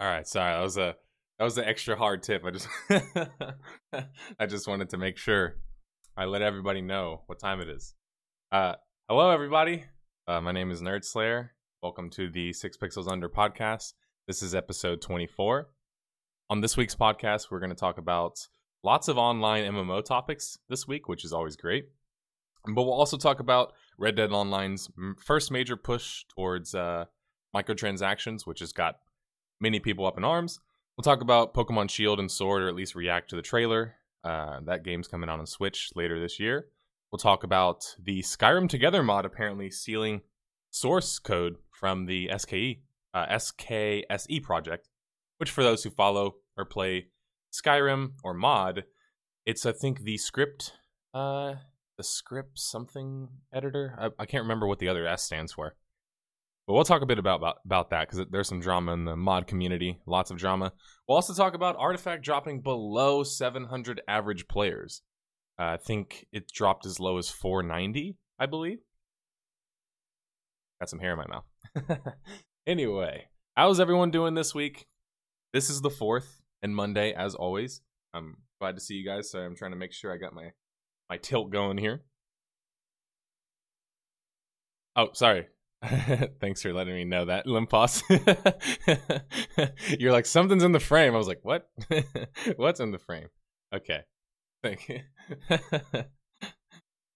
All right, sorry. That was a that was an extra hard tip. I just I just wanted to make sure I let everybody know what time it is. Uh, hello, everybody. Uh, my name is Nerd Slayer. Welcome to the Six Pixels Under podcast. This is episode 24. On this week's podcast, we're going to talk about lots of online MMO topics this week, which is always great. But we'll also talk about Red Dead Online's first major push towards uh, microtransactions, which has got many people up in arms. We'll talk about Pokemon Shield and Sword, or at least react to the trailer. Uh, that game's coming out on Switch later this year. We'll talk about the Skyrim Together mod apparently stealing source code from the SKE, uh, SKSE project, which for those who follow or play Skyrim or mod, it's I think the script, uh, the script something editor. I, I can't remember what the other S stands for. But we'll talk a bit about about, about that because there's some drama in the mod community, lots of drama. We'll also talk about Artifact dropping below 700 average players. Uh, I think it dropped as low as 490, I believe. Got some hair in my mouth. anyway, how's everyone doing this week? This is the fourth and Monday, as always. I'm glad to see you guys. So I'm trying to make sure I got my my tilt going here. Oh, sorry. Thanks for letting me know that, Lemposs. You're like, something's in the frame. I was like, what? What's in the frame? Okay. Thank you.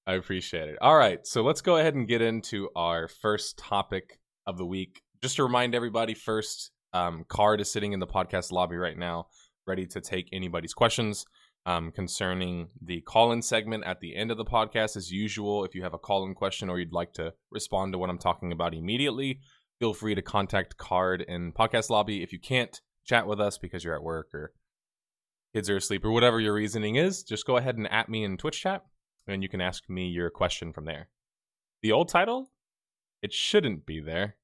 I appreciate it. All right. So let's go ahead and get into our first topic of the week. Just to remind everybody first, um, Card is sitting in the podcast lobby right now, ready to take anybody's questions um, concerning the call in segment at the end of the podcast. As usual, if you have a call in question or you'd like to respond to what I'm talking about immediately, feel free to contact Card in Podcast Lobby. If you can't chat with us because you're at work or kids are asleep or whatever your reasoning is, just go ahead and at me in Twitch chat and you can ask me your question from there. The old title? It shouldn't be there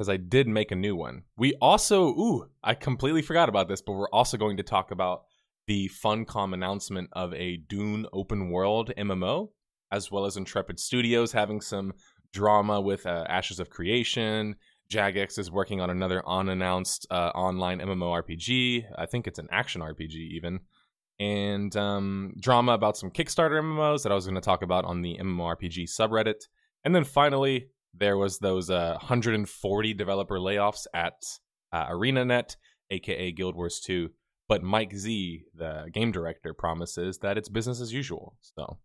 because I did make a new one. We also, ooh, I completely forgot about this, but we're also going to talk about the Funcom announcement of a Dune open world MMO, as well as Intrepid Studios having some drama with uh, Ashes of Creation. Jagex is working on another unannounced uh, online MMORPG. I think it's an action RPG, even. And um, drama about some Kickstarter MMOs that I was going to talk about on the MMORPG subreddit. And then finally, there was those uh, 140 developer layoffs at uh, ArenaNet, aka Guild Wars 2. But Mike Z, the game director, promises that it's business as usual. So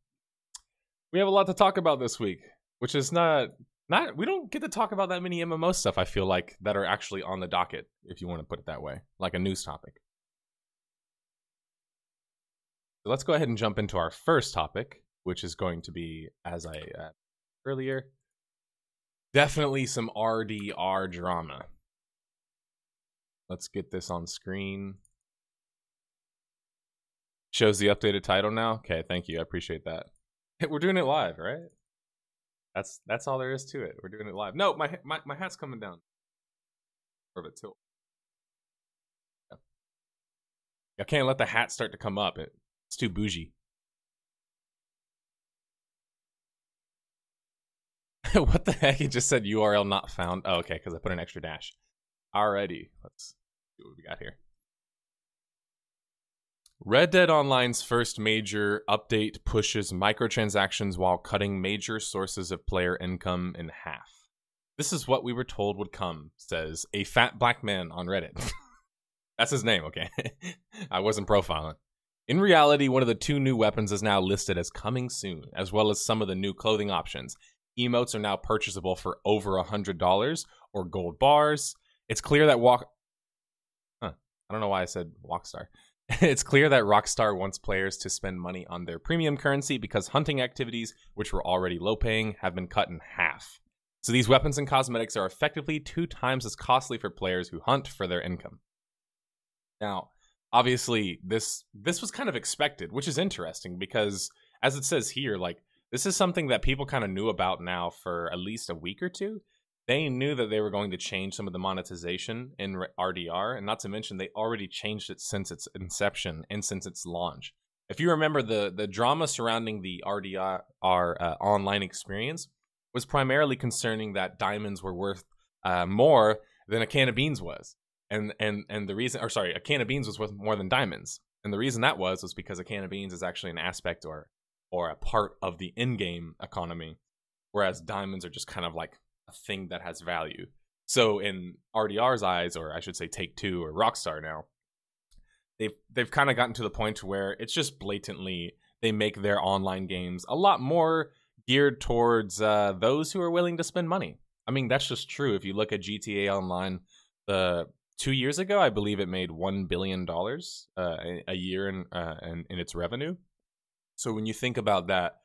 we have a lot to talk about this week, which is not not we don't get to talk about that many MMO stuff. I feel like that are actually on the docket, if you want to put it that way, like a news topic. So let's go ahead and jump into our first topic, which is going to be, as I uh, earlier, definitely some RDR drama. Let's get this on screen. Shows the updated title now. Okay, thank you. I appreciate that. We're doing it live, right? That's that's all there is to it. We're doing it live. No, my my my hat's coming down. Or of a tilt. Yeah. I can't let the hat start to come up. It, it's too bougie. what the heck? He just said URL not found. Oh, okay, because I put an extra dash. Alrighty, let's see what we got here. Red Dead Online's first major update pushes microtransactions while cutting major sources of player income in half. This is what we were told would come, says a fat black man on Reddit. That's his name, okay? I wasn't profiling. In reality, one of the two new weapons is now listed as coming soon, as well as some of the new clothing options, emotes are now purchasable for over a hundred dollars or gold bars. It's clear that Walk. Huh. I don't know why I said Walkstar. it's clear that Rockstar wants players to spend money on their premium currency because hunting activities, which were already low paying, have been cut in half. So these weapons and cosmetics are effectively two times as costly for players who hunt for their income. Now, obviously, this this was kind of expected, which is interesting because as it says here, like this is something that people kind of knew about now for at least a week or two. They knew that they were going to change some of the monetization in RDR, and not to mention they already changed it since its inception and since its launch. If you remember the the drama surrounding the RDR uh, online experience was primarily concerning that diamonds were worth uh, more than a can of beans was. And and and the reason or sorry, a can of beans was worth more than diamonds. And the reason that was was because a can of beans is actually an aspect or or a part of the in-game economy, whereas diamonds are just kind of like a thing that has value. So in RDR's eyes, or I should say Take Two or Rockstar now, they've they've kind of gotten to the point where it's just blatantly they make their online games a lot more geared towards uh, those who are willing to spend money. I mean, that's just true. If you look at GTA Online, the two years ago, I believe it made one billion dollars uh, a year in, uh, in in its revenue. So when you think about that,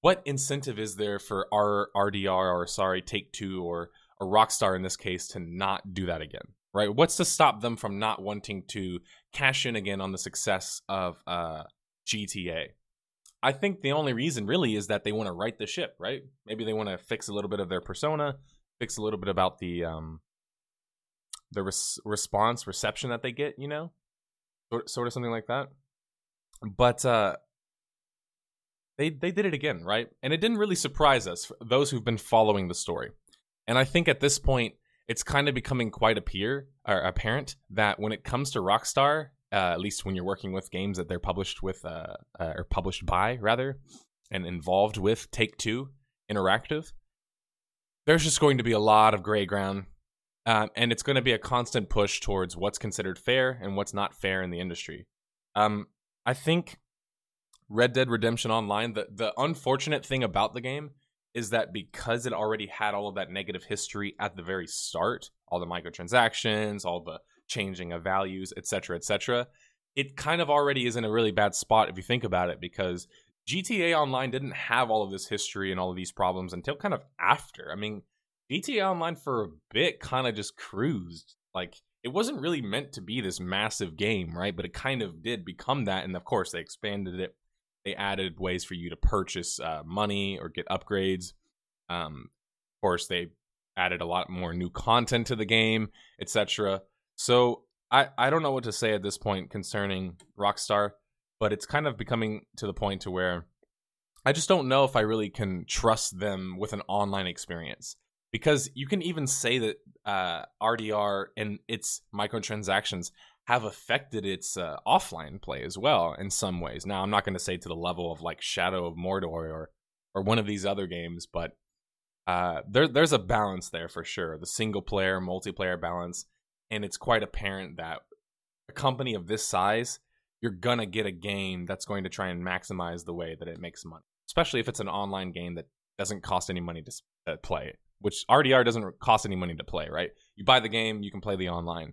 what incentive is there for our RDR or sorry Take Two or a Rockstar in this case to not do that again? Right? What's to stop them from not wanting to cash in again on the success of uh, GTA? I think the only reason really is that they want to right the ship, right? Maybe they want to fix a little bit of their persona, fix a little bit about the um the res- response reception that they get, you know, sort sort of something like that. But uh they they did it again, right? And it didn't really surprise us, those who've been following the story. And I think at this point, it's kind of becoming quite appear or apparent that when it comes to Rockstar uh, at least when you're working with games that they're published with uh, uh, or published by rather and involved with take two interactive there's just going to be a lot of gray ground um, and it's going to be a constant push towards what's considered fair and what's not fair in the industry um, i think red dead redemption online the, the unfortunate thing about the game is that because it already had all of that negative history at the very start all the microtransactions all the changing of values, etc., etc. It kind of already is in a really bad spot if you think about it because GTA Online didn't have all of this history and all of these problems until kind of after. I mean, GTA Online for a bit kind of just cruised. Like it wasn't really meant to be this massive game, right? But it kind of did become that, and of course they expanded it. They added ways for you to purchase uh, money or get upgrades. Um, of course, they added a lot more new content to the game, etc. So I, I don't know what to say at this point concerning Rockstar, but it's kind of becoming to the point to where I just don't know if I really can trust them with an online experience. Because you can even say that uh, RDR and its microtransactions have affected its uh, offline play as well in some ways. Now, I'm not going to say to the level of like Shadow of Mordor or or one of these other games, but uh, there there's a balance there for sure. The single player multiplayer balance and it's quite apparent that a company of this size, you're gonna get a game that's going to try and maximize the way that it makes money, especially if it's an online game that doesn't cost any money to uh, play. Which RDR doesn't cost any money to play, right? You buy the game, you can play the online,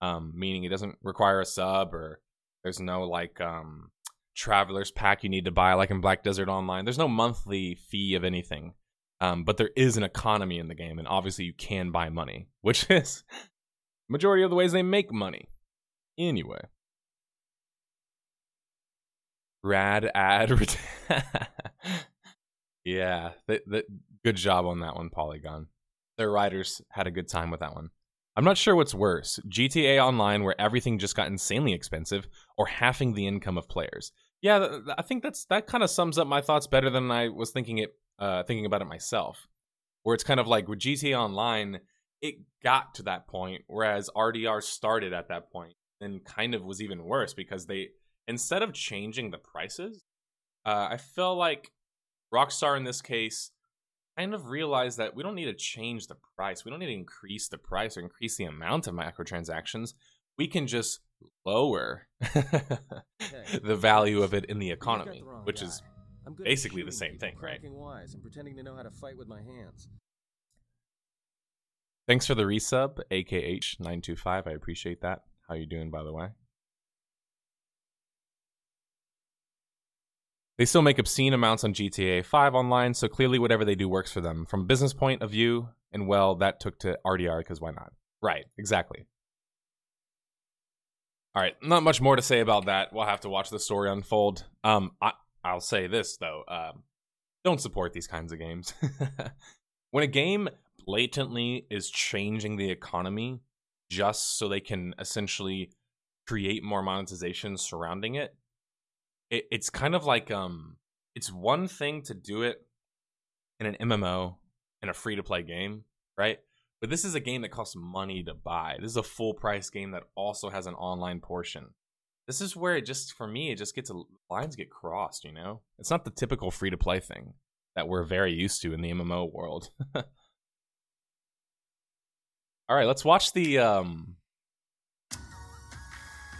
um, meaning it doesn't require a sub or there's no like um, traveler's pack you need to buy like in Black Desert Online. There's no monthly fee of anything. Um, but there is an economy in the game, and obviously you can buy money, which is Majority of the ways they make money. Anyway. Rad ad. yeah, good job on that one, Polygon. Their writers had a good time with that one. I'm not sure what's worse GTA Online, where everything just got insanely expensive, or halving the income of players. Yeah, I think that's that kind of sums up my thoughts better than I was thinking it, uh, thinking about it myself. Where it's kind of like with GTA Online, it got to that point, whereas RDR started at that point and kind of was even worse because they instead of changing the prices, uh, I feel like Rockstar in this case kind of realized that we don't need to change the price. We don't need to increase the price or increase the amount of microtransactions. We can just lower the value of it in the economy, the which guy. is basically the same thing, right? Wise and pretending to know how to fight with my hands. Thanks for the resub, AKH925. I appreciate that. How you doing, by the way? They still make obscene amounts on GTA 5 online, so clearly whatever they do works for them. From a business point of view, and well, that took to RDR because why not? Right, exactly. All right, not much more to say about that. We'll have to watch the story unfold. Um, I, I'll say this though: um, don't support these kinds of games. when a game blatantly is changing the economy just so they can essentially create more monetization surrounding it, it it's kind of like um it's one thing to do it in an MMO in a free to play game, right? But this is a game that costs money to buy. This is a full price game that also has an online portion. This is where it just for me it just gets lines get crossed, you know? It's not the typical free to play thing that we're very used to in the MMO world. All right, let's watch the um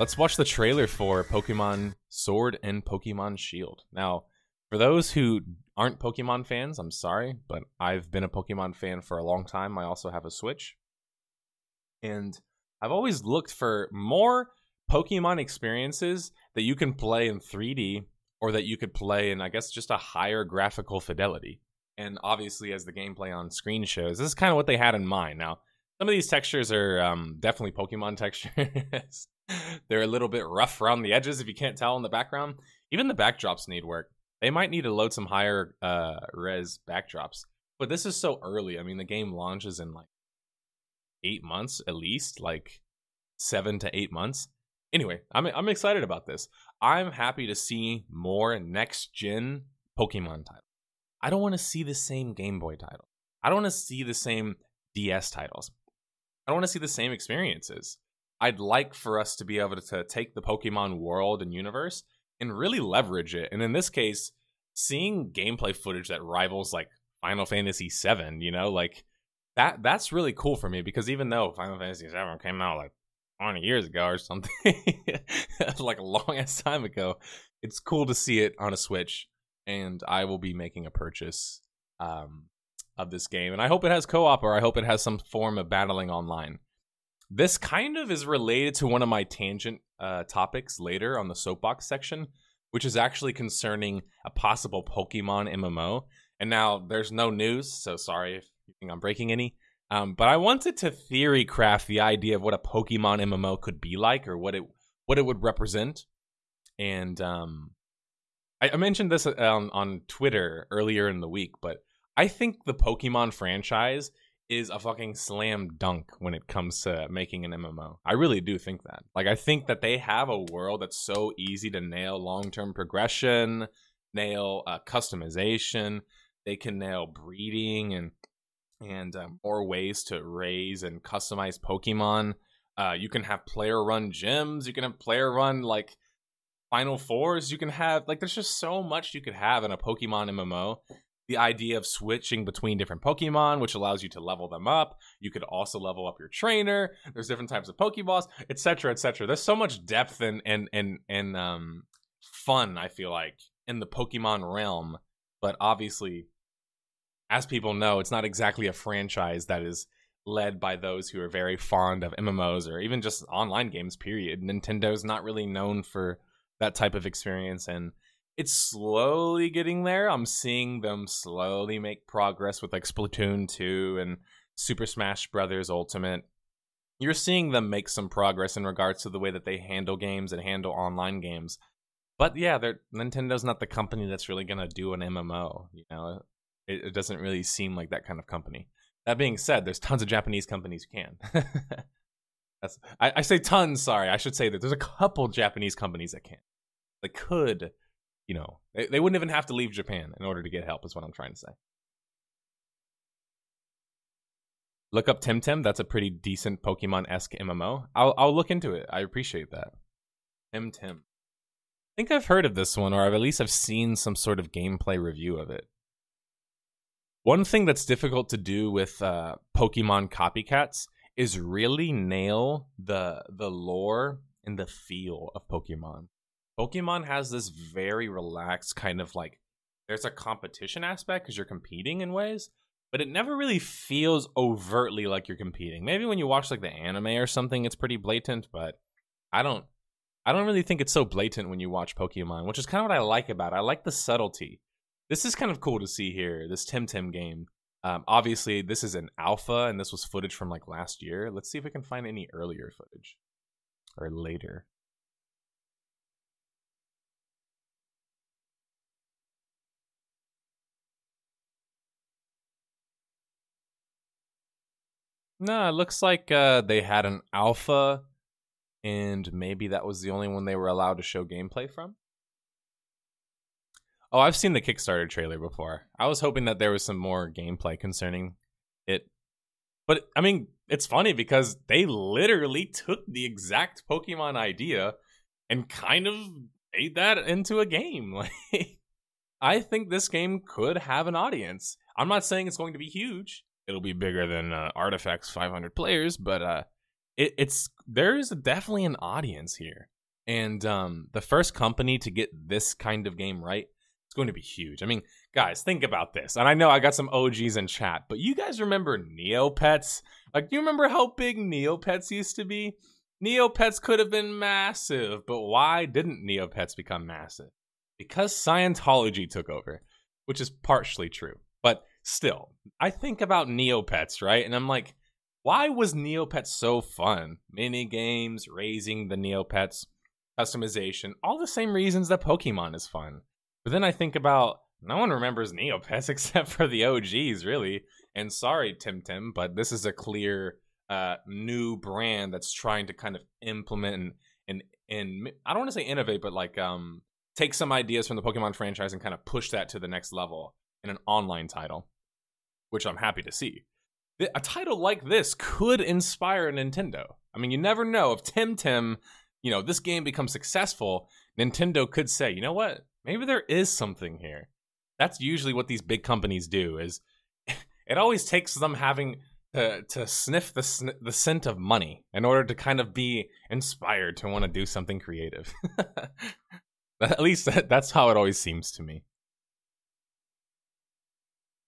Let's watch the trailer for Pokemon Sword and Pokemon Shield. Now, for those who aren't Pokemon fans, I'm sorry, but I've been a Pokemon fan for a long time. I also have a Switch. And I've always looked for more Pokemon experiences that you can play in 3D or that you could play in, I guess, just a higher graphical fidelity. And obviously, as the gameplay on screen shows, this is kind of what they had in mind. Now, some of these textures are um, definitely Pokemon textures. They're a little bit rough around the edges if you can't tell in the background. Even the backdrops need work. They might need to load some higher uh, res backdrops. But this is so early. I mean, the game launches in like eight months at least, like seven to eight months. Anyway, I'm I'm excited about this. I'm happy to see more next gen Pokemon titles. I don't want to see the same Game Boy title. I don't want to see the same DS titles. I don't want to see the same experiences. I'd like for us to be able to take the Pokemon world and universe and really leverage it. And in this case, seeing gameplay footage that rivals like Final Fantasy VII, you know, like that that's really cool for me because even though Final Fantasy VII came out like 20 years ago or something, like a long ass time ago, it's cool to see it on a Switch. And I will be making a purchase um, of this game, and I hope it has co-op or I hope it has some form of battling online. This kind of is related to one of my tangent uh, topics later on the soapbox section, which is actually concerning a possible Pokemon MMO. And now there's no news, so sorry if you think I'm breaking any. Um, but I wanted to theory craft the idea of what a Pokemon MMO could be like, or what it what it would represent. And um, I, I mentioned this on on Twitter earlier in the week, but I think the Pokemon franchise is a fucking slam dunk when it comes to making an MMO. I really do think that. Like I think that they have a world that's so easy to nail long-term progression, nail uh, customization. They can nail breeding and and um, more ways to raise and customize Pokemon. Uh, you can have player run gyms. You can have player run like Final Fours. You can have like there's just so much you could have in a Pokemon MMO the idea of switching between different Pokemon, which allows you to level them up. You could also level up your trainer. There's different types of Pokeballs, etc., etc. There's so much depth and and and and um fun. I feel like in the Pokemon realm, but obviously, as people know, it's not exactly a franchise that is led by those who are very fond of MMOs or even just online games. Period. Nintendo's not really known for that type of experience and it's slowly getting there. I'm seeing them slowly make progress with like Splatoon 2 and Super Smash Brothers Ultimate. You're seeing them make some progress in regards to the way that they handle games and handle online games. But yeah, Nintendo's not the company that's really gonna do an MMO. You know, it, it doesn't really seem like that kind of company. That being said, there's tons of Japanese companies who can. That's I, I, say tons. Sorry, I should say that there's a couple Japanese companies that can, that could you know, they, they wouldn't even have to leave Japan in order to get help, is what I'm trying to say. Look up Temtem. That's a pretty decent Pokemon esque MMO. I'll I'll look into it. I appreciate that. Temtem. I think I've heard of this one, or I've at least I've seen some sort of gameplay review of it. One thing that's difficult to do with uh, Pokemon copycats is really nail the the lore and the feel of Pokemon. Pokemon has this very relaxed kind of like there's a competition aspect because you're competing in ways, but it never really feels overtly like you're competing. Maybe when you watch like the anime or something, it's pretty blatant, but I don't I don't really think it's so blatant when you watch Pokemon, which is kind of what I like about it. I like the subtlety. This is kind of cool to see here, this Temtem game. Um, obviously, this is an alpha, and this was footage from like last year. Let's see if we can find any earlier footage or later. No, it looks like uh, they had an alpha, and maybe that was the only one they were allowed to show gameplay from. Oh, I've seen the Kickstarter trailer before. I was hoping that there was some more gameplay concerning it. But I mean, it's funny because they literally took the exact Pokemon idea and kind of made that into a game. Like I think this game could have an audience. I'm not saying it's going to be huge. It'll be bigger than uh, Artifact's 500 players, but uh, it, it's there's definitely an audience here. And um, the first company to get this kind of game right, it's going to be huge. I mean, guys, think about this. And I know I got some OGs in chat, but you guys remember Neopets? Like, do you remember how big Neopets used to be? Neopets could have been massive, but why didn't Neopets become massive? Because Scientology took over, which is partially true. Still, I think about Neopets, right? And I'm like, why was Neopets so fun? Mini games, raising the Neopets, customization, all the same reasons that Pokemon is fun. But then I think about no one remembers Neopets except for the OGs, really. And sorry, Temtem, but this is a clear uh, new brand that's trying to kind of implement and and, and I don't want to say innovate, but like um take some ideas from the Pokemon franchise and kind of push that to the next level in an online title, which I'm happy to see. A title like this could inspire Nintendo. I mean, you never know if Temtem, you know, this game becomes successful, Nintendo could say, you know what, maybe there is something here. That's usually what these big companies do. Is it always takes them having to to sniff the sn- the scent of money in order to kind of be inspired to want to do something creative. At least that, that's how it always seems to me.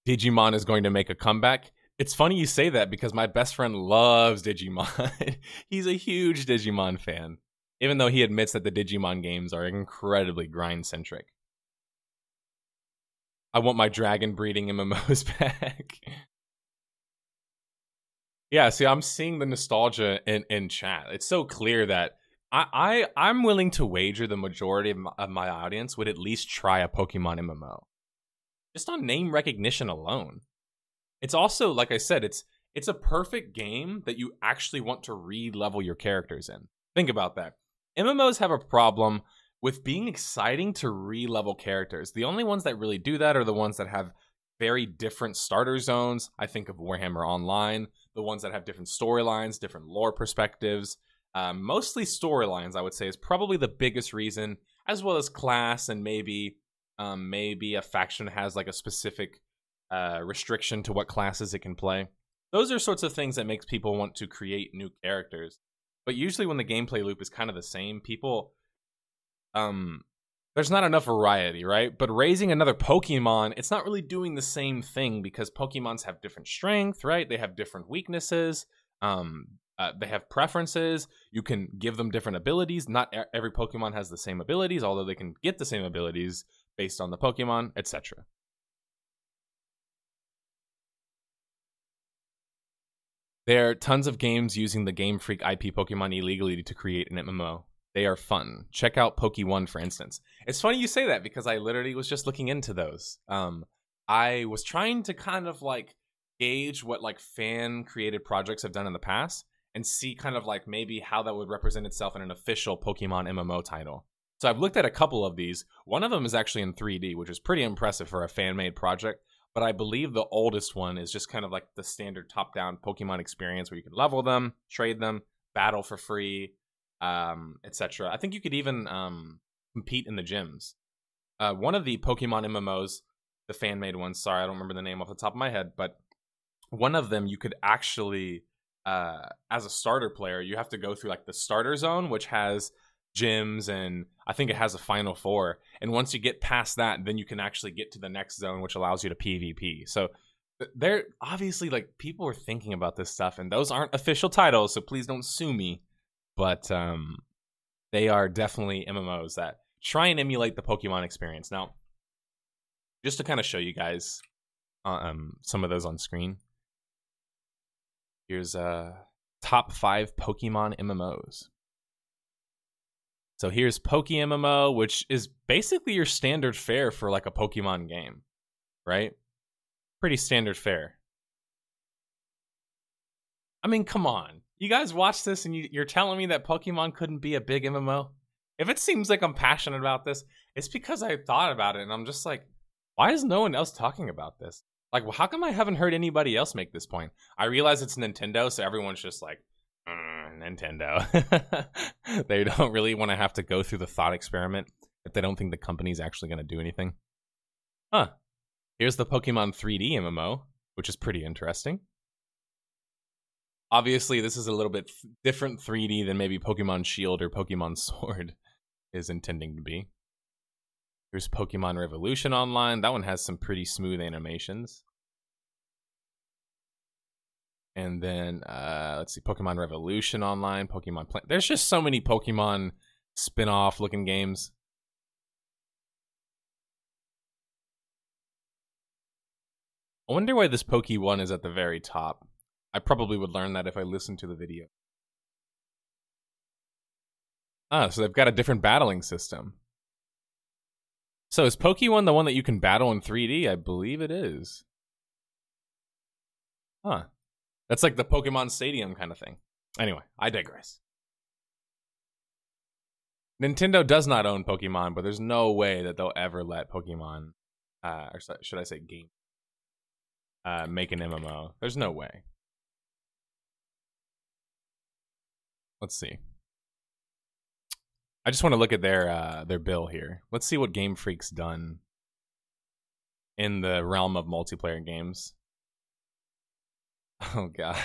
Digimon is going to make a comeback. It's funny you say that because my best friend loves Digimon. He's a huge Digimon fan, even though he admits that the Digimon games are incredibly grind centric. I want my dragon breeding MMOs back. yeah, see, I'm seeing the nostalgia in, in chat. It's so clear that I, I I'm willing to wager the majority of my, of my audience would at least try a Pokemon MMO, just on name recognition alone. It's also like I said, it's it's a perfect game that you actually want to re-level your characters in. Think about that. MMOs have a problem with being exciting to re-level characters. The only ones that really do that are the ones that have very different starter zones. I think of Warhammer Online, the ones that have different storylines, different lore perspectives. Um, mostly storylines, I would say, is probably the biggest reason, as well as class and maybe um, maybe a faction has like a specific uh, restriction to what classes it can play. Those are sorts of things that makes people want to create new characters. But usually, when the gameplay loop is kind of the same, people um there's not enough variety, right? But raising another Pokemon, it's not really doing the same thing because Pokemons have different strength, right? They have different weaknesses. Um, uh, they have preferences. You can give them different abilities. Not every Pokemon has the same abilities, although they can get the same abilities based on the Pokemon, etc. There are tons of games using the Game Freak IP Pokemon illegally to create an MMO. They are fun. Check out PokeOne, for instance. It's funny you say that because I literally was just looking into those. Um, I was trying to kind of like gauge what like fan created projects have done in the past and see kind of like maybe how that would represent itself in an official Pokemon MMO title. So I've looked at a couple of these. One of them is actually in 3D, which is pretty impressive for a fan made project. But I believe the oldest one is just kind of like the standard top down Pokemon experience where you can level them, trade them, battle for free, um, etc. I think you could even um, compete in the gyms. Uh, one of the Pokemon MMOs, the fan made ones, sorry, I don't remember the name off the top of my head, but one of them you could actually uh, as a starter player, you have to go through like the starter zone, which has gyms and I think it has a final four. And once you get past that, then you can actually get to the next zone, which allows you to PvP. So they're obviously like people are thinking about this stuff, and those aren't official titles, so please don't sue me. But um, they are definitely MMOs that try and emulate the Pokemon experience. Now, just to kind of show you guys uh, um, some of those on screen. Here's uh top five Pokemon MMOs. So here's Poke MMO, which is basically your standard fare for like a Pokemon game, right? Pretty standard fare. I mean, come on. You guys watch this and you, you're telling me that Pokemon couldn't be a big MMO? If it seems like I'm passionate about this, it's because I thought about it and I'm just like, why is no one else talking about this? Like, how come I haven't heard anybody else make this point? I realize it's Nintendo, so everyone's just like, Uh, Nintendo. they don't really want to have to go through the thought experiment if they don't think the company's actually going to do anything. Huh. Here's the Pokemon 3D MMO, which is pretty interesting. Obviously, this is a little bit different 3D than maybe Pokemon Shield or Pokemon Sword is intending to be. There's Pokemon Revolution Online. That one has some pretty smooth animations. And then uh, let's see, Pokemon Revolution Online, Pokemon Planet. There's just so many Pokemon spin-off looking games. I wonder why this PokeOne is at the very top. I probably would learn that if I listened to the video. Ah, so they've got a different battling system. So is Pokemon the one that you can battle in 3D? I believe it is. Huh. That's like the Pokemon Stadium kind of thing. Anyway, I digress. Nintendo does not own Pokemon, but there's no way that they'll ever let Pokemon, uh, or should I say, game, uh, make an MMO. There's no way. Let's see. I just want to look at their uh, their bill here. Let's see what Game Freak's done in the realm of multiplayer games. Oh god.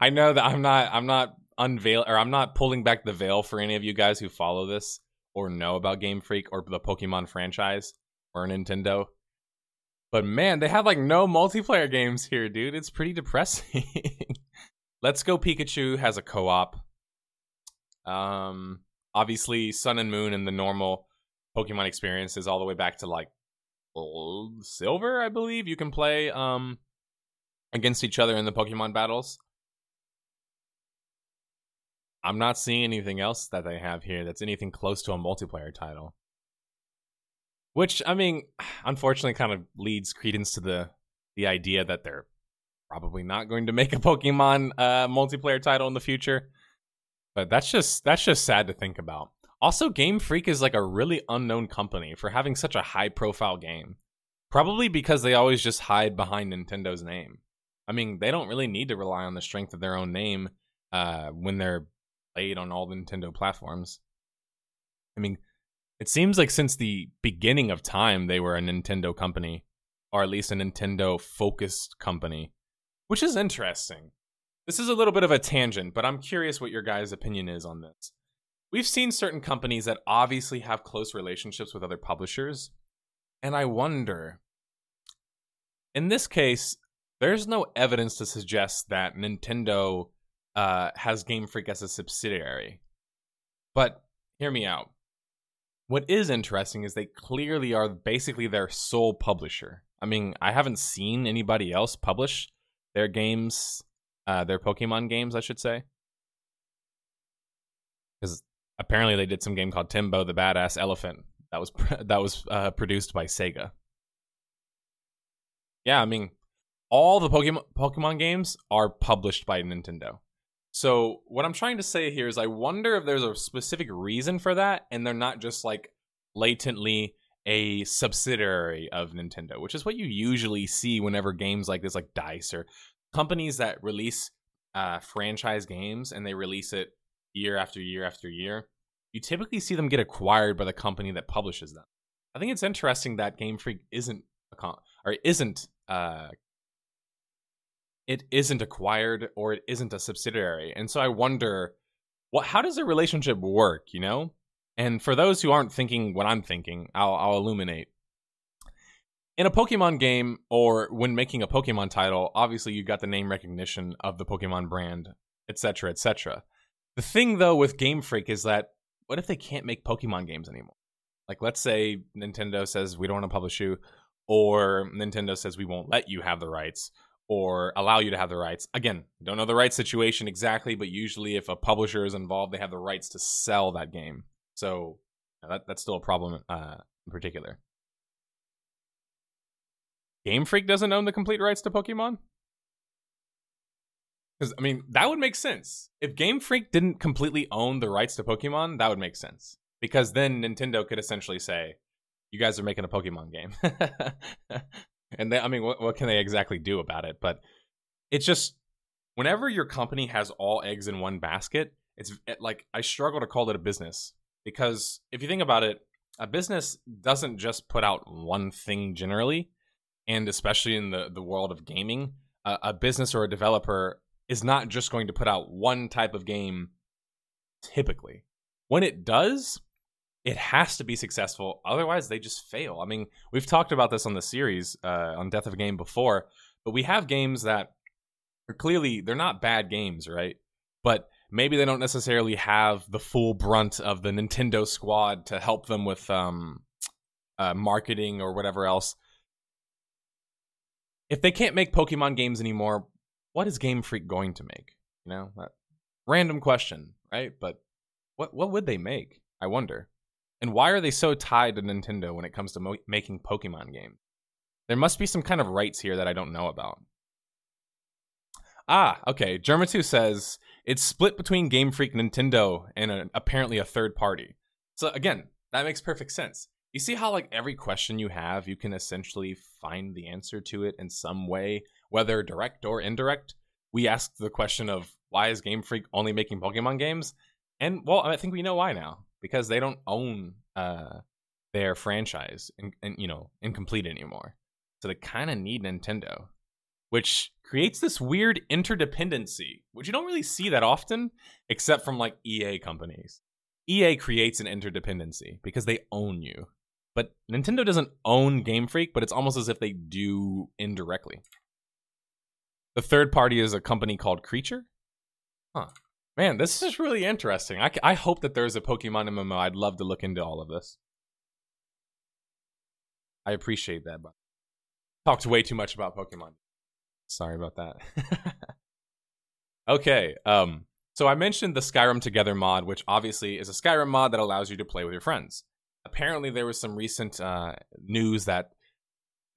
I know that I'm not I'm not unveil or I'm not pulling back the veil for any of you guys who follow this or know about Game Freak or the Pokemon franchise or Nintendo. But man, they have like no multiplayer games here, dude. It's pretty depressing. Let's Go Pikachu has a co-op. Um obviously Sun and Moon and the normal Pokemon experiences all the way back to like silver, I believe. You can play um against each other in the Pokemon battles. I'm not seeing anything else that they have here that's anything close to a multiplayer title. Which I mean, unfortunately kind of leads credence to the the idea that they're probably not going to make a Pokemon uh multiplayer title in the future. But that's just that's just sad to think about. Also, Game Freak is like a really unknown company for having such a high profile game. Probably because they always just hide behind Nintendo's name. I mean, they don't really need to rely on the strength of their own name uh, when they're played on all the Nintendo platforms. I mean, it seems like since the beginning of time, they were a Nintendo company, or at least a Nintendo focused company, which is interesting. This is a little bit of a tangent, but I'm curious what your guys' opinion is on this. We've seen certain companies that obviously have close relationships with other publishers, and I wonder. In this case, there's no evidence to suggest that Nintendo uh, has Game Freak as a subsidiary. But hear me out. What is interesting is they clearly are basically their sole publisher. I mean, I haven't seen anybody else publish their games uh, their Pokemon games, I should say. Because apparently they did some game called Tembo the Badass Elephant that was that was uh, produced by Sega. Yeah, I mean, all the Pokemon Pokemon games are published by Nintendo. So what I'm trying to say here is, I wonder if there's a specific reason for that, and they're not just like latently a subsidiary of Nintendo, which is what you usually see whenever games like this, like Dice or companies that release uh, franchise games and they release it year after year after year, you typically see them get acquired by the company that publishes them. I think it's interesting that Game Freak isn't a con- or isn't uh, it isn't acquired or it isn't a subsidiary, and so I wonder what how does a relationship work? You know, and for those who aren't thinking what I'm thinking, I'll, I'll illuminate in a Pokemon game or when making a Pokemon title, obviously you got the name recognition of the Pokemon brand, etc., etc. The thing though with Game Freak is that what if they can't make Pokemon games anymore? Like let's say Nintendo says we don't want to publish you or Nintendo says we won't let you have the rights or allow you to have the rights. Again, don't know the right situation exactly, but usually if a publisher is involved, they have the rights to sell that game. So that, that's still a problem uh, in particular. Game Freak doesn't own the complete rights to Pokemon? Because, I mean, that would make sense. If Game Freak didn't completely own the rights to Pokemon, that would make sense. Because then Nintendo could essentially say, you guys are making a Pokemon game. and they, I mean, what, what can they exactly do about it? But it's just whenever your company has all eggs in one basket, it's it, like I struggle to call it a business because if you think about it, a business doesn't just put out one thing generally, and especially in the the world of gaming, uh, a business or a developer is not just going to put out one type of game typically. When it does, it has to be successful. Otherwise, they just fail. I mean, we've talked about this on the series uh, on Death of a Game before, but we have games that are clearly they're not bad games, right? But maybe they don't necessarily have the full brunt of the Nintendo squad to help them with um, uh, marketing or whatever else. If they can't make Pokemon games anymore, what is Game Freak going to make? You know, that random question, right? But what what would they make? I wonder. And why are they so tied to Nintendo when it comes to mo- making Pokemon games? There must be some kind of rights here that I don't know about. Ah, okay. Germa2 says it's split between Game Freak, Nintendo, and a, apparently a third party. So again, that makes perfect sense. You see how like every question you have, you can essentially find the answer to it in some way whether direct or indirect. We asked the question of why is Game Freak only making Pokemon games? And well, I think we know why now because they don't own uh, their franchise and, and you know incomplete anymore. So they kind of need Nintendo, which creates this weird interdependency, which you don't really see that often, except from like EA companies. EA creates an interdependency because they own you. But Nintendo doesn't own Game Freak, but it's almost as if they do indirectly. The third party is a company called Creature. Huh. Man, this is really interesting. I, I hope that there's a Pokemon MMO. I'd love to look into all of this. I appreciate that, but talked way too much about Pokemon. Sorry about that. okay, um, so I mentioned the Skyrim Together mod, which obviously is a Skyrim mod that allows you to play with your friends. Apparently, there was some recent uh, news that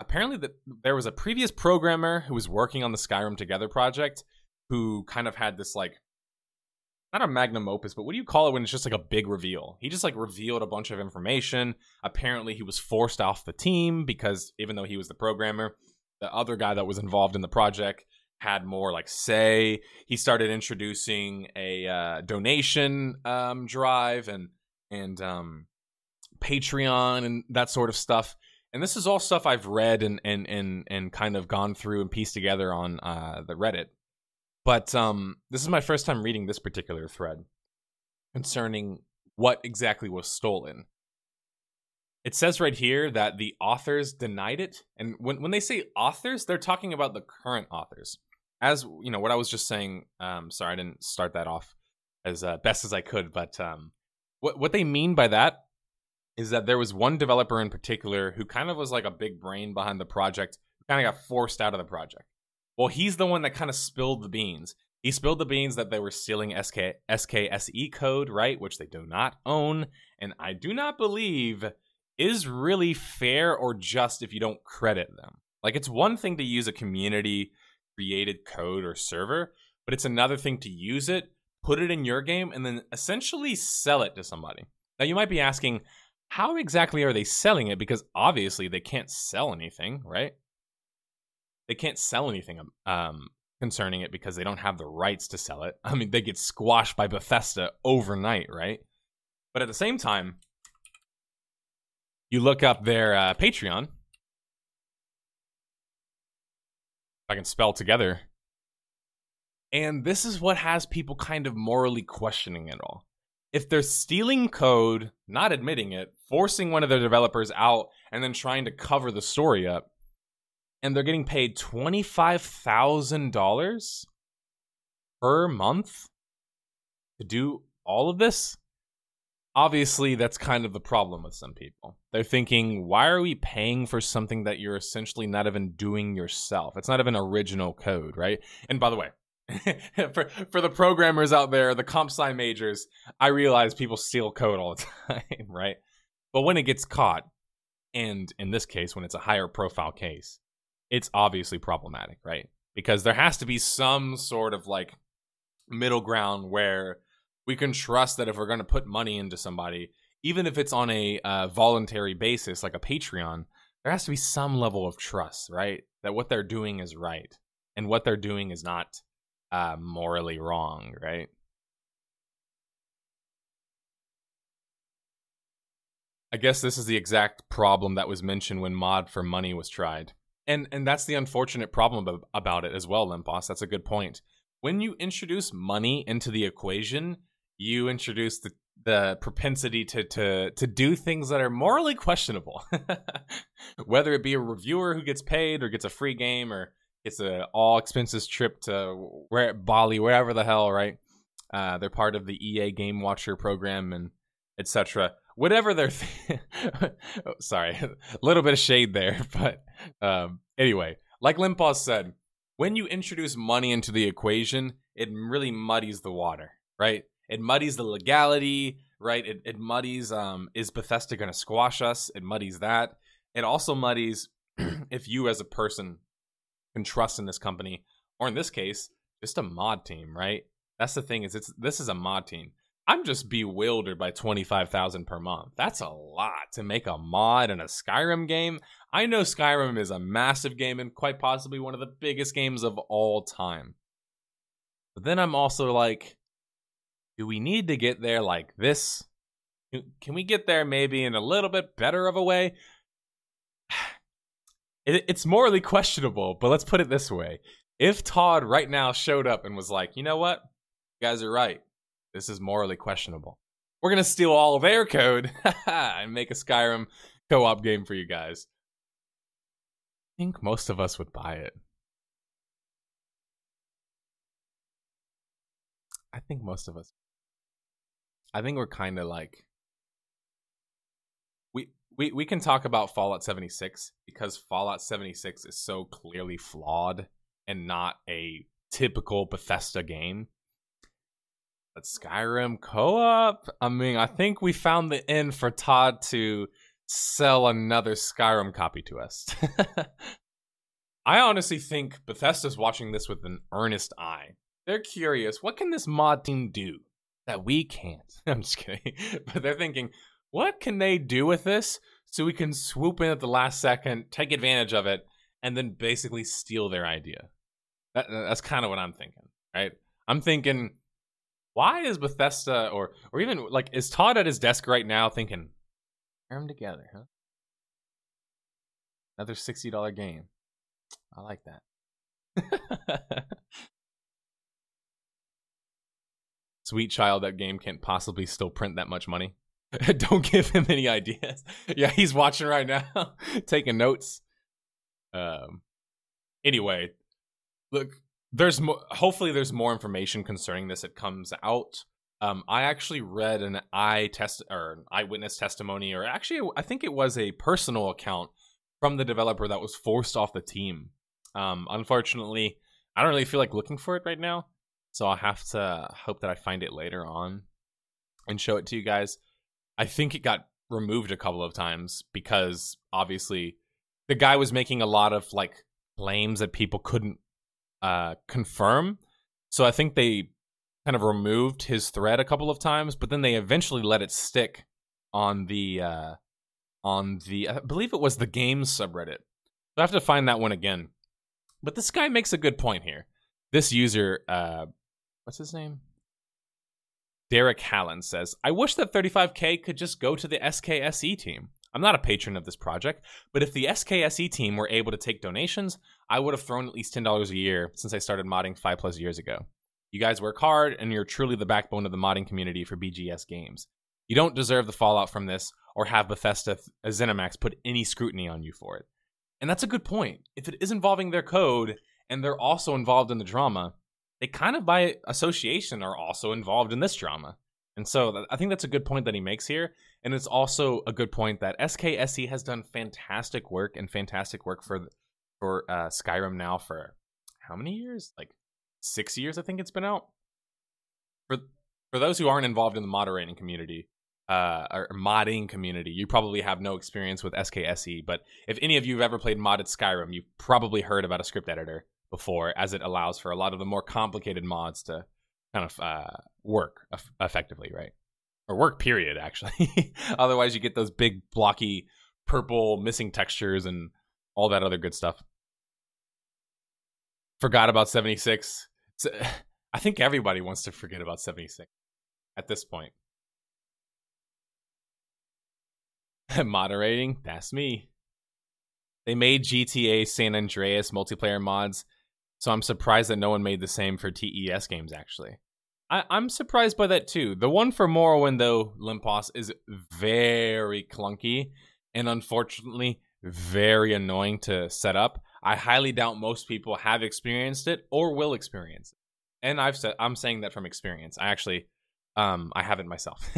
apparently that there was a previous programmer who was working on the Skyrim Together project who kind of had this like not a magnum opus, but what do you call it when it's just like a big reveal? He just like revealed a bunch of information. Apparently, he was forced off the team because even though he was the programmer, the other guy that was involved in the project had more like say. He started introducing a uh, donation um, drive and and um, Patreon and that sort of stuff and this is all stuff I've read and and and and kind of gone through and pieced together on uh, the Reddit. But um, this is my first time reading this particular thread concerning what exactly was stolen. It says right here that the authors denied it, and when when they say authors, they're talking about the current authors. As you know, what I was just saying. Um, sorry, I didn't start that off as uh, best as I could, but um, what what they mean by that is that there was one developer in particular who kind of was like a big brain behind the project, kind of got forced out of the project. Well, he's the one that kind of spilled the beans. He spilled the beans that they were stealing SK, SKSE code, right? Which they do not own. And I do not believe is really fair or just if you don't credit them. Like, it's one thing to use a community created code or server, but it's another thing to use it, put it in your game, and then essentially sell it to somebody. Now, you might be asking, how exactly are they selling it? Because obviously they can't sell anything, right? They can't sell anything um, concerning it because they don't have the rights to sell it. I mean, they get squashed by Bethesda overnight, right? But at the same time, you look up their uh, Patreon. I can spell together. And this is what has people kind of morally questioning it all if they're stealing code, not admitting it, forcing one of their developers out, and then trying to cover the story up, and they're getting paid $25,000 per month to do all of this, obviously that's kind of the problem with some people. They're thinking, why are we paying for something that you're essentially not even doing yourself? It's not even original code, right? And by the way, for for the programmers out there, the comp sci majors, I realize people steal code all the time, right? But when it gets caught, and in this case, when it's a higher profile case, it's obviously problematic, right? Because there has to be some sort of like middle ground where we can trust that if we're going to put money into somebody, even if it's on a uh, voluntary basis, like a Patreon, there has to be some level of trust, right? That what they're doing is right and what they're doing is not uh, morally wrong, right? I guess this is the exact problem that was mentioned when mod for money was tried. And and that's the unfortunate problem about it as well, Lemposs. That's a good point. When you introduce money into the equation, you introduce the the propensity to to to do things that are morally questionable. Whether it be a reviewer who gets paid or gets a free game or gets a all expenses trip to where Bali, wherever the hell, right? Uh, they're part of the EA Game Watcher program and etc whatever they're th- oh, sorry a little bit of shade there but um, anyway like Lemposs said when you introduce money into the equation it really muddies the water right? It muddies the legality right? It, it muddies um, is bethesda going to squash us? It muddies that. It also muddies if you as a person can trust in this company or in this case just a mod team right? That's the thing is it's this is a mod team I'm just bewildered by 25,000 per month. That's a lot to make a mod in a Skyrim game. I know Skyrim is a massive game and quite possibly one of the biggest games of all time. But then I'm also like, do we need to get there like this? Can we get there maybe in a little bit better of a way? It's morally questionable, but let's put it this way. If Todd right now showed up and was like, you know what? You guys are right this is morally questionable. We're gonna steal all of their code and make a Skyrim co-op game for you guys. I think most of us would buy it. I think most of us. I think we're kind of like we we we can talk about Fallout 76 because Fallout 76 is so clearly flawed and not a typical Bethesda game. Skyrim co-op? I mean, I think we found the end for Todd to sell another Skyrim copy to us. I honestly think Bethesda's watching this with an earnest eye. They're curious, what can this mod team do that we can't? I'm just kidding. but they're thinking, what can they do with this so we can swoop in at the last second, take advantage of it, and then basically steal their idea? That, that's kind of what I'm thinking, right? I'm thinking why is Bethesda or or even like is Todd at his desk right now thinking, pair them together, huh? Another sixty dollar game. I like that. Sweet child, that game can't possibly still print that much money. Don't give him any ideas. yeah, he's watching right now, taking notes. Um. Anyway, look, there's mo- hopefully there's more information concerning this that comes out. Um, I actually read an eye test or eyewitness testimony, or actually I think it was a personal account from the developer that was forced off the team. Um, unfortunately, I don't really feel like looking for it right now, so I'll have to hope that I find it later on and show it to you guys. I think it got removed a couple of times because obviously the guy was making a lot of like claims that people couldn't uh, confirm. So I think they kind of removed his thread a couple of times, but then they eventually let it stick on the uh, on the I believe it was the games subreddit. So I have to find that one again. But this guy makes a good point here. This user, uh, what's his name? Derek Hallen says, I wish that 35K could just go to the SKSE team. I'm not a patron of this project, but if the SKSE team were able to take donations, I would have thrown at least $10 a year since I started modding five plus years ago. You guys work hard, and you're truly the backbone of the modding community for BGS games. You don't deserve the fallout from this or have Bethesda uh, ZeniMax put any scrutiny on you for it. And that's a good point. If it is involving their code and they're also involved in the drama, they kind of by association are also involved in this drama. And so I think that's a good point that he makes here. And it's also a good point that SKSE has done fantastic work and fantastic work for for uh, Skyrim now for how many years? Like six years, I think it's been out. For for those who aren't involved in the moderating community, uh, or modding community, you probably have no experience with SKSE. But if any of you have ever played modded Skyrim, you've probably heard about a script editor before, as it allows for a lot of the more complicated mods to kind of uh, work effectively, right? Or work period, actually. Otherwise, you get those big blocky purple missing textures and all that other good stuff. Forgot about 76. I think everybody wants to forget about 76 at this point. Moderating, that's me. They made GTA San Andreas multiplayer mods, so I'm surprised that no one made the same for TES games, actually. I, am surprised by that too. The one for Morrowind, though, Lemposs, is very clunky and unfortunately very annoying to set up. I highly doubt most people have experienced it or will experience it. And I've said I'm saying that from experience. I actually um I haven't myself.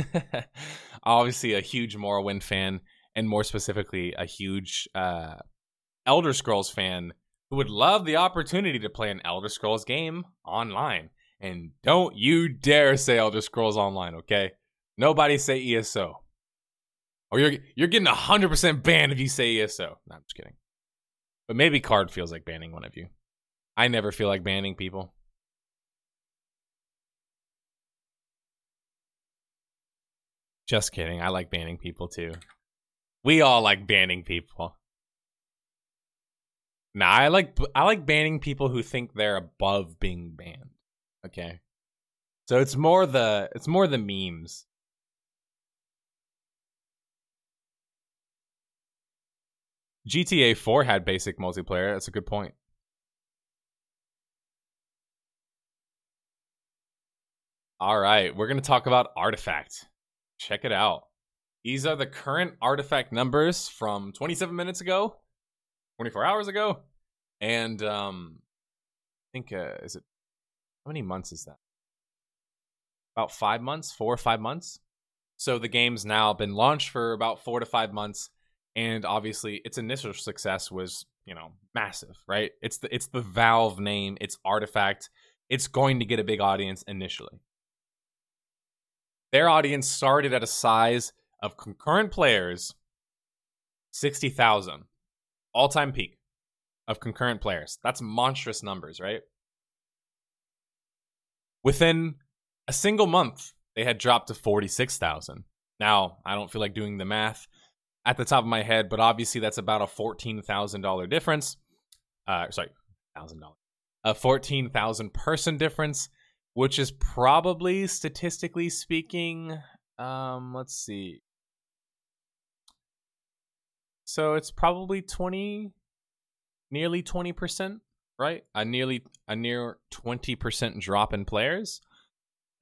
Obviously a huge Morrowind fan and more specifically a huge uh Elder Scrolls fan who would love the opportunity to play an Elder Scrolls game online. And don't you dare say Elder Scrolls Online, okay? Nobody say ESO. Or you're you're getting hundred percent banned if you say ESO. No, I'm just kidding. But maybe card feels like banning one of you. I never feel like banning people. Just kidding. I like banning people too. We all like banning people. Nah, I like I like banning people who think they're above being banned. Okay. So it's more the it's more the memes. GTA 4 had basic multiplayer. That's a good point. All right, we're going to talk about Artifact. Check it out. These are the current Artifact numbers from 27 minutes ago, 24 hours ago, and um I think uh, is it how many months is that? About 5 months, 4 or 5 months. So the game's now been launched for about 4 to 5 months and obviously its initial success was you know massive right? It's the it's the valve name it's artifact. It's going to get a big audience initially. Their audience started at a size of concurrent players 60,000 all-time peak of concurrent players. That's monstrous numbers right? Within a single month they had dropped to 46,000 now i don't feel like doing the math at the top of my head, but obviously that's about a fourteen thousand dollar difference. Uh, sorry, thousand dollars, a fourteen thousand person difference, which is probably statistically speaking. Um, let's see. So it's probably twenty, nearly twenty percent, right? A nearly a near twenty percent drop in players.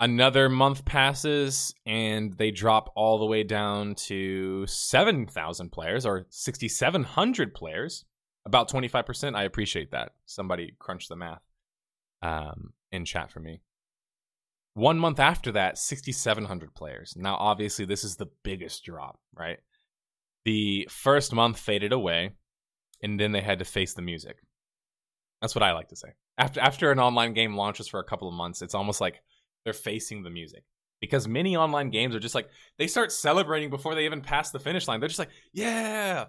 Another month passes and they drop all the way down to 7,000 players or 6,700 players, about 25%. I appreciate that. Somebody crunched the math um, in chat for me. One month after that, 6,700 players. Now, obviously, this is the biggest drop, right? The first month faded away, and then they had to face the music. That's what I like to say. After after an online game launches for a couple of months, it's almost like they're facing the music because many online games are just like they start celebrating before they even pass the finish line. They're just like, yeah,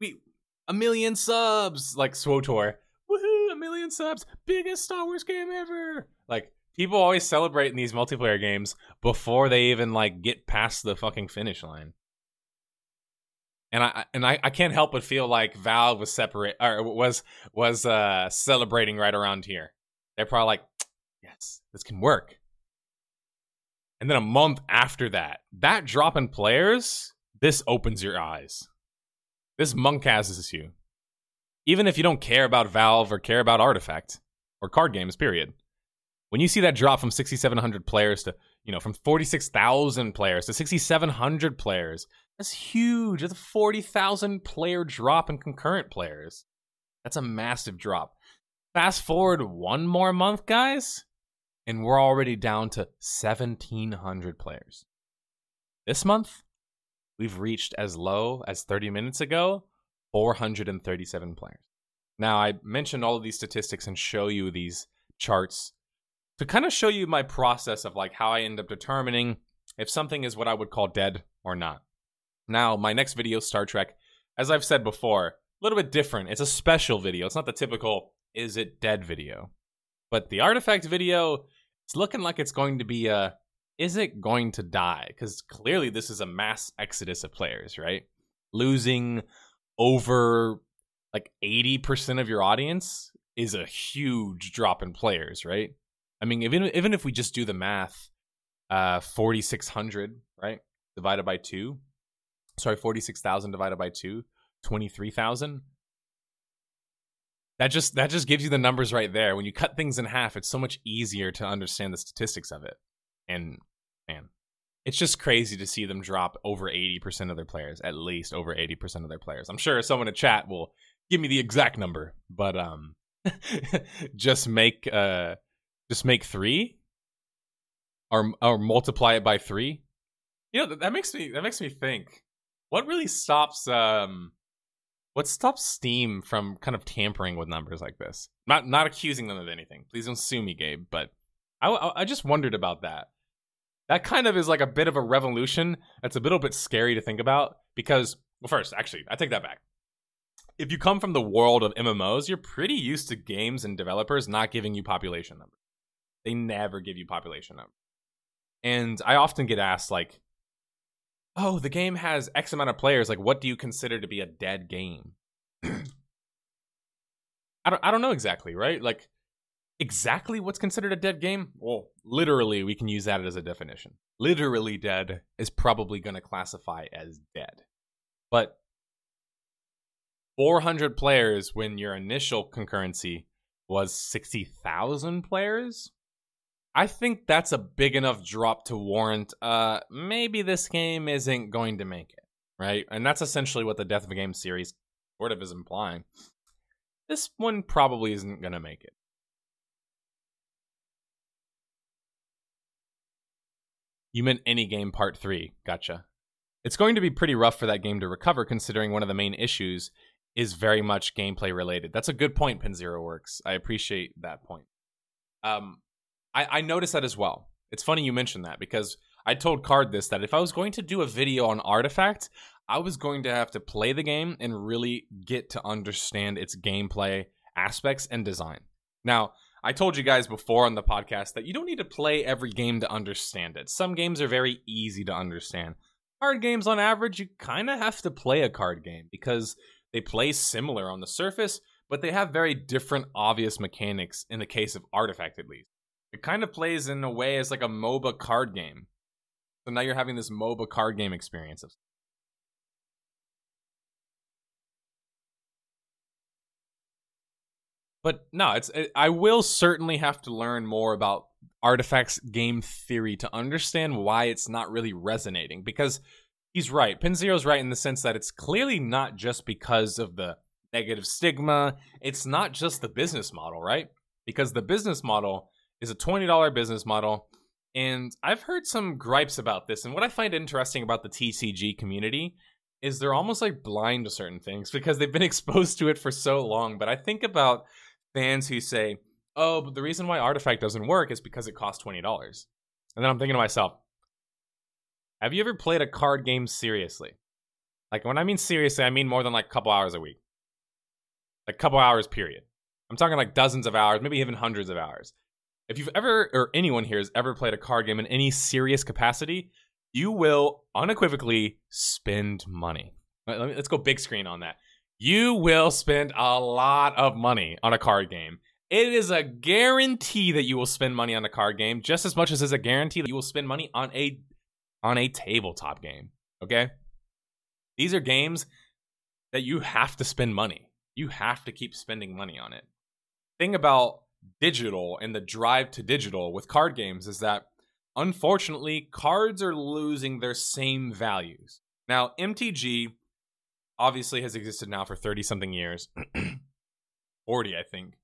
we a million subs, like SWTOR, woohoo, a million subs, biggest Star Wars game ever. Like people always celebrate in these multiplayer games before they even like get past the fucking finish line. And I and I, I can't help but feel like Valve was separate or was was uh celebrating right around here. They're probably like, yes, this can work. And then a month after that, that drop in players, this opens your eyes. This monkasses you. Even if you don't care about Valve or care about Artifact or card games, period. When you see that drop from 6,700 players to, you know, from 46,000 players to 6,700 players, that's huge. That's a 40,000 player drop in concurrent players. That's a massive drop. Fast forward one more month, guys and we're already down to 1,700 players. This month, we've reached as low as 30 minutes ago 437 players. Now, I mentioned all of these statistics and show you these charts to kind of show you my process of like how I end up determining if something is what I would call dead or not. Now, my next video, Star Trek, as I've said before, a little bit different. It's a special video. It's not the typical is it dead video. But the artifact video it's looking like it's going to be a uh, is it going to die? Because clearly this is a mass exodus of players, right? losing over like 80% of your audience is a huge drop in players, right? I mean, even even if we just do the math, uh 4600, right? Divided by 2. Sorry, 46,000 divided by 2, 23,000. That just that just gives you the numbers right there. When you cut things in half, it's so much easier to understand the statistics of it. And man, it's just crazy to see them drop over 80% of their players, at least over 80% of their players. I'm sure someone in chat will give me the exact number, but um just make uh just make 3 or or multiply it by 3. You know, that makes me that makes me think. What really stops um what stops Steam from kind of tampering with numbers like this? Not not accusing them of anything. Please don't sue me, Gabe, but I I just wondered about that. That kind of is like a bit of a revolution. That's a little bit scary to think about because well first, actually, I take that back if you come from the world of MMOs, you're pretty used to games and developers not giving you population numbers. They never give you population numbers. And I often get asked like, "Oh, the game has X amount of players. Like, what do you consider to be a dead game?" I don't I don't know exactly, right? Like exactly what's considered a dead game? Well, literally we can use that as a definition. Literally dead is probably going to classify as dead. But 400 players when your initial concurrency was 60,000 players. I think that's a big enough drop to warrant uh maybe this game isn't going to make it, right? And that's essentially what the Death of a Game series sort of is implying. This one probably isn't going to make it. You meant any game part 3. Gotcha. It's going to be pretty rough for that game to recover considering one of the main issues is very much gameplay related. That's a good point, Pinzero Works. I appreciate that point. Um, I, I noticed that as well. It's funny you mentioned that because I told Card this that if I was going to do a video on Artifact, I was going to have to play the game and really get to understand its gameplay aspects and design. Now, I told you guys before on the podcast that you don't need to play every game to understand it. Some games are very easy to understand. Card games, on average, you kind of have to play a card game because they play similar on the surface, but they have very different obvious mechanics in the case of Artifact at least. It kind of plays in a way as like a MOBA card game. So now you're having this MOBA card game experience. But no, it's it, I will certainly have to learn more about Artifact's game theory to understand why it's not really resonating because he's right. Pinzero's right in the sense that it's clearly not just because of the negative stigma. It's not just the business model, right? Because the business model is a $20 business model. And I've heard some gripes about this. And what I find interesting about the TCG community is they're almost like blind to certain things because they've been exposed to it for so long. But I think about fans who say, oh, but the reason why Artifact doesn't work is because it costs $20. And then I'm thinking to myself, have you ever played a card game seriously? Like when I mean seriously, I mean more than like a couple hours a week. Like a couple hours period. I'm talking like dozens of hours, maybe even hundreds of hours. If you've ever or anyone here has ever played a card game in any serious capacity, you will unequivocally spend money. Let me, let's go big screen on that. You will spend a lot of money on a card game. It is a guarantee that you will spend money on a card game just as much as it's a guarantee that you will spend money on a on a tabletop game. Okay? These are games that you have to spend money. You have to keep spending money on it. Thing about digital and the drive to digital with card games is that unfortunately cards are losing their same values. Now, MTG obviously has existed now for 30 something years. 40, I think,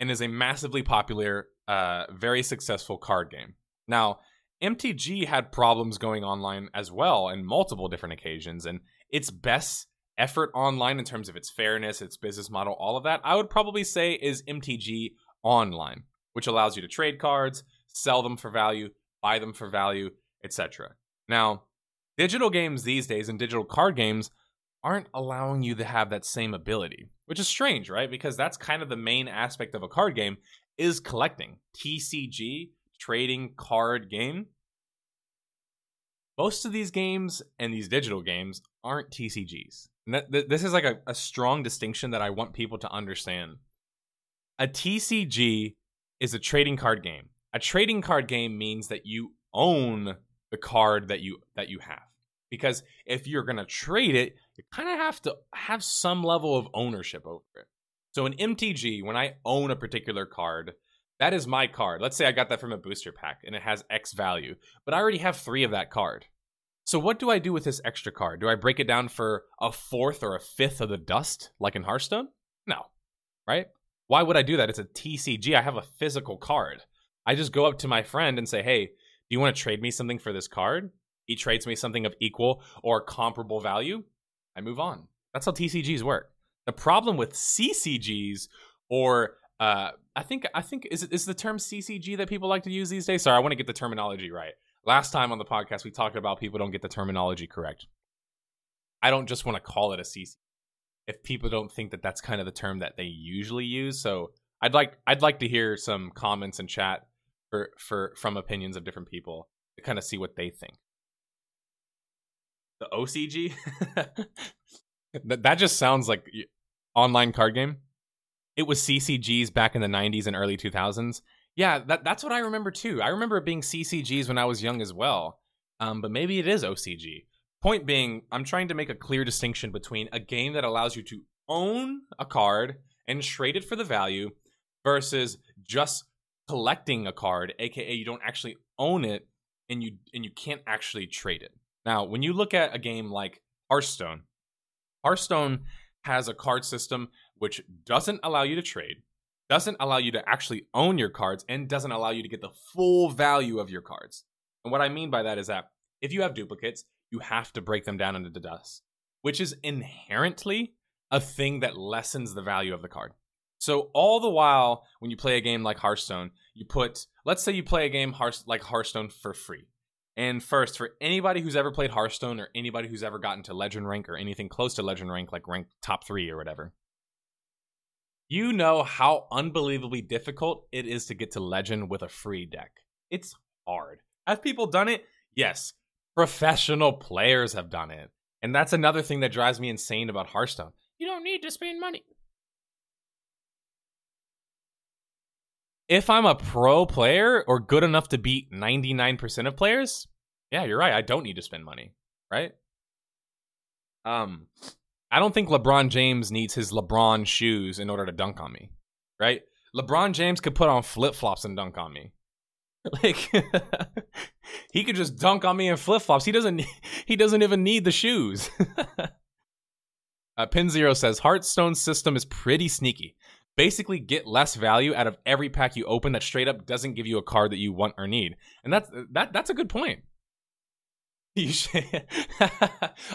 and is a massively popular, uh, very successful card game. Now, MTG had problems going online as well in multiple different occasions, and its best effort online in terms of its fairness, its business model, all of that, I would probably say is MTG Online, which allows you to trade cards, sell them for value, buy them for value, etc. Now, digital games these days and digital card games aren't allowing you to have that same ability, which is strange, right? Because that's kind of the main aspect of a card game is collecting. TCG trading card game most of these games and these digital games aren't TCGs. And th- this is like a, a strong distinction that I want people to understand. A TCG is a trading card game. A trading card game means that you own the card that you that you have. Because if you're going to trade it, you kind of have to have some level of ownership over it. So in MTG, when I own a particular card, that is my card. Let's say I got that from a booster pack and it has X value, but I already have three of that card. So what do I do with this extra card? Do I break it down for a fourth or a fifth of the dust, like in Hearthstone? No, right? Why would I do that? It's a TCG. I have a physical card. I just go up to my friend and say, hey, do you want to trade me something for this card? He trades me something of equal or comparable value. I move on. That's how TCGs work. The problem with CCGs or uh, I think I think is is the term CCG that people like to use these days. Sorry, I want to get the terminology right. Last time on the podcast, we talked about people don't get the terminology correct. I don't just want to call it a CC if people don't think that that's kind of the term that they usually use. So I'd like I'd like to hear some comments and chat for for from opinions of different people to kind of see what they think. The OCG that that just sounds like online card game. It was CCGs back in the 90s and early 2000s. Yeah, that, that's what I remember too. I remember it being CCGs when I was young as well. Um, but maybe it is OCG. Point being, I'm trying to make a clear distinction between a game that allows you to own a card and trade it for the value versus just collecting a card, aka you don't actually own it and you and you can't actually trade it. Now, when you look at a game like Hearthstone, Hearthstone has a card system which doesn't allow you to trade, doesn't allow you to actually own your cards, and doesn't allow you to get the full value of your cards. And what I mean by that is that if you have duplicates, you have to break them down into the dust, which is inherently a thing that lessens the value of the card. So all the while, when you play a game like Hearthstone, you put, let's say you play a game like Hearthstone for free. And first, for anybody who's ever played Hearthstone or anybody who's ever gotten to Legend rank or anything close to Legend rank, like rank top three or whatever, you know how unbelievably difficult it is to get to Legend with a free deck. It's hard. Have people done it? Yes. Professional players have done it. And that's another thing that drives me insane about Hearthstone. You don't need to spend money. if I'm a pro player or good enough to beat 99% of players, yeah, you're right. I don't need to spend money, right? Um, I don't think LeBron James needs his LeBron shoes in order to dunk on me, right? LeBron James could put on flip flops and dunk on me. Like he could just dunk on me in flip flops. He doesn't. He doesn't even need the shoes. uh, Pin Zero says Hearthstone's system is pretty sneaky basically get less value out of every pack you open that straight up doesn't give you a card that you want or need. And that's that that's a good point. You should,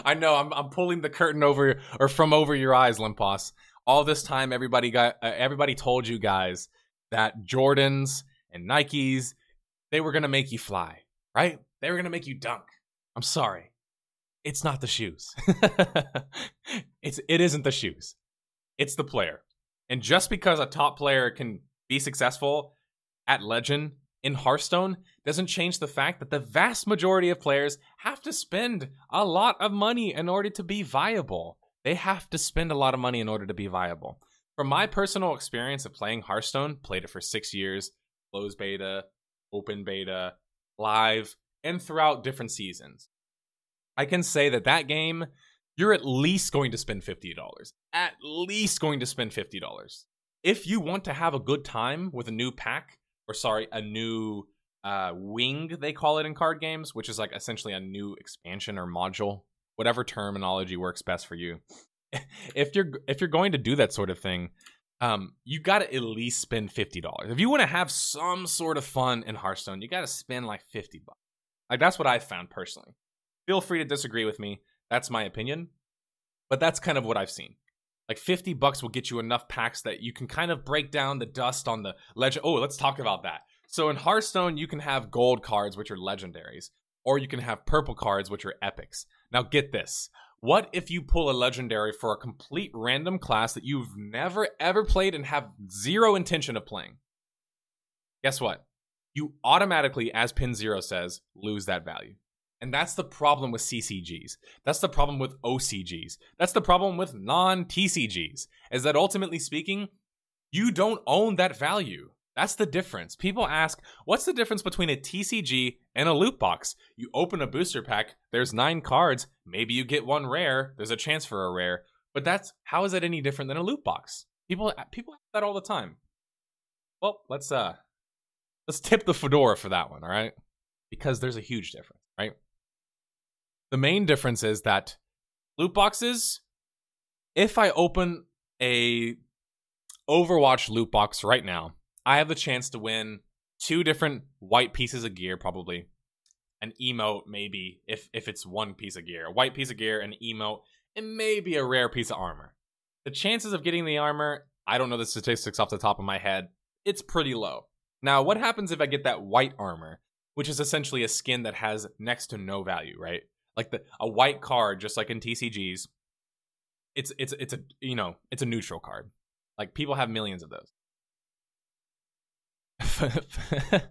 I know I'm I'm pulling the curtain over or from over your eyes, Lemposs. All this time, everybody got uh, everybody told you guys that Jordans and Nikes they were gonna make you fly, right? They were gonna make you dunk. I'm sorry, it's not the shoes. it's it isn't the shoes. It's the player. And just because a top player can be successful at Legend in Hearthstone doesn't change the fact that the vast majority of players have to spend a lot of money in order to be viable. They have to spend a lot of money in order to be viable. From my personal experience of playing Hearthstone, played it for six years, closed beta, open beta, live, and throughout different seasons. I can say that that game you're at least going to spend $50. At least going to spend $50. If you want to have a good time with a new pack, or sorry, a new uh, wing, they call it in card games, which is like essentially a new expansion or module, whatever terminology works best for you. if you're if you're going to do that sort of thing, um, you got to at least spend fifty dollars. If you want to have some sort of fun in Hearthstone, you got to spend like fifty bucks. Like that's what I found personally. Feel free to disagree with me. That's my opinion. But that's kind of what I've seen. Like 50 bucks will get you enough packs that you can kind of break down the dust on the legend. Oh, let's talk about that. So in Hearthstone, you can have gold cards, which are legendaries, or you can have purple cards, which are epics. Now, get this. What if you pull a legendary for a complete random class that you've never ever played and have zero intention of playing? Guess what? You automatically, as Pin Zero says, lose that value. And that's the problem with CCGs. That's the problem with OCGs. That's the problem with non TCGs, is that ultimately speaking, you don't own that value. That's the difference. People ask, what's the difference between a TCG and a loot box? You open a booster pack, there's nine cards, maybe you get one rare, there's a chance for a rare, but that's how is that any different than a loot box? People people ask that all the time. Well, let's uh let's tip the fedora for that one, all right? Because there's a huge difference, right? The main difference is that loot boxes if I open a Overwatch loot box right now, I have the chance to win two different white pieces of gear, probably an emote, maybe if if it's one piece of gear, a white piece of gear, an emote, and maybe a rare piece of armor. The chances of getting the armor, I don't know the statistics off the top of my head. It's pretty low. Now, what happens if I get that white armor, which is essentially a skin that has next to no value, right? Like the a white card, just like in TCGs. It's it's it's a you know it's a neutral card. Like people have millions of those.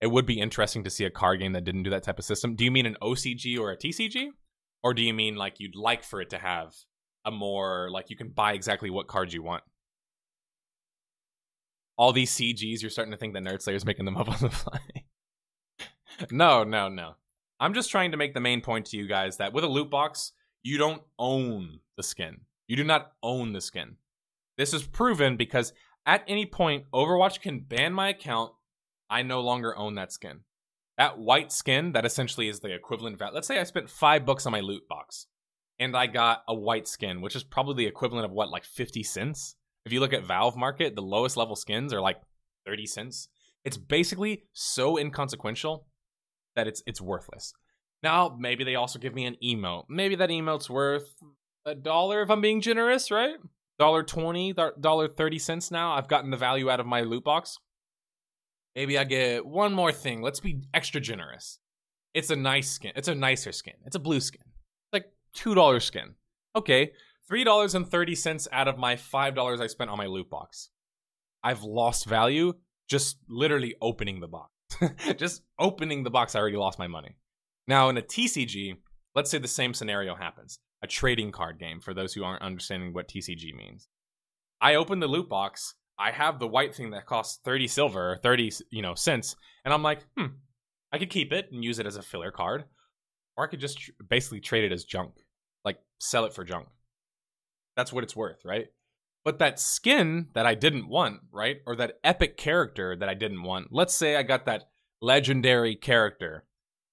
it would be interesting to see a card game that didn't do that type of system. Do you mean an OCG or a TCG? Or do you mean like you'd like for it to have a more like you can buy exactly what cards you want? All these CGs, you're starting to think that Nerd Slayer's making them up on the fly. no, no, no. I'm just trying to make the main point to you guys that with a loot box, you don't own the skin. You do not own the skin. This is proven because at any point, Overwatch can ban my account. I no longer own that skin. That white skin, that essentially is the equivalent value. Let's say I spent five bucks on my loot box and I got a white skin, which is probably the equivalent of what, like 50 cents? If you look at Valve Market, the lowest level skins are like 30 cents. It's basically so inconsequential that it's it's worthless. Now, maybe they also give me an emote. Maybe that emote's worth a dollar if I'm being generous, right? Dollar twenty, dollar thirty cents now. I've gotten the value out of my loot box. Maybe I get one more thing. Let's be extra generous. It's a nice skin. It's a nicer skin. It's a blue skin. It's like two dollar skin. Okay, three dollars and thirty cents out of my five dollars I spent on my loot box. I've lost value just literally opening the box. just opening the box, I already lost my money. Now in a TCG, let's say the same scenario happens a trading card game for those who aren't understanding what TCG means. I open the loot box, I have the white thing that costs 30 silver, 30, you know, cents, and I'm like, "Hmm, I could keep it and use it as a filler card, or I could just tr- basically trade it as junk, like sell it for junk. That's what it's worth, right? But that skin that I didn't want, right? Or that epic character that I didn't want. Let's say I got that legendary character.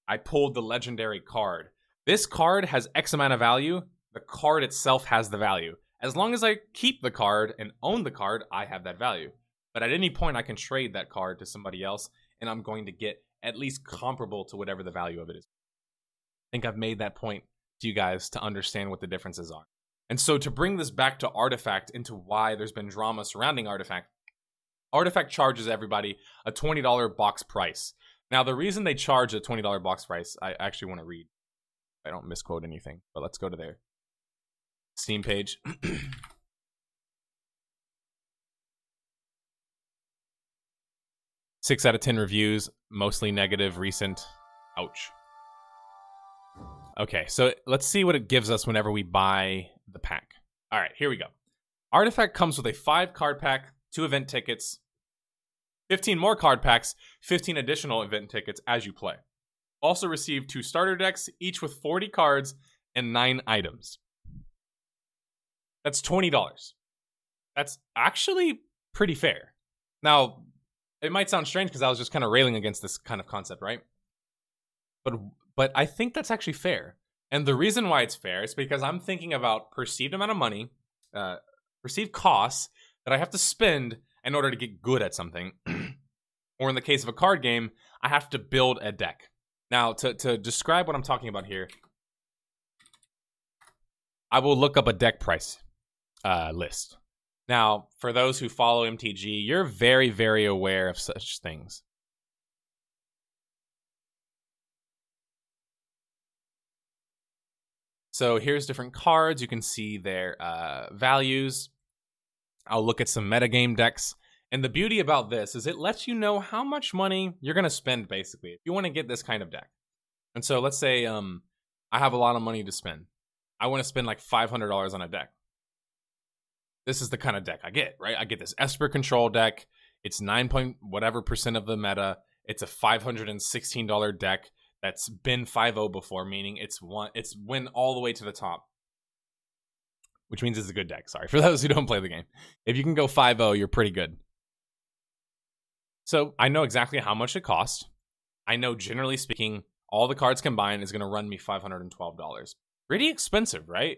I pulled the legendary card this card has X amount of value. The card itself has the value. As long as I keep the card and own the card, I have that value. But at any point, I can trade that card to somebody else, and I'm going to get at least comparable to whatever the value of it is. I think I've made that point to you guys to understand what the differences are. And so, to bring this back to Artifact into why there's been drama surrounding Artifact, Artifact charges everybody a $20 box price. Now, the reason they charge a $20 box price, I actually want to read. I don't misquote anything, but let's go to their Steam page. Six out of ten reviews, mostly negative, recent. Ouch. Okay, so let's see what it gives us whenever we buy the pack. All right, here we go. Artifact comes with a five card pack, two event tickets, 15 more card packs, 15 additional event tickets as you play also received two starter decks, each with 40 cards and nine items. That's $20. That's actually pretty fair. Now, it might sound strange because I was just kind of railing against this kind of concept, right? But but I think that's actually fair. And the reason why it's fair is because I'm thinking about perceived amount of money, uh, perceived costs that I have to spend in order to get good at something. or in the case of a card game, I have to build a deck. Now, to, to describe what I'm talking about here, I will look up a deck price uh, list. Now, for those who follow MTG, you're very, very aware of such things. So here's different cards. You can see their uh, values. I'll look at some metagame decks. And the beauty about this is it lets you know how much money you're going to spend basically if you want to get this kind of deck. And so let's say um I have a lot of money to spend. I want to spend like $500 on a deck. This is the kind of deck I get, right? I get this Esper control deck. It's 9 point whatever percent of the meta. It's a $516 deck that's been 5-0 before, meaning it's one it's win all the way to the top. Which means it's a good deck. Sorry for those who don't play the game. If you can go 5-0, you're pretty good. So I know exactly how much it costs. I know generally speaking, all the cards combined is going to run me $512. Pretty expensive, right?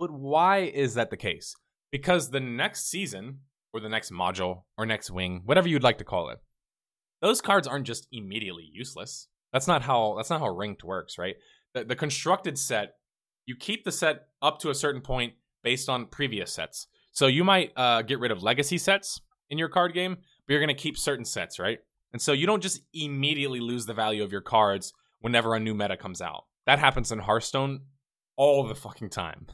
But why is that the case? Because the next season, or the next module, or next wing, whatever you'd like to call it, those cards aren't just immediately useless. That's not how that's not how ranked works, right? The, the constructed set, you keep the set up to a certain point based on previous sets. So you might uh, get rid of legacy sets in your card game, but you're going to keep certain sets, right? And so you don't just immediately lose the value of your cards whenever a new meta comes out. That happens in Hearthstone all the fucking time.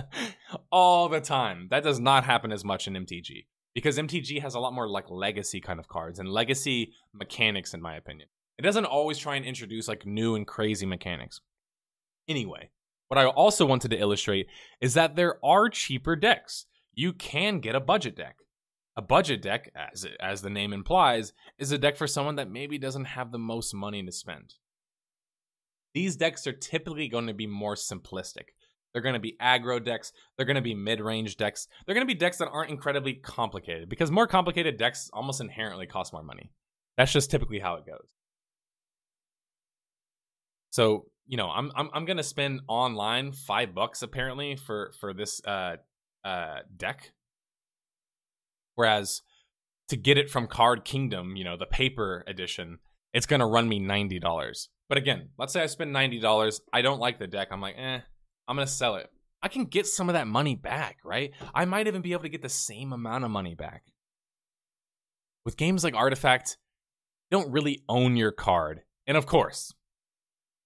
all the time. That does not happen as much in MTG because MTG has a lot more like legacy kind of cards and legacy mechanics in my opinion. It doesn't always try and introduce like new and crazy mechanics. Anyway, what I also wanted to illustrate is that there are cheaper decks. You can get a budget deck. A budget deck, as as the name implies, is a deck for someone that maybe doesn't have the most money to spend. These decks are typically going to be more simplistic. They're going to be aggro decks. They're going to be mid range decks. They're going to be decks that aren't incredibly complicated because more complicated decks almost inherently cost more money. That's just typically how it goes. So you know, I'm I'm I'm gonna spend online five bucks apparently for for this uh uh deck, whereas to get it from Card Kingdom, you know, the paper edition, it's gonna run me ninety dollars. But again, let's say I spend $90. I don't like the deck. I'm like, eh, I'm going to sell it. I can get some of that money back, right? I might even be able to get the same amount of money back. With games like Artifact, you don't really own your card. And of course,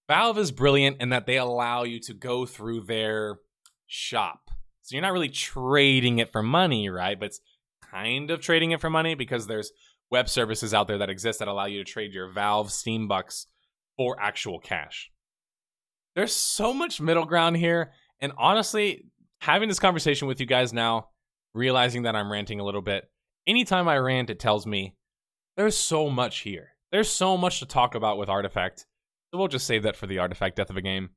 Valve is brilliant in that they allow you to go through their shop. So you're not really trading it for money, right? But it's kind of trading it for money because there's web services out there that exist that allow you to trade your Valve Steam Bucks for actual cash. There's so much middle ground here. And honestly, having this conversation with you guys now, realizing that I'm ranting a little bit, anytime I rant, it tells me there's so much here. There's so much to talk about with Artifact. So we'll just save that for the Artifact Death of a Game.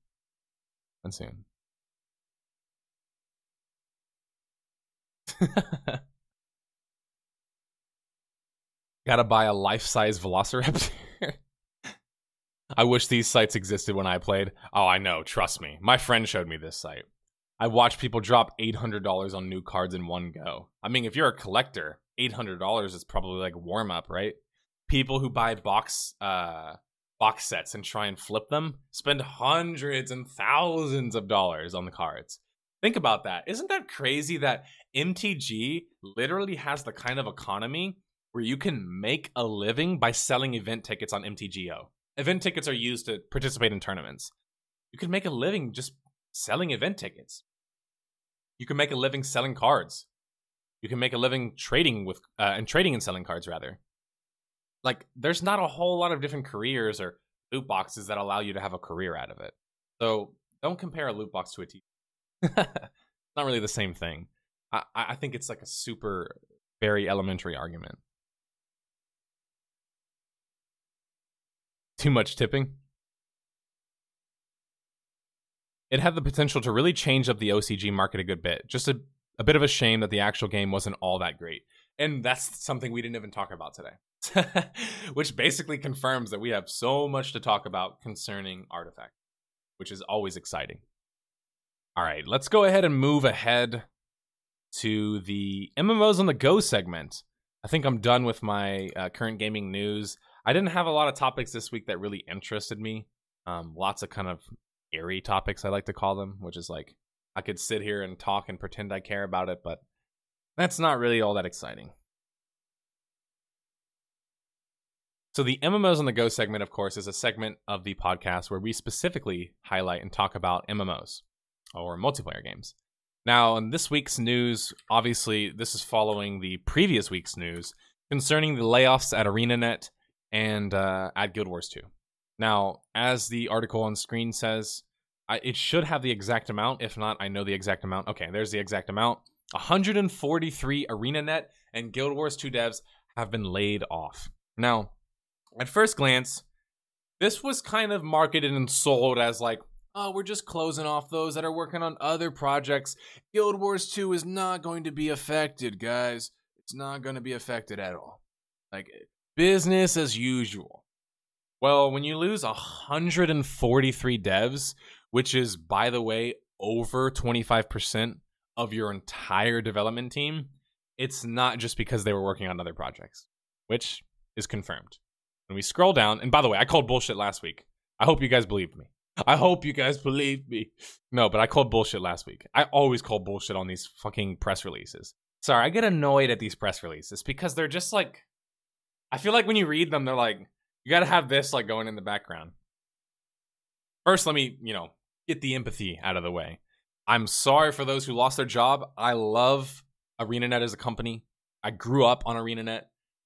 And soon. Gotta buy a life size Velociraptor. I wish these sites existed when I played. Oh, I know. Trust me. My friend showed me this site. I watched people drop $800 on new cards in one go. I mean, if you're a collector, $800 is probably like warm up, right? People who buy box uh box sets and try and flip them spend hundreds and thousands of dollars on the cards. Think about that. Isn't that crazy that MTG literally has the kind of economy where you can make a living by selling event tickets on MTGO? event tickets are used to participate in tournaments. You can make a living just selling event tickets. You can make a living selling cards. You can make a living trading with uh, and trading and selling cards rather. Like there's not a whole lot of different careers or loot boxes that allow you to have a career out of it. So don't compare a loot box to a TV. not really the same thing. I, I think it's like a super very elementary argument. Too much tipping. It had the potential to really change up the OCG market a good bit. Just a, a bit of a shame that the actual game wasn't all that great. And that's something we didn't even talk about today. which basically confirms that we have so much to talk about concerning Artifact, which is always exciting. All right, let's go ahead and move ahead to the MMOs on the Go segment. I think I'm done with my uh, current gaming news. I didn't have a lot of topics this week that really interested me. Um, lots of kind of airy topics, I like to call them, which is like I could sit here and talk and pretend I care about it, but that's not really all that exciting. So, the MMOs on the Go segment, of course, is a segment of the podcast where we specifically highlight and talk about MMOs or multiplayer games. Now, in this week's news, obviously, this is following the previous week's news concerning the layoffs at ArenaNet and uh, at Guild Wars 2. Now, as the article on screen says, I, it should have the exact amount. If not, I know the exact amount. Okay, there's the exact amount. 143 ArenaNet and Guild Wars 2 devs have been laid off. Now, at first glance, this was kind of marketed and sold as like, oh, we're just closing off those that are working on other projects. Guild Wars 2 is not going to be affected, guys. It's not going to be affected at all. Like, business as usual. Well, when you lose 143 devs, which is, by the way, over 25% of your entire development team, it's not just because they were working on other projects, which is confirmed. When we scroll down, and by the way, I called bullshit last week. I hope you guys believed me. I hope you guys believe me. No, but I called bullshit last week. I always call bullshit on these fucking press releases. Sorry, I get annoyed at these press releases because they're just like I feel like when you read them, they're like, you gotta have this like going in the background. First, let me, you know, get the empathy out of the way. I'm sorry for those who lost their job. I love ArenaNet as a company. I grew up on ArenaNet.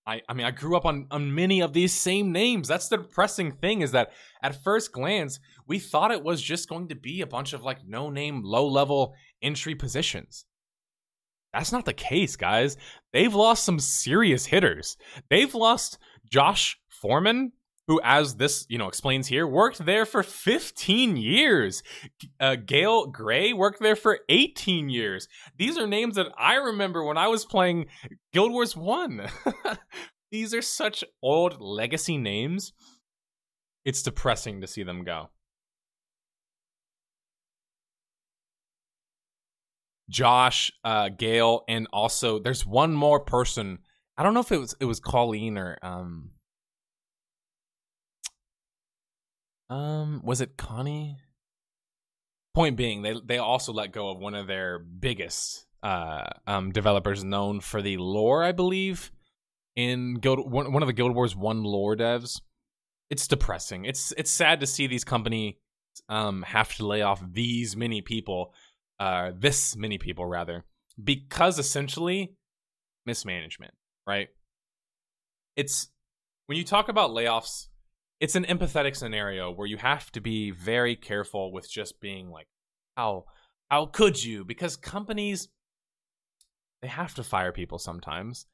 I, I mean, I grew up on, on many of these same names. That's the depressing thing is that at first glance, we thought it was just going to be a bunch of like no name, low level entry positions. That's not the case, guys. They've lost some serious hitters. They've lost Josh Foreman, who, as this you know explains here, worked there for 15 years. Uh, Gaile Gray worked there for 18 years. These are names that I remember when I was playing Guild Wars One. These are such old legacy names. It's depressing to see them go. Josh, uh, Gaile, and also there's one more person. I don't know if it was it was Colleen or um Um, was it Connie? Point being, they they also let go of one of their biggest uh um developers known for the lore, I believe, in Guild one, one of the Guild Wars one lore devs. It's depressing. It's it's sad to see these company um have to lay off these many people, uh this many people rather, because essentially mismanagement, right? It's when you talk about layoffs it's an empathetic scenario where you have to be very careful with just being like how how could you? Because companies they have to fire people sometimes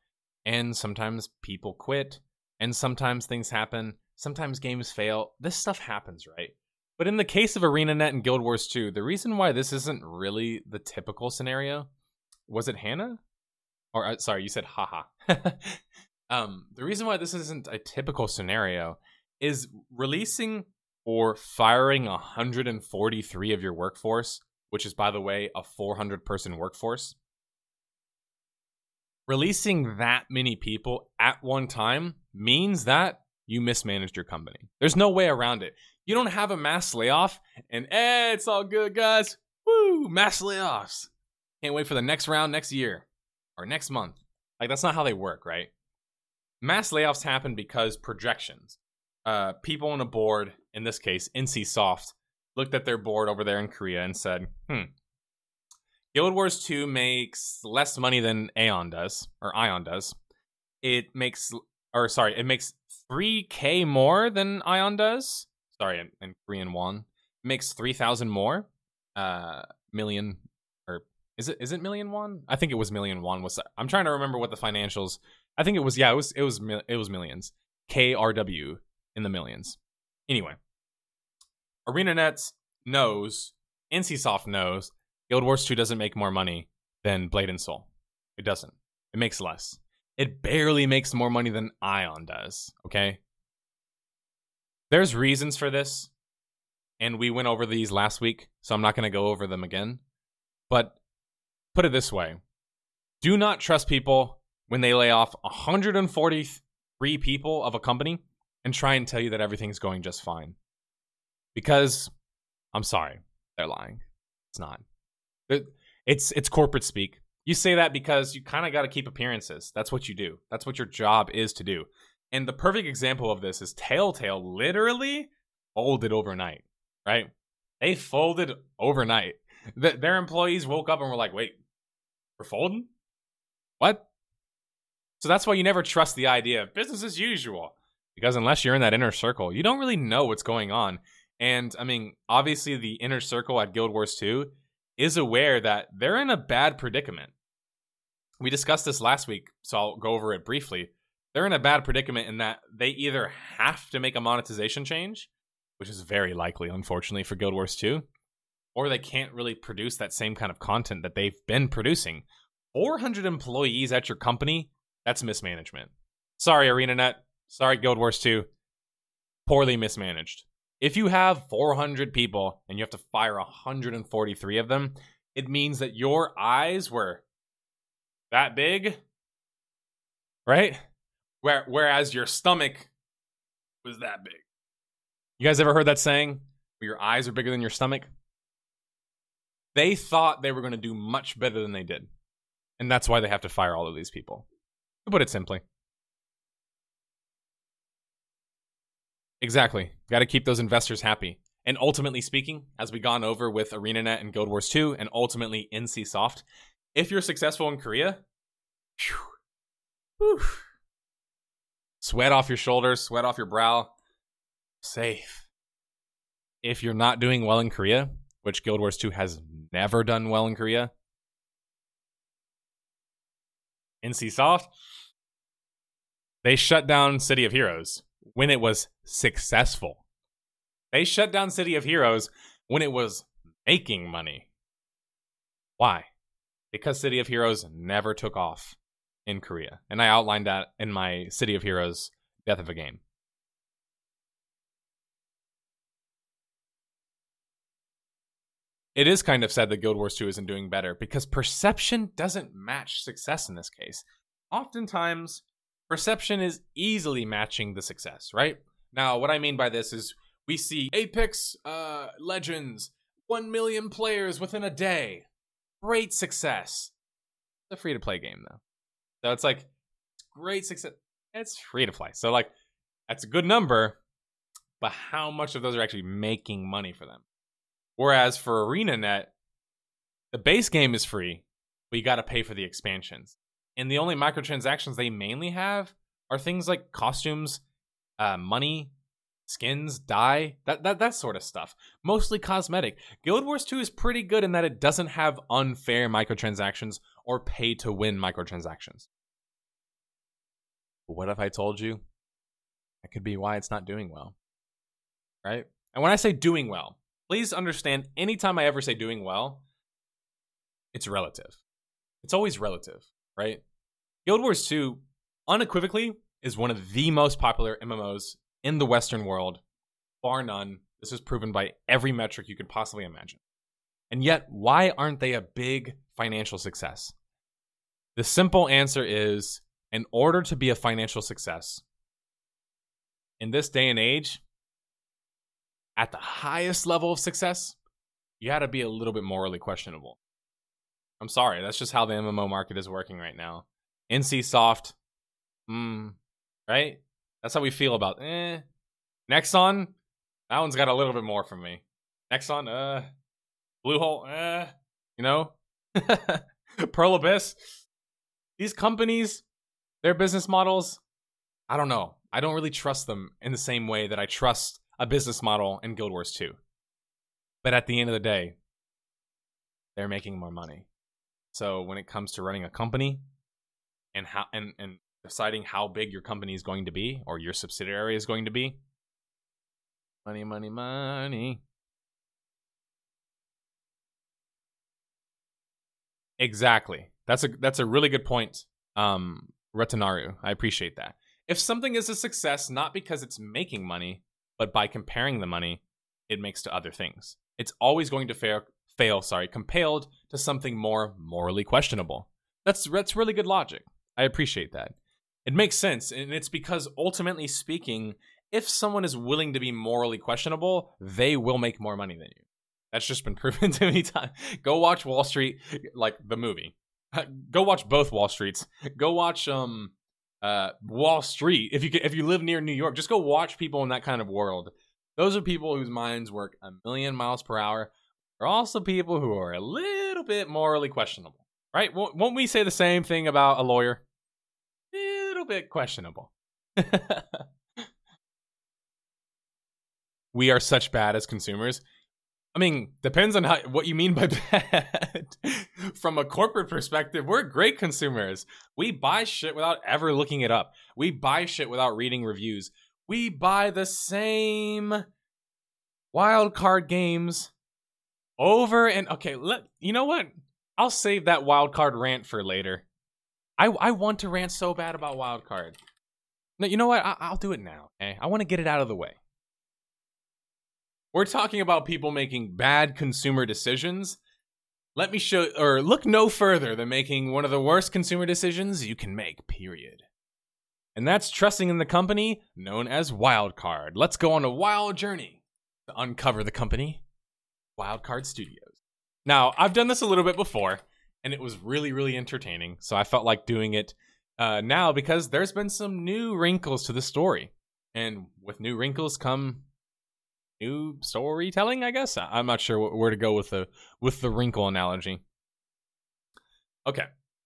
and sometimes people quit and sometimes things happen sometimes games fail. This stuff happens right but in the case of arenanet and guild wars 2 the reason why this isn't really the typical scenario was it hannah or uh, sorry you said haha um the reason why this isn't a typical scenario is releasing or firing 143 of your workforce, which is, by the way, a 400 person workforce, releasing that many people at one time means that you mismanaged your company. There's no way around it. You don't have a mass layoff and, eh, it's all good, guys. Woo, mass layoffs. Can't wait for the next round next year or next month. Like, that's not how they work, right? Mass layoffs happen because projections uh, people on a board, in this case, NCSoft, looked at their board over there in Korea and said, hmm, Guild Wars 2 makes less money than Aion does, or Aion does. It makes, or sorry, it makes 3k more than Aion does. Sorry, in, in Korean won. Makes 3,000 more. Uh, million, or is it, is it million won? I think it was million won. Was I'm trying to remember what the financials, I think it was, yeah, it was, it was, it was millions. KRW in the millions. Anyway, ArenaNet knows, NCSoft knows, Guild Wars 2 doesn't make more money than Blade and Soul. It doesn't. It makes less. It barely makes more money than Aion does, okay? There's reasons for this, and we went over these last week, so I'm not going to go over them again. But put it this way do not trust people when they lay off 143 people of a company and try and tell you that everything's going just fine. Because I'm sorry, they're lying. It's not. It's it's corporate speak. You say that because you kind of got to keep appearances. That's what you do. That's what your job is to do. And the perfect example of this is Telltale literally folded overnight, right? They folded overnight. their employees woke up and were like, wait, we're folding? What? So that's why you never trust the idea of business as usual. Because unless you're in that inner circle, you don't really know what's going on. And I mean, obviously, the inner circle at Guild Wars 2 is aware that they're in a bad predicament. We discussed this last week, so I'll go over it briefly. They're in a bad predicament in that they either have to make a monetization change, which is very likely, unfortunately, for Guild Wars 2, or they can't really produce that same kind of content that they've been producing. 400 employees at your company, that's mismanagement. Sorry, ArenaNet. Sorry, Guild Wars 2. Poorly mismanaged. If you have 400 people and you have to fire 143 of them, it means that your eyes were that big, right? Where, whereas your stomach was that big. You guys ever heard that saying? Where your eyes are bigger than your stomach? They thought they were going to do much better than they did. And that's why they have to fire all of these people. To put it simply. Exactly. Got to keep those investors happy. And ultimately speaking, as we gone over with ArenaNet and Guild Wars 2, and ultimately NCSoft, if you're successful in Korea, whew, whew, sweat off your shoulders, sweat off your brow, safe. If you're not doing well in Korea, which Guild Wars 2 has never done well in Korea, NCSoft, they shut down City of Heroes when it was successful. They shut down City of Heroes when it was making money. Why? Because City of Heroes never took off in Korea. And I outlined that in my City of Heroes Death of a Game. It is kind of sad that Guild Wars 2 isn't doing better because perception doesn't match success in this case. Oftentimes, perception is easily matching the success, right? Now, what I mean by this is we see Apex uh, Legends, 1 million players within a day. Great success. It's a free to play game, though. So it's like, great success. It's free to play. So, like, that's a good number, but how much of those are actually making money for them? Whereas for ArenaNet, the base game is free, but you got to pay for the expansions. And the only microtransactions they mainly have are things like costumes, uh, money, skins, dye, that, that that sort of stuff. Mostly cosmetic. Guild Wars 2 is pretty good in that it doesn't have unfair microtransactions or pay to win microtransactions. But what if I told you that could be why it's not doing well? Right? And when I say doing well, please understand anytime I ever say doing well, it's relative. It's always relative right? Guild Wars 2 unequivocally is one of the most popular MMOs in the Western world, bar none. This is proven by every metric you could possibly imagine. And yet, why aren't they a big financial success? The simple answer is in order to be a financial success, in this day and age, at the highest level of success, you got to be a little bit morally questionable. I'm sorry, that's just how the MMO market is working right now. NCSoft, hmm, right? That's how we feel about. Eh, Nexon, that one's got a little bit more from me. Nexon, uh, Bluehole, uh, you know, Pearl Abyss. These companies, their business models, I don't know. I don't really trust them in the same way that I trust a business model in Guild Wars 2. But at the end of the day, they're making more money. So when it comes to running a company and how and, and deciding how big your company is going to be or your subsidiary is going to be, money, money, money. Exactly. That's a that's a really good point. Um Retanaru. I appreciate that. If something is a success not because it's making money, but by comparing the money it makes to other things. It's always going to fail fail, sorry, compelled to something more morally questionable. That's that's really good logic. I appreciate that. It makes sense, and it's because ultimately speaking, if someone is willing to be morally questionable, they will make more money than you. That's just been proven to me time. Go watch Wall Street, like the movie. Go watch both Wall Streets. Go watch um uh Wall Street. If you if you live near New York, just go watch people in that kind of world. Those are people whose minds work a million miles per hour They're also people who are a little bit morally questionable, right? Won't we say the same thing about a lawyer? A little bit questionable. we are such bad as consumers. I mean, depends on how what you mean by bad. From a corporate perspective, we're great consumers. We buy shit without ever looking it up. We buy shit without reading reviews. We buy the same wild card games over and okay, let you know what? I'll save that wild card rant for later. I I want to rant so bad about wild card. No, you know what? I, will do it now. Okay, I want to get it out of the way. We're talking about people making bad consumer decisions. Let me show, or look no further than making one of the worst consumer decisions you can make, period. And that's trusting in the company known as Wildcard. Let's go on a wild journey to uncover the company, Wildcard Studios. Now, I've done this a little bit before, and it was really, really entertaining. So I felt like doing it uh, now because there's been some new wrinkles to the story. And with new wrinkles come new storytelling, I guess. I'm not sure where to go with the with the wrinkle analogy. Okay.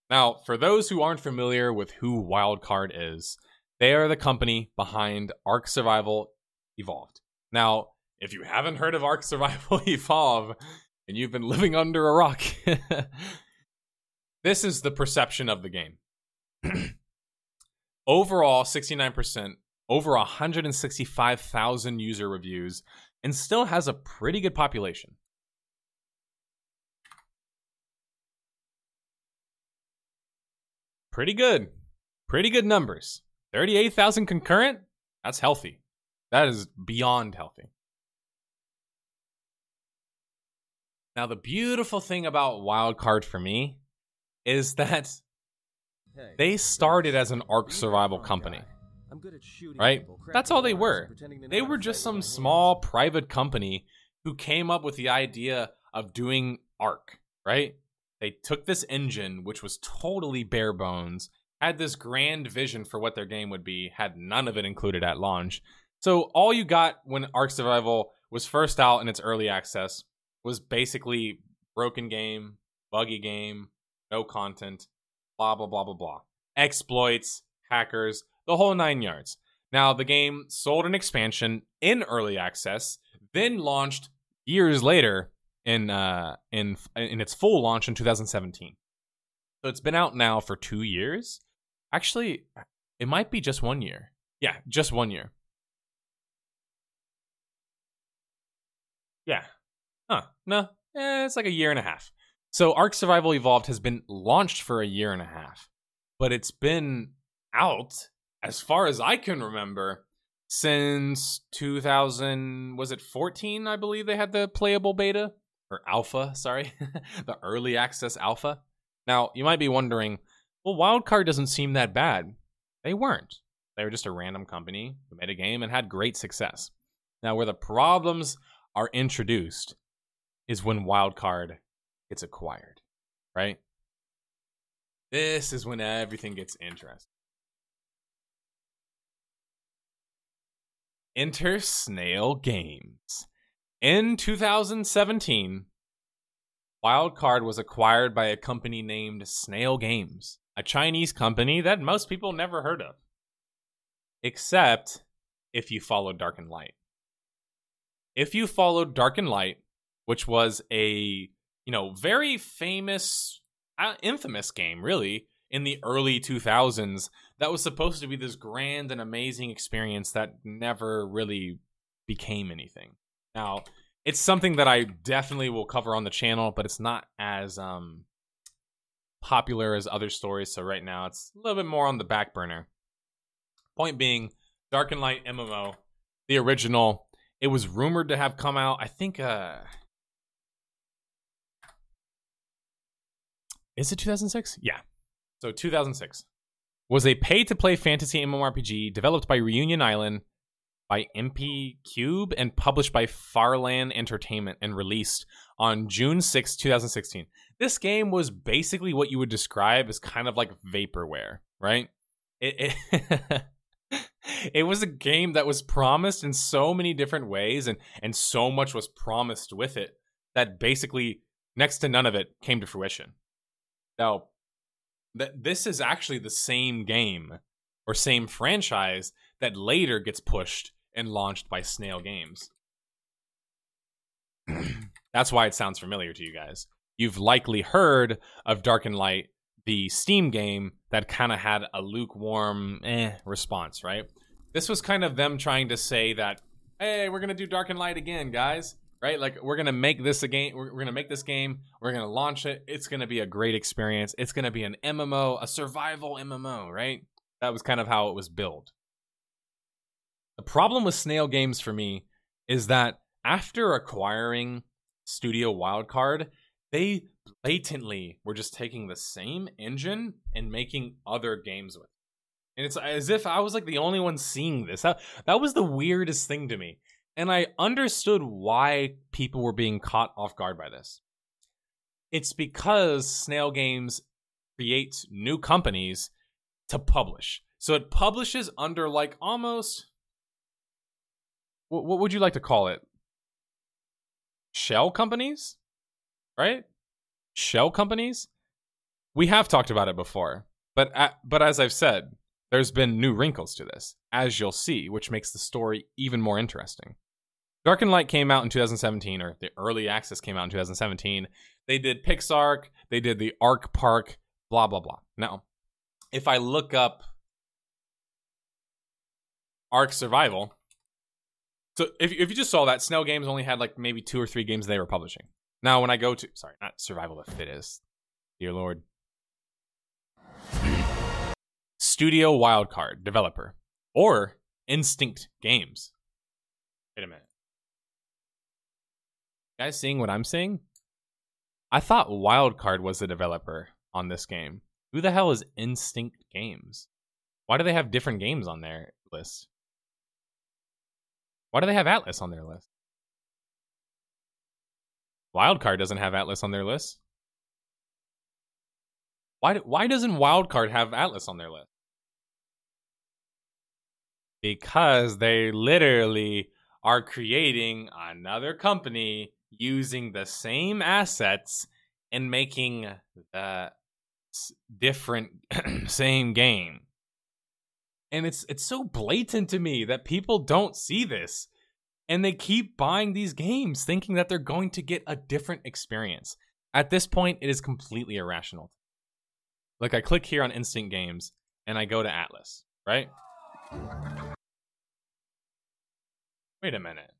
Now, for those who aren't familiar with who Wildcard is, they are the company behind Ark Survival Evolved. Now, if you haven't heard of Ark Survival Evolve and you've been living under a rock, this is the perception of the game. Overall, 69% over 165,000 user reviews, and still has a pretty good population. Pretty good. Pretty good numbers. 38,000 concurrent? That's healthy. That is beyond healthy. Now, the beautiful thing about Wildcard for me is that they started as an Ark survival company right? That's all they were. They were just some small private company who came up with the idea of doing Ark, right? They took this engine, which was totally bare bones, had this grand vision for what their game would be, had none of it included at launch. So all you got when Ark Survival was first out in its early access was basically broken game, buggy game, no content, blah blah blah blah blah. Exploits, hackers, the whole nine yards. Now, the game sold an expansion in early access, then launched years later in uh, in in its full launch in 2017. So it's been out now for two years. Actually, it might be just one year. Yeah, just one year. Yeah. Huh. No, eh, it's like a year and a half. So Ark Survival Evolved has been launched for a year and a half, but it's been out as far as I can remember, since 2000, was it 14? I believe they had the playable beta or alpha, sorry, the early access alpha. Now, you might be wondering, well, Wildcard doesn't seem that bad. They weren't. They were just a random company who made a game and had great success. Now, where the problems are introduced is when Wildcard gets acquired, right? This is when everything gets interesting. Enter Snail Games. In 2017, Wildcard was acquired by a company named Snail Games, a Chinese company that most people never heard of. Except if you followed Dark and Light. If you followed Dark and Light, which was a, you know, very famous, uh, infamous game, really, in the early 2000s that was supposed to be this grand and amazing experience that never really became anything. Now, it's something that I definitely will cover on the channel, but it's not as um popular as other stories, so right now it's a little bit more on the back burner. Point being, Dark and Light MMO, the original, it was rumored to have come out, I think uh Is it 2006? Yeah. So 2006 was a pay-to-play fantasy MMORPG developed by Reunion Island by NPCube and published by Farlan Entertainment and released on June 6, 2016. This game was basically what you would describe as kind of like vaporware, right? It, it, it was a game that was promised in so many different ways and and so much was promised with it that basically next to none of it came to fruition. Now, that this is actually the same game or same franchise that later gets pushed and launched by Snail Games. That's why it sounds familiar to you guys. You've likely heard of Dark and Light, the Steam game that kind of had a lukewarm eh response, right? This was kind of them trying to say that, hey, we're gonna do Dark and Light again, guys. Right? Like we're gonna make this a game. We're, we're gonna make this game. We're gonna launch it. It's gonna be a great experience. It's gonna be an MMO, a survival MMO, right? That was kind of how it was built. The problem with Snail Games for me is that after acquiring Studio Wildcard, they blatantly were just taking the same engine and making other games with. It. And it's as if I was like the only one seeing this. That, that was the weirdest thing to me. And I understood why people were being caught off guard by this. It's because Snail Games creates new companies to publish. So it publishes under like almost what, what would you like to call it? Shell companies? Right? Shell companies? We have talked about it before. But but as I've said, there's been new wrinkles to this, as you'll see, which makes the story even more interesting. Dark and Light came out in 2017, or the early access came out in 2017. They did PixARK, they did the Ark Park, blah blah blah. Now, if I look up Ark Survival, so if if you just saw that, Snail Games only had like maybe two or three games they were publishing. Now when I go to sorry, not Survival the Fittest, dear lord. Studio Wildcard developer or Instinct Games. Wait a minute. Guys seeing what I'm seeing? I thought Wildcard was the developer on this game. Who the hell is Instinct Games? Why do they have different games on their list? Why do they have Atlas on their list? Wildcard doesn't have Atlas on their list. Why, why doesn't Wildcard have Atlas on their list? Because they literally are creating another company using the same assets and making the different same game. And it's it's so blatant to me that people don't see this and they keep buying these games thinking that they're going to get a different experience. At this point, it is completely irrational. Like I click here on Instinct Games and I go to Atlas, right? Wait a minute.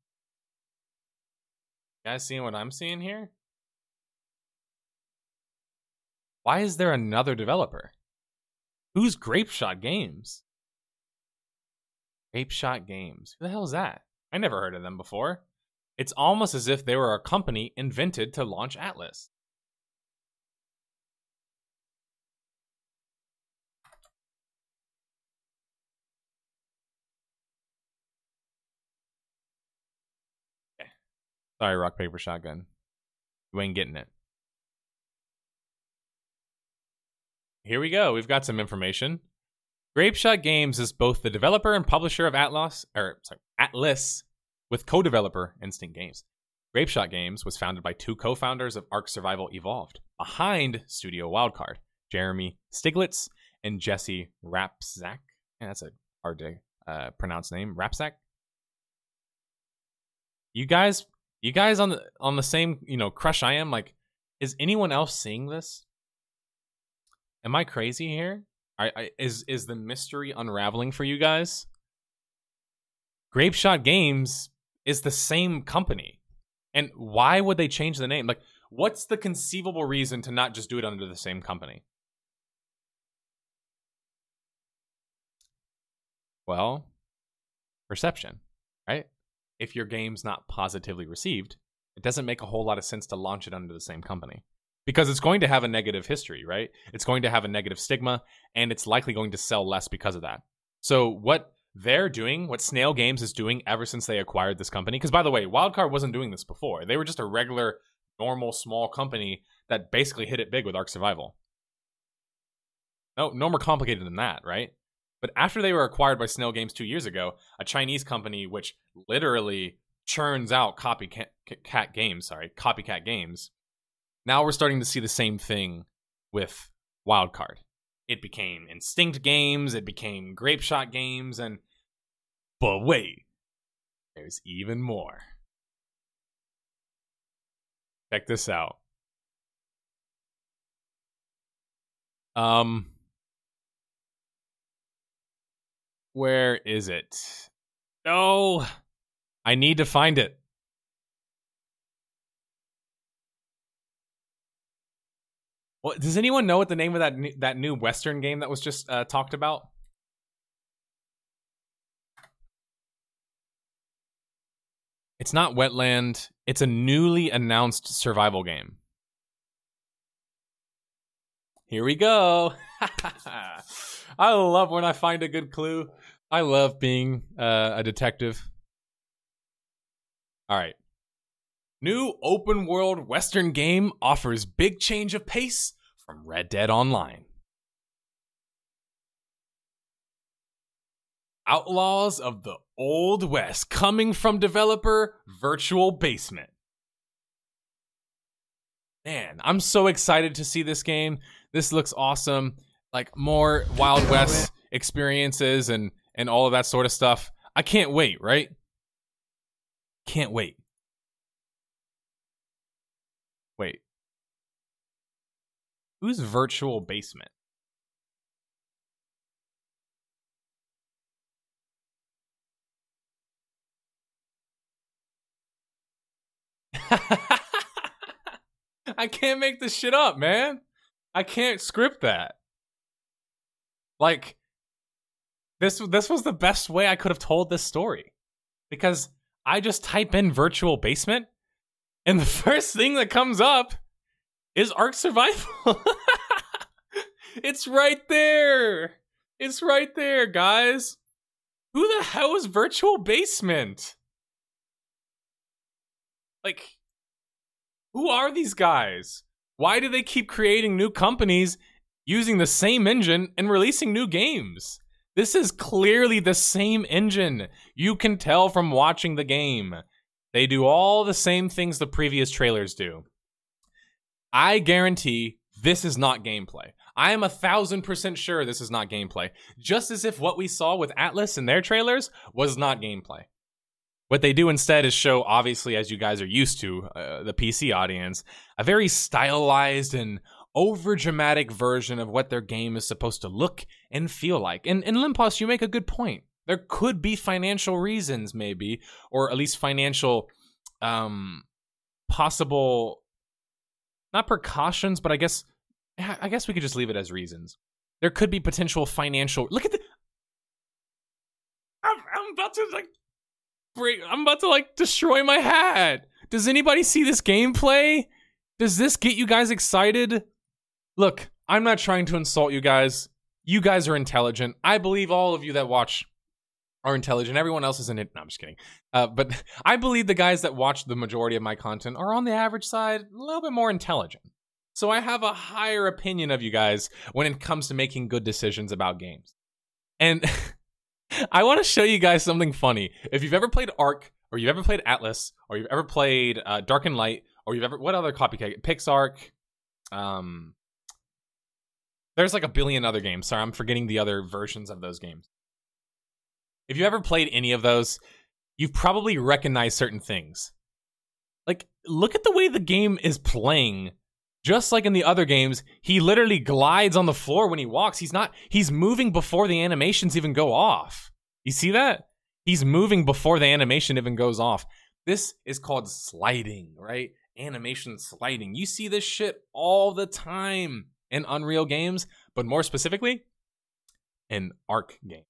You guys seeing what I'm seeing here? Why is there another developer? Who's Grapeshot Games? Grapeshot Games. Who the hell is that? I never heard of them before. It's almost as if they were a company invented to launch Atlas. Sorry, rock, paper, shotgun. You ain't getting it. Here we go. We've got some information. Grapeshot Games is both the developer and publisher of Atlas, or sorry, Atlas, with co-developer Instinct Games. Grapeshot Games was founded by two co-founders of Ark Survival Evolved, behind Studio Wildcard, Jeremy Stiglitz and Jesse Rapczak. Yeah, that's a hard to uh, pronounce name. Rapczak. You guys, you guys on the on the same you know crush I am. Like, is anyone else seeing this? Am I crazy here? I, I, is is the mystery unraveling for you guys? Grapeshot Games is the same company, and why would they change the name? Like, what's the conceivable reason to not just do it under the same company? Well, perception, right? If your game's not positively received, it doesn't make a whole lot of sense to launch it under the same company because it's going to have a negative history, right? It's going to have a negative stigma and it's likely going to sell less because of that. So, what they're doing, what Snail Games is doing ever since they acquired this company, because by the way, Wildcard wasn't doing this before. They were just a regular, normal, small company that basically hit it big with Ark Survival. No, no more complicated than that, right? But after they were acquired by Snail Games two years ago, a Chinese company which literally churns out copycat games, sorry, copycat games, now we're starting to see the same thing with Wildcard. It became Instinct games, it became Grapeshot games, and but wait, there's even more. Check this out. Um, where is it? No, I need to find it. Well, does anyone know what the name of that new, that new Western game that was just uh, talked about? It's not Wetland. It's a newly announced survival game. Here we go. I love when I find a good clue. I love being uh, a detective. All right. New open world Western game offers big change of pace from Red Dead Online. Outlaws of the Old West coming from developer Virtual Basement. Man, I'm so excited to see this game. This looks awesome. Like more Wild West experiences and and all of that sort of stuff. I can't wait, right? Can't wait. Wait. Who's virtual basement? I can't make this shit up, man. I can't script that. Like this this was the best way I could have told this story. Because I just type in virtual basement and the first thing that comes up is Ark Survival. it's right there. It's right there, guys. Who the hell is Virtual Basement? Like, who are these guys? Why do they keep creating new companies using the same engine and releasing new games? This is clearly the same engine. You can tell from watching the game. They do all the same things the previous trailers do. I guarantee this is not gameplay. I am a thousand percent sure this is not gameplay. Just as if what we saw with Atlas in their trailers was not gameplay. What they do instead is show, obviously, as you guys are used to, uh, the PC audience, a very stylized and over dramatic version of what their game is supposed to look and feel like. And, and Lemposs, you make a good point. There could be financial reasons, maybe, or at least financial, um, possible, not precautions, but I guess, I guess we could just leave it as reasons. There could be potential financial. Look at the. I'm, I'm about to like break. I'm about to like destroy my hat. Does anybody see this gameplay? Does this get you guys excited? Look, I'm not trying to insult you guys. You guys are intelligent. I believe all of you that watch are intelligent. Everyone else isn't. No, I'm just kidding. Uh, but I believe the guys that watch the majority of my content are on the average side, a little bit more intelligent. So I have a higher opinion of you guys when it comes to making good decisions about games. And I want to show you guys something funny. If you've ever played Ark, or you've ever played Atlas, or you've ever played uh, Dark and Light, or you've ever what other copycat? PixARK. Um, there's like a billion other games. Sorry, I'm forgetting the other versions of those games. If you ever played any of those, you've probably recognized certain things. Like, look at the way the game is playing just like in the other games, he literally glides on the floor when he walks. He's not, he's moving before the animations even go off. You see that? He's moving before the animation even goes off. This is called sliding, right? Animation sliding. You see this shit all the time in Unreal games, but more specifically, in Ark game,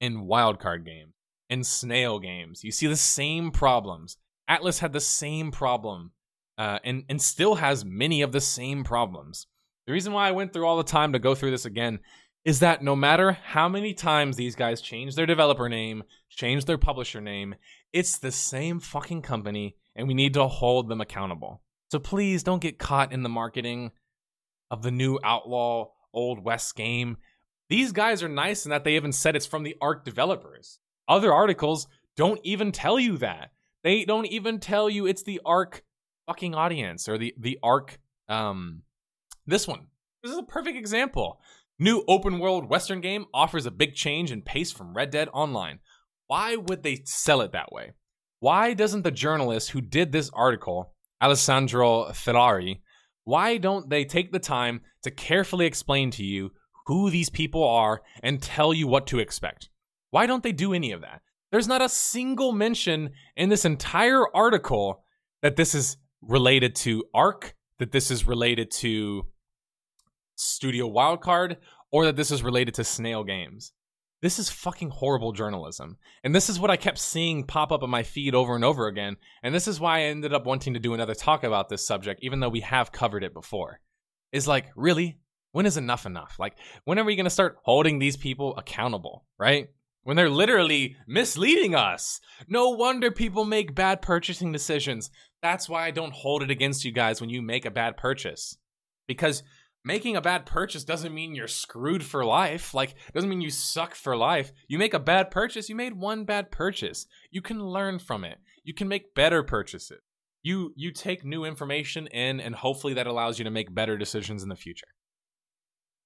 in Wildcard game, in Snail games. You see the same problems. Atlas had the same problem uh, and and still has many of the same problems. The reason why I went through all the time to go through this again is that no matter how many times these guys change their developer name, change their publisher name, it's the same fucking company, and we need to hold them accountable. So please don't get caught in the marketing of the new Outlaw Old West game. These guys are nice in that they even said it's from the Ark developers. Other articles don't even tell you that. They don't even tell you it's the Ark fucking audience or the the Ark um this one. This is a perfect example. New open world western game offers a big change in pace from Red Dead Online. Why would they sell it that way? Why doesn't the journalist who did this article Alessandro Ferrari, why don't they take the time to carefully explain to you who these people are and tell you what to expect? Why don't they do any of that? There's not a single mention in this entire article that this is related to Ark, that this is related to Studio Wildcard, or that this is related to Snail Games. This is fucking horrible journalism. And this is what I kept seeing pop up on my feed over and over again. And this is why I ended up wanting to do another talk about this subject, even though we have covered it before. Is like, really? When is enough enough? Like, when are we going to start holding these people accountable, right? When they're literally misleading us. No wonder people make bad purchasing decisions. That's why I don't hold it against you guys when you make a bad purchase. Because making a bad purchase doesn't mean you're screwed for life. Like, doesn't mean you suck for life. You make a bad purchase, you made one bad purchase. You can learn from it. You can make better purchases. You you take new information in and hopefully that allows you to make better decisions in the future.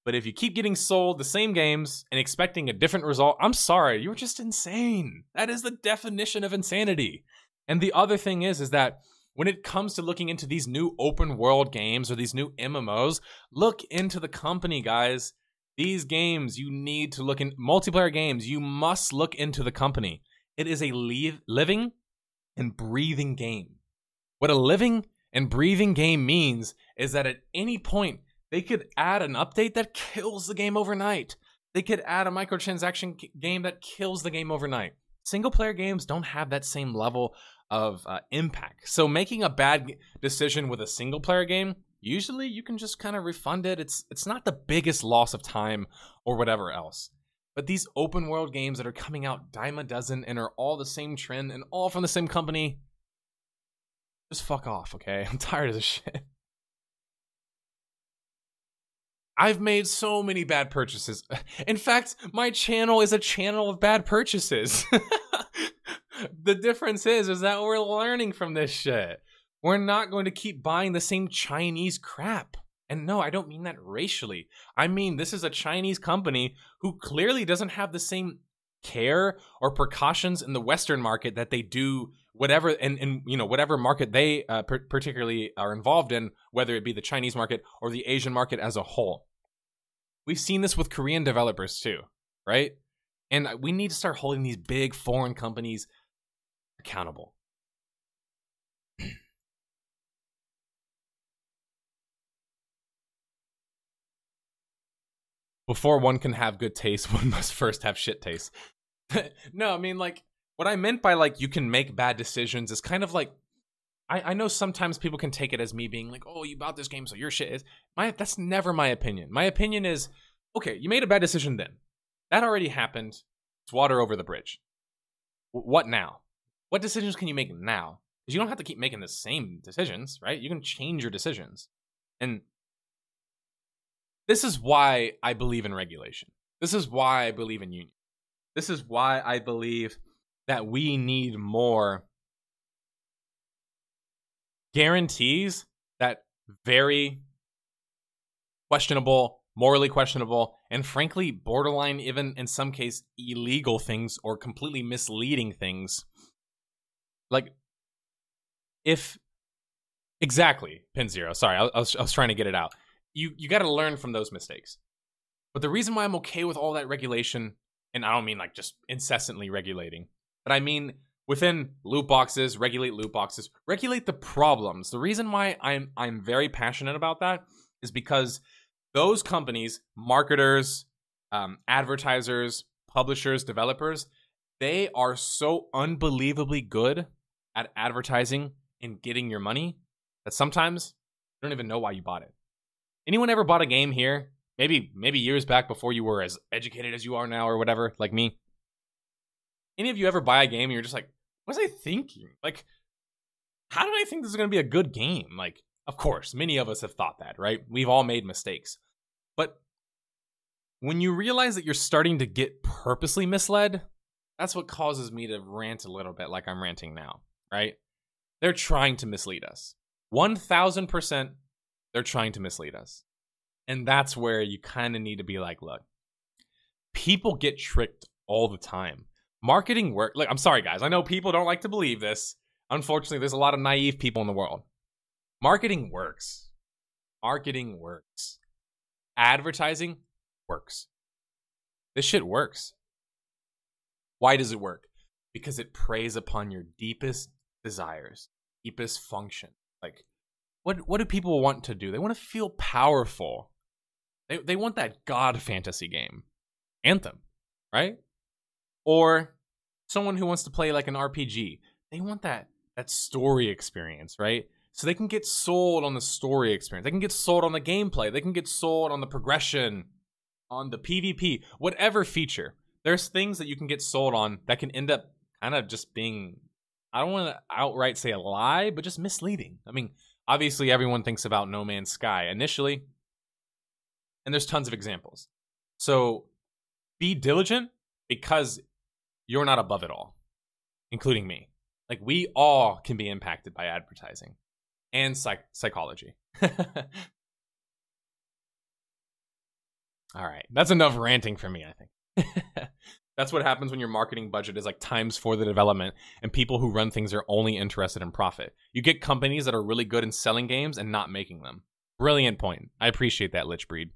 But if you keep getting sold the same games and expecting a different result, I'm sorry, you're just insane. That is the definition of insanity. And the other thing is is that when it comes to looking into these new open world games or these new MMOs, look into the company, guys. These games, you need to look in multiplayer games, you must look into the company. It is a leave, living and breathing game. What a living and breathing game means is that at any point, they could add an update that kills the game overnight. They could add a microtransaction game that kills the game overnight. Single player games don't have that same level of uh, impact. So making a bad decision with a single player game, usually you can just kind of refund it. It's it's not the biggest loss of time or whatever else. But these open world games that are coming out dime a dozen and are all the same trend and all from the same company, just fuck off, okay? I'm tired of this shit. I've made so many bad purchases. In fact, my channel is a channel of bad purchases. the difference is is that we're learning from this shit. We're not going to keep buying the same Chinese crap. And no, I don't mean that racially. I mean this is a Chinese company who clearly doesn't have the same care or precautions in the Western market that they do whatever and, and you know whatever market they uh, per- particularly are involved in, whether it be the Chinese market or the Asian market as a whole. We've seen this with Korean developers too, right? And we need to start holding these big foreign companies accountable. Before one can have good taste, one must first have shit taste. no, I mean like what I meant by like you can make bad decisions is kind of like I, I know sometimes people can take it as me being like, oh, you bought this game, so your shit is my that's never my opinion. My opinion is, okay, you made a bad decision then. That already happened. It's water over the bridge. What now? What decisions can you make now? Because you don't have to keep making the same decisions, right? You can change your decisions. And this is why I believe in regulation. This is why I believe in union. This is why I believe that we need more guarantees that very questionable, morally questionable, and frankly, borderline, even in some case, illegal things or completely misleading things like, if exactly pin zero. Sorry, I, I, was, I was trying to get it out. You you got to learn from those mistakes. But the reason why I'm okay with all that regulation, and I don't mean like just incessantly regulating, but I mean within loot boxes, regulate loot boxes, regulate the problems. The reason why I'm I'm very passionate about that is because those companies, marketers, um, advertisers, publishers, developers, they are so unbelievably good at advertising and getting your money that sometimes you don't even know why you bought it. Anyone ever bought a game here? Maybe maybe years back before you were as educated as you are now or whatever, like me. Any of you ever buy a game and you're just like, what was I thinking? Like, how did I think this is gonna be a good game? Like, of course, many of us have thought that, right? We've all made mistakes. But when you realize that you're starting to get purposely misled, that's what causes me to rant a little bit like I'm ranting now right? They're trying to mislead us. 1000% they're trying to mislead us. And that's where you kind of need to be like, look, people get tricked all the time. Marketing work. Like, I'm sorry, guys. I know people don't like to believe this. Unfortunately, there's a lot of naive people in the world. Marketing works. Marketing works. Advertising works. This shit works. Why does it work? Because it preys upon your deepest desires, deepest function. Like, what what do people want to do? They want to feel powerful. They they want that god fantasy game, Anthem, right? Or someone who wants to play like an RPG. They want that that story experience, right? So they can get sold on the story experience. They can get sold on the gameplay. They can get sold on the progression, on the PvP, whatever feature. There's things that you can get sold on that can end up kind of just being I don't want to outright say a lie, but just misleading. I mean, obviously everyone thinks about No Man's Sky initially, and there's tons of examples. So be diligent because you're not above it all, including me. Like we all can be impacted by advertising and psych- psychology. all right, that's enough ranting for me, I think. that's what happens when your marketing budget is like times for the development and people who run things are only interested in profit. You get companies that are really good in selling games and not making them. Brilliant point. I appreciate that, Lich Breed.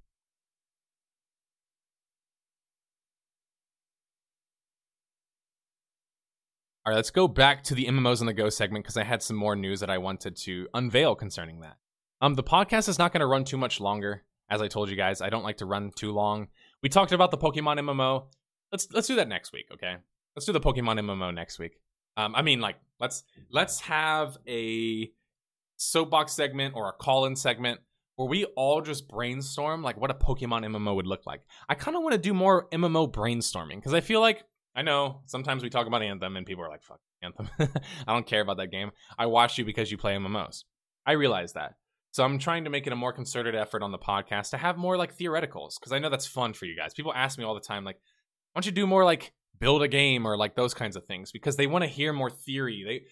All right, let's go back to the MMOs on the go segment because I had some more news that I wanted to unveil concerning that. Um, the podcast is not going to run too much longer. As I told you guys, I don't like to run too long. We talked about the Pokemon MMO. Let's let's do that next week, okay? Let's do the Pokemon MMO next week. Um, I mean, like let's let's have a soapbox segment or a call-in segment where we all just brainstorm like what a Pokemon MMO would look like. I kind of want to do more MMO brainstorming because I feel like I know sometimes we talk about Anthem and people are like, fuck Anthem. I don't care about that game. I watch you because you play MMOs. I realize that. So I'm trying to make it a more concerted effort on the podcast to have more like theoreticals because I know that's fun for you guys. People ask me all the time, like, why don't you do more like build a game or like those kinds of things because they want to hear more theory. They,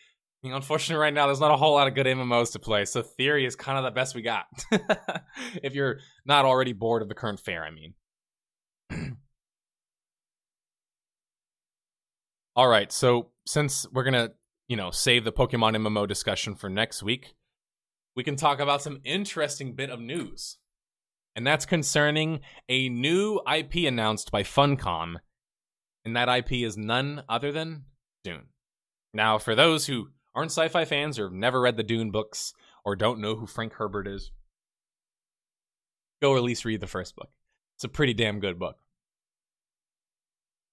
you know, unfortunately, right now there's not a whole lot of good MMOs to play, so theory is kind of the best we got. if you're not already bored of the current fare, I mean. All right, so since we're gonna, you know, save the Pokemon MMO discussion for next week, we can talk about some interesting bit of news. And that's concerning a new IP announced by Funcom. And that IP is none other than Dune. Now, for those who aren't sci fi fans or have never read the Dune books or don't know who Frank Herbert is, go at least read the first book. It's a pretty damn good book.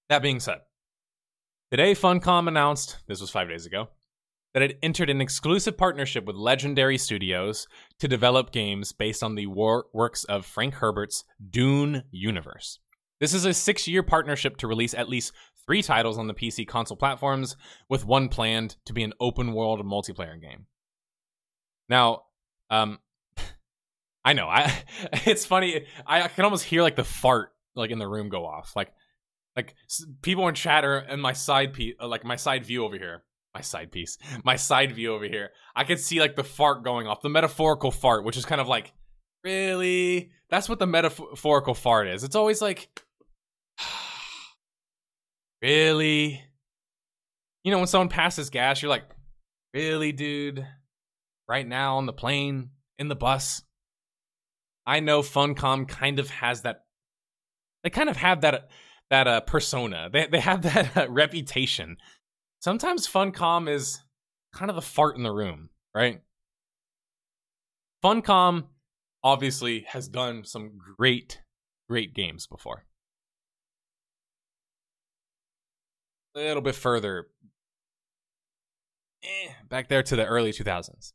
That being said, Today, Funcom announced, this was five days ago, that it entered an exclusive partnership with Legendary Studios to develop games based on the war- works of Frank Herbert's Dune universe. This is a six year partnership to release at least three titles on the PC console platforms, with one planned to be an open world multiplayer game. Now, um, I know, I it's funny. I, I can almost hear like the fart like in the room go off. Like like people in chat are in my side piece, uh, like my side view over here. My side piece, my side view over here. I can see like the fart going off, the metaphorical fart, which is kind of like, really? That's what the metaphorical fart is. It's always like, really? You know, when someone passes gas, you're like, really, dude? Right now on the plane, in the bus. I know Funcom kind of has that. They kind of have that that uh, persona. They they have that uh, reputation. Sometimes Funcom is kind of the fart in the room, right? Funcom obviously has done some great, great games before. A little bit further, eh, back there to the early 2000s.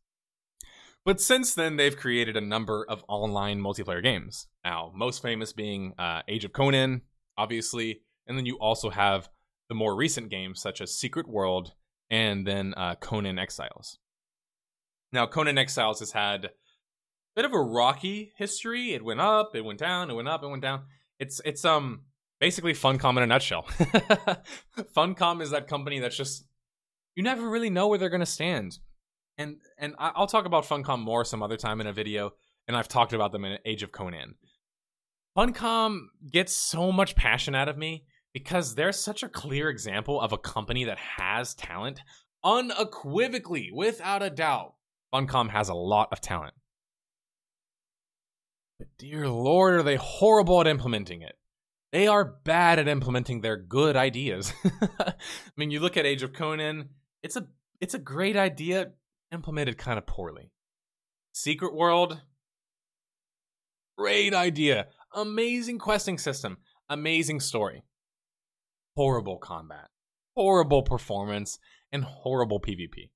But since then, they've created a number of online multiplayer games. Now, most famous being uh, Age of Conan, obviously. And then you also have the more recent games such as Secret World and then uh, Conan Exiles. Now, Conan Exiles has had a bit of a rocky history. It went up, it went down, it went up, it went down. It's it's um basically Funcom in a nutshell. Funcom is that company that's just you never really know where they're gonna stand. And and I'll talk about Funcom more some other time in a video, and I've talked about them in Age of Conan. Funcom gets so much passion out of me because they're such a clear example of a company that has talent unequivocally, without a doubt. Funcom has a lot of talent. But dear lord, are they horrible at implementing it. They are bad at implementing their good ideas. I mean, you look at Age of Conan, it's a it's a great idea implemented kind of poorly. Secret World, great idea. Amazing questing system, amazing story. Horrible combat, horrible performance, and horrible PvP.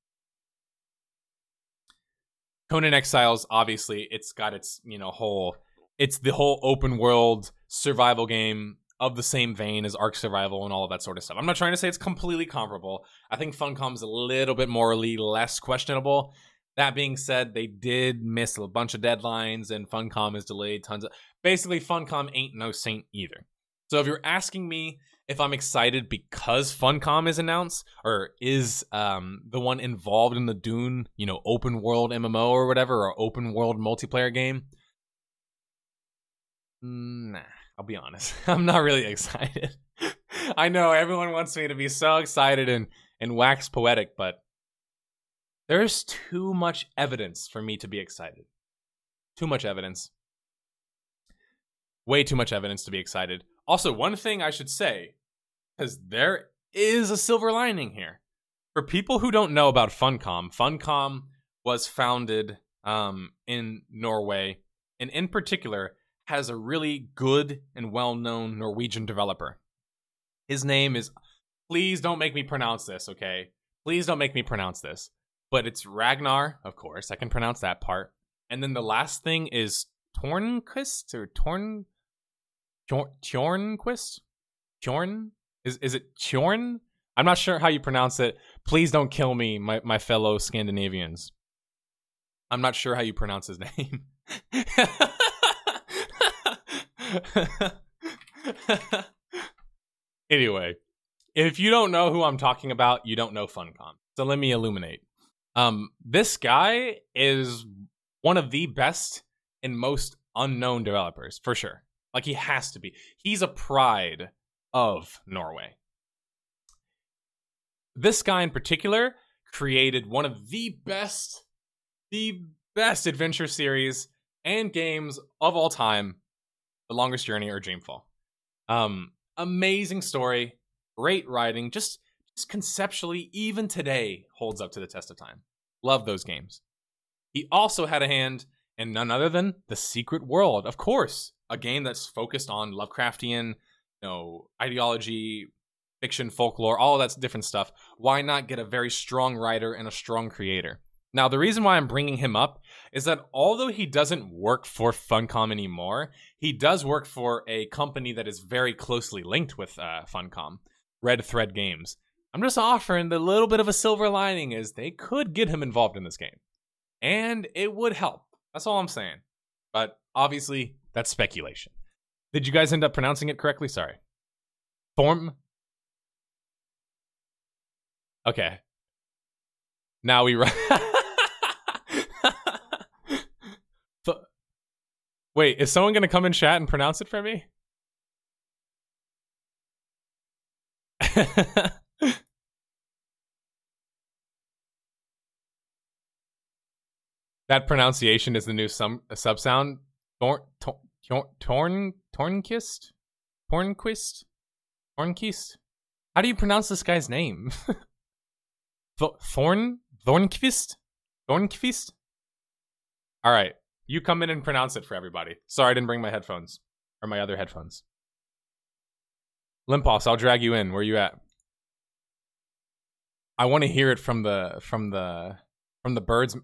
Conan Exiles, obviously, it's got its, you know, whole it's the whole open world survival game of the same vein as Ark Survival and all of that sort of stuff. I'm not trying to say it's completely comparable. I think Funcom's a little bit morally less questionable. That being said, they did miss a bunch of deadlines and Funcom is delayed tons of basically Funcom ain't no saint either. So if you're asking me if I'm excited because Funcom is announced or is um, the one involved in the Dune, you know, open world MMO or whatever, or open world multiplayer game, nah, I'll be honest. I'm not really excited. I know everyone wants me to be so excited and, and wax poetic, but there's too much evidence for me to be excited. Too much evidence. Way too much evidence to be excited. Also, one thing I should say because there is a silver lining here. For people who don't know about Funcom, Funcom was founded um, in Norway, and in particular, has a really good and well known Norwegian developer. His name is, please don't make me pronounce this, okay? Please don't make me pronounce this. But it's Ragnar, of course. I can pronounce that part. And then the last thing is Tornquist or Torn. Tornquist? Torn? Is is it Tjorn? I'm not sure how you pronounce it. Please don't kill me, my, my fellow Scandinavians. I'm not sure how you pronounce his name. anyway, if you don't know who I'm talking about, you don't know Funcom. So let me illuminate. Um, this guy is one of the best and most unknown developers for sure. Like he has to be. He's a pride of Norway. This guy in particular created one of the best, the best adventure series and games of all time, The Longest Journey or Dreamfall. Um, amazing story, great writing, just, just conceptually, even today, holds up to the test of time. Love those games. He also had a hand in none other than The Secret World, of course, a game that's focused on Lovecraftian you know, ideology, fiction, folklore, all that different stuff, why not get a very strong writer and a strong creator? Now, the reason why I'm bringing him up is that although he doesn't work for Funcom anymore, he does work for a company that is very closely linked with uh, Funcom, Red Thread Games. I'm just offering the little bit of a silver lining is they could get him involved in this game. And it would help. That's all I'm saying. But obviously, that's speculation. Did you guys end up pronouncing it correctly? Sorry. Form. Okay. Now we run. Wait, is someone going to come in chat and pronounce it for me? that pronunciation is the new sum, uh, sub sound. Torn, torn, Tornquist? Tornquist? Tornquist? How do you pronounce this guy's name? Thorn? Thornquist? Thornquist? All right. You come in and pronounce it for everybody. Sorry, I didn't bring my headphones. Or my other headphones. Lemposs, I'll drag you in. Where you at? I want to hear it from the from the from the bird's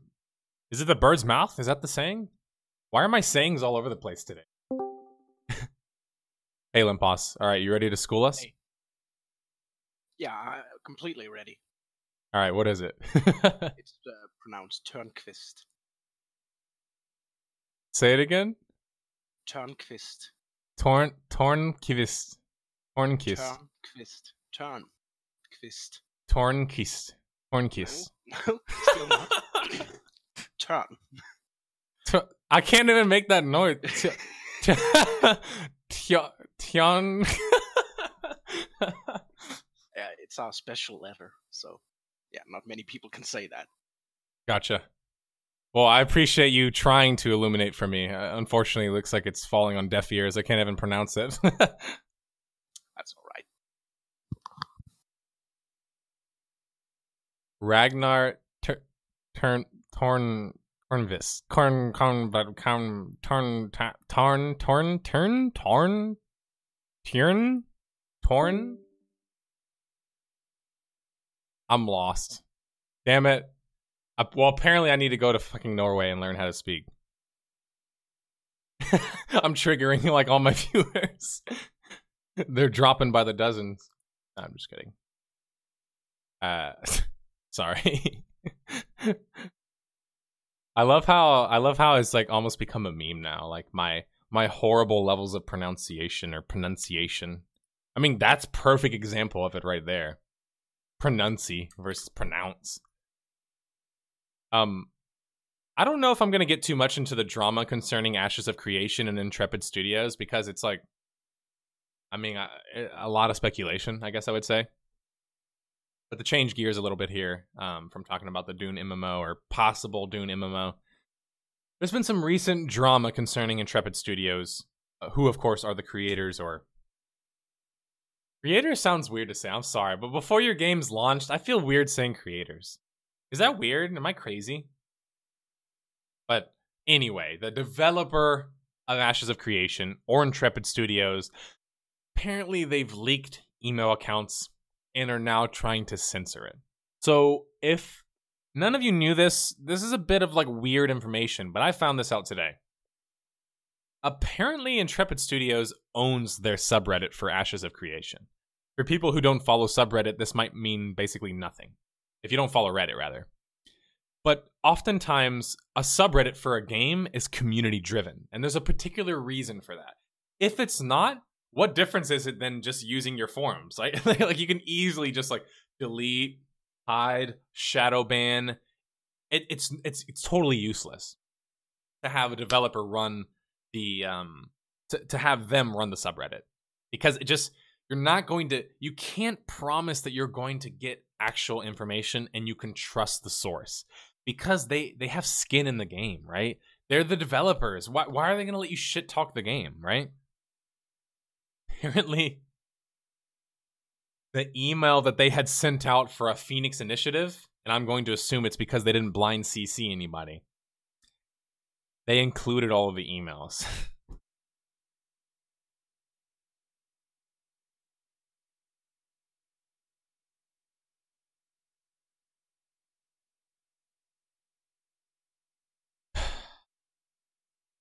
Is it the bird's mouth? Is that the saying? Why are my sayings all over the place today? Hey, Lemposs. All right, you ready to school us? Hey. Yeah, completely ready. All right, what is it? it's uh, pronounced Turnquist. Say it again. Turnquist. Torn Tornquist. Tornquist. Turnquist. Turnquist. Tornquist. Tornquist. No, still not. Turn. I can't even make that noise. Tian. yeah, it's our special letter. So, yeah, not many people can say that. Gotcha. Well, I appreciate you trying to illuminate for me. Uh, unfortunately, it looks like it's falling on deaf ears. I can't even pronounce it. That's all right. Ragnar Tur- Turn Torn Tornvis Corn Corn but Corn Torn Torn Torn Turn Torn Tyrn Torn. I'm lost. Damn it. Uh, well, apparently I need to go to fucking Norway and learn how to speak. I'm triggering like all my viewers. They're dropping by the dozens. No, I'm just kidding. Uh, sorry. I love how I love how it's like almost become a meme now. Like my my horrible levels of pronunciation or pronunciation. I mean, that's perfect example of it right there. Pronunci versus pronounce. Um, I don't know if I'm going to get too much into the drama concerning Ashes of Creation and Intrepid Studios because it's like, I mean, a, a lot of speculation, I guess I would say. But to change gears a little bit here, um, from talking about the Dune MMO or possible Dune MMO, there's been some recent drama concerning Intrepid Studios, uh, who, of course, are the creators or Creators sounds weird to say. I'm sorry, but before your game's launched, I feel weird saying creators. Is that weird? Am I crazy? But anyway, the developer of Ashes of Creation or Intrepid Studios, apparently they've leaked email accounts and are now trying to censor it. So if none of you knew this, this is a bit of like weird information, but I found this out today. Apparently, Intrepid Studios owns their subreddit for Ashes of Creation. For people who don't follow subreddit, this might mean basically nothing. If you don't follow Reddit, rather. But oftentimes, a subreddit for a game is community driven, and there's a particular reason for that. If it's not, what difference is it than just using your forums? Like, like you can easily just like delete, hide, shadow ban. It, it's it's it's totally useless to have a developer run the um to, to have them run the subreddit because it just you're not going to you can't promise that you're going to get actual information and you can trust the source because they they have skin in the game right? They're the developers. Why, why are they going to let you shit talk the game right? Apparently the email that they had sent out for a phoenix initiative and i'm going to assume it's because they didn't blind cc anybody. They included all of the emails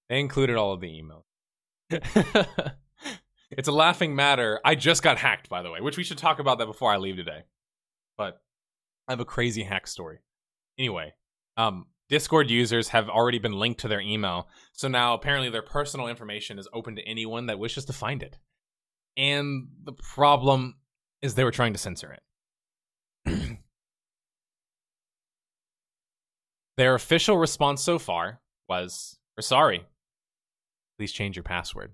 They included all of the emails. it's a laughing matter. I just got hacked, by the way, which we should talk about that before I leave today. But I have a crazy hack story. Anyway, um, Discord users have already been linked to their email, so now apparently their personal information is open to anyone that wishes to find it. And the problem is they were trying to censor it. their official response so far was, "We're sorry please change your password.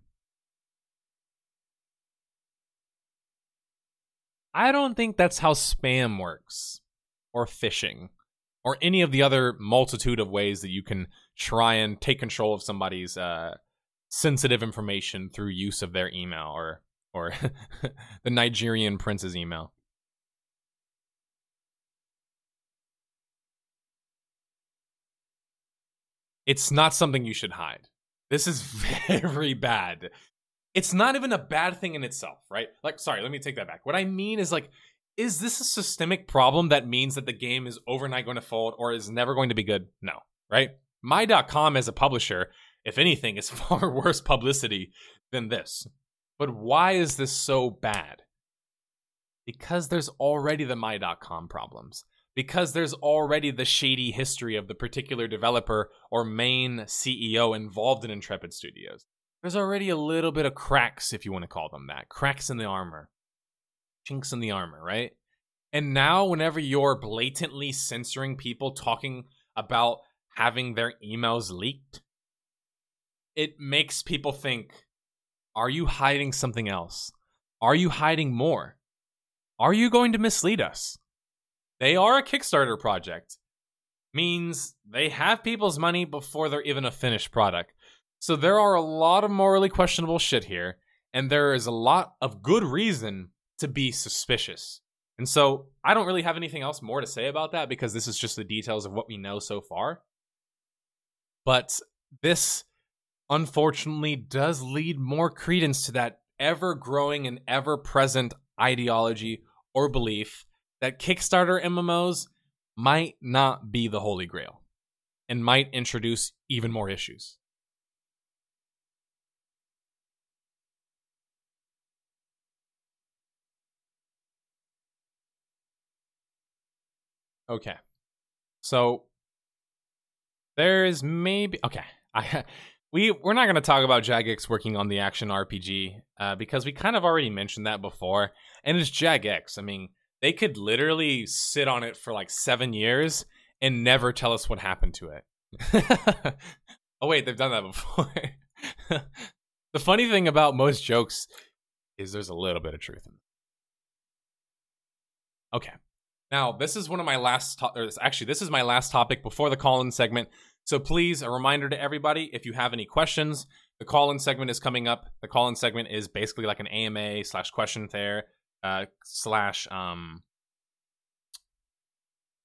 I don't think that's how spam works, or phishing, or any of the other multitude of ways that you can try and take control of somebody's uh, sensitive information through use of their email or or the Nigerian prince's email. It's not something you should hide. This is very bad. It's not even a bad thing in itself, right? Like, sorry, let me take that back. What I mean is, like, is this a systemic problem that means that the game is overnight going to fold or is never going to be good? No, right? My.com as a publisher, if anything, is far worse publicity than this. But why is this so bad? Because there's already the My.com problems because there's already the shady history of the particular developer or main CEO involved in Intrepid Studios. There's already a little bit of cracks, if you want to call them that cracks in the armor, chinks in the armor, right? And now, whenever you're blatantly censoring people talking about having their emails leaked, it makes people think are you hiding something else? Are you hiding more? Are you going to mislead us? They are a Kickstarter project. means they have people's money before they're even a finished product. So there are a lot of morally questionable shit here, and there is a lot of good reason to be suspicious. And so I don't really have anything else more to say about that because this is just the details of what we know so far. But this unfortunately does lead more credence to that ever growing and ever present ideology or belief that Kickstarter MMOs might not be the holy grail and might introduce even more issues. Okay. So there is maybe okay. I we we're not going to talk about Jagex working on the action RPG uh, because we kind of already mentioned that before, and it's Jagex. I mean, they could literally sit on it for like seven years and never tell us what happened to it. oh wait, they've done that before. the funny thing about most jokes is there's a little bit of truth in them. Okay. Now, this is one of my last to- or actually this is my last topic before the call-in segment. So please, a reminder to everybody, if you have any questions, the call-in segment is coming up. The call-in segment is basically like an AMA slash question there uh, slash um,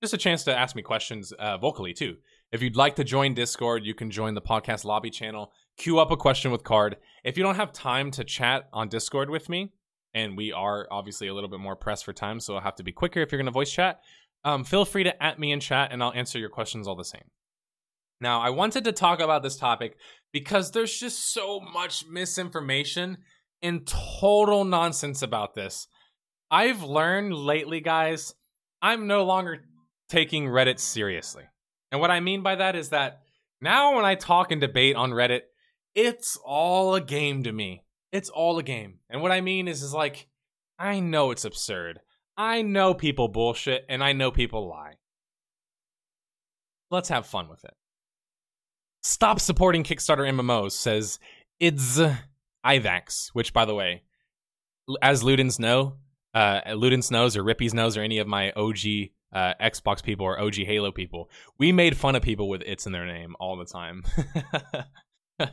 just a chance to ask me questions uh, vocally too. If you'd like to join Discord, you can join the podcast lobby channel. Queue up a question with Card. If you don't have time to chat on Discord with me, and we are obviously a little bit more pressed for time, so I'll have to be quicker if you're going to voice chat. Um, feel free to at me in chat, and I'll answer your questions all the same. Now, I wanted to talk about this topic because there's just so much misinformation and total nonsense about this. I've learned lately, guys, I'm no longer taking Reddit seriously. And what I mean by that is that now when I talk and debate on Reddit, it's all a game to me. It's all a game. And what I mean is is like I know it's absurd. I know people bullshit and I know people lie. Let's have fun with it. Stop supporting Kickstarter MMOs, says Ids Ivax, which by the way, as Ludens know, uh, Ludens knows or Rippy's knows or any of my OG uh, Xbox people or OG Halo people, we made fun of people with its in their name all the time.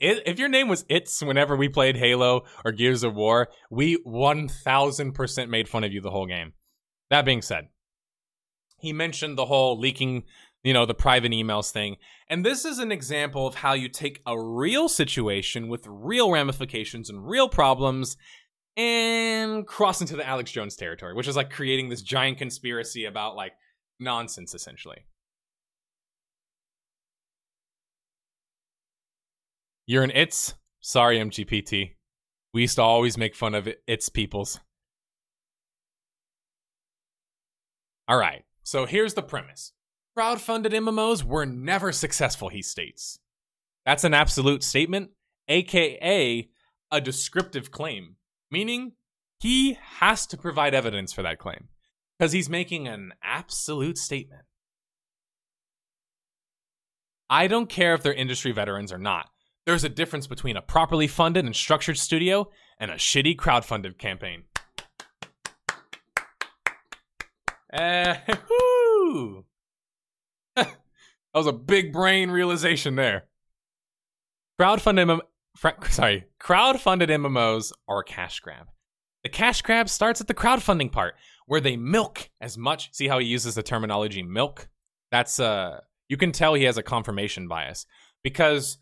if your name was It's whenever we played Halo or Gears of War, we 1000% made fun of you the whole game. That being said, he mentioned the whole leaking, you know, the private emails thing. And this is an example of how you take a real situation with real ramifications and real problems and cross into the Alex Jones territory, which is like creating this giant conspiracy about like nonsense essentially. You're an its? Sorry, MGPT. We used to always make fun of its peoples. All right, so here's the premise crowd-funded MMOs were never successful, he states. That's an absolute statement, aka a descriptive claim, meaning he has to provide evidence for that claim because he's making an absolute statement. I don't care if they're industry veterans or not. There's a difference between a properly funded and structured studio and a shitty crowd-funded campaign. Uh, that was a big brain realization there. Crowdfunded, sorry, crowd-funded MMOs are cash grab. The cash grab starts at the crowdfunding part, where they milk as much. See how he uses the terminology milk? That's uh, you can tell he has a confirmation bias because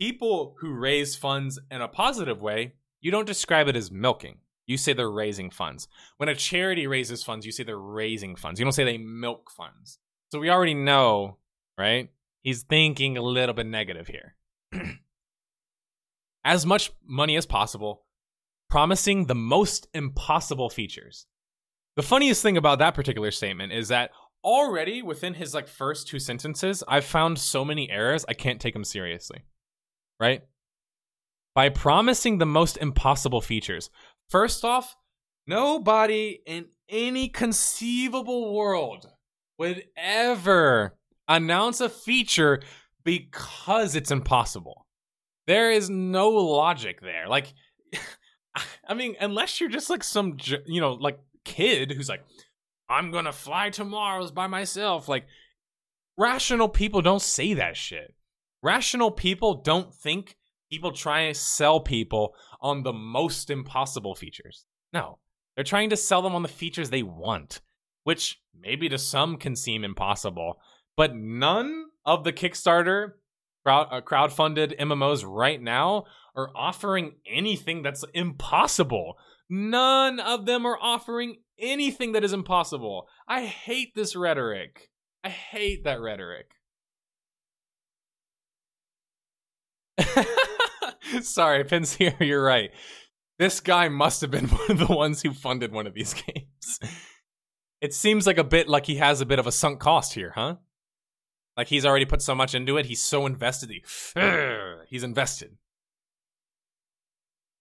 people who raise funds in a positive way, you don't describe it as milking. You say they're raising funds. When a charity raises funds, you say they're raising funds. You don't say they milk funds. So we already know, right? He's thinking a little bit negative here. as much money as possible, promising the most impossible features. The funniest thing about that particular statement is that already within his like first two sentences, I've found so many errors I can't take him seriously right? By promising the most impossible features. First off, nobody in any conceivable world would ever announce a feature because it's impossible. There is no logic there. Like, I mean, unless you're just like some, you know, like kid who's like, I'm gonna fly to Mars by myself. Like, Rational people don't say that shit. Rational people don't think people try to sell people on the most impossible features. No, they're trying to sell them on the features they want, which maybe to some can seem impossible, but none of the Kickstarter crowd, uh, crowdfunded MMOs right now are offering anything that's impossible. None of them are offering anything that is impossible. I hate this rhetoric. I hate that rhetoric. Sorry, Pensier, you're right. This guy must have been one of the ones who funded one of these games. It seems like a bit like he has a bit of a sunk cost here, huh? Like he's already put so much into it, he's so invested. He, he's invested.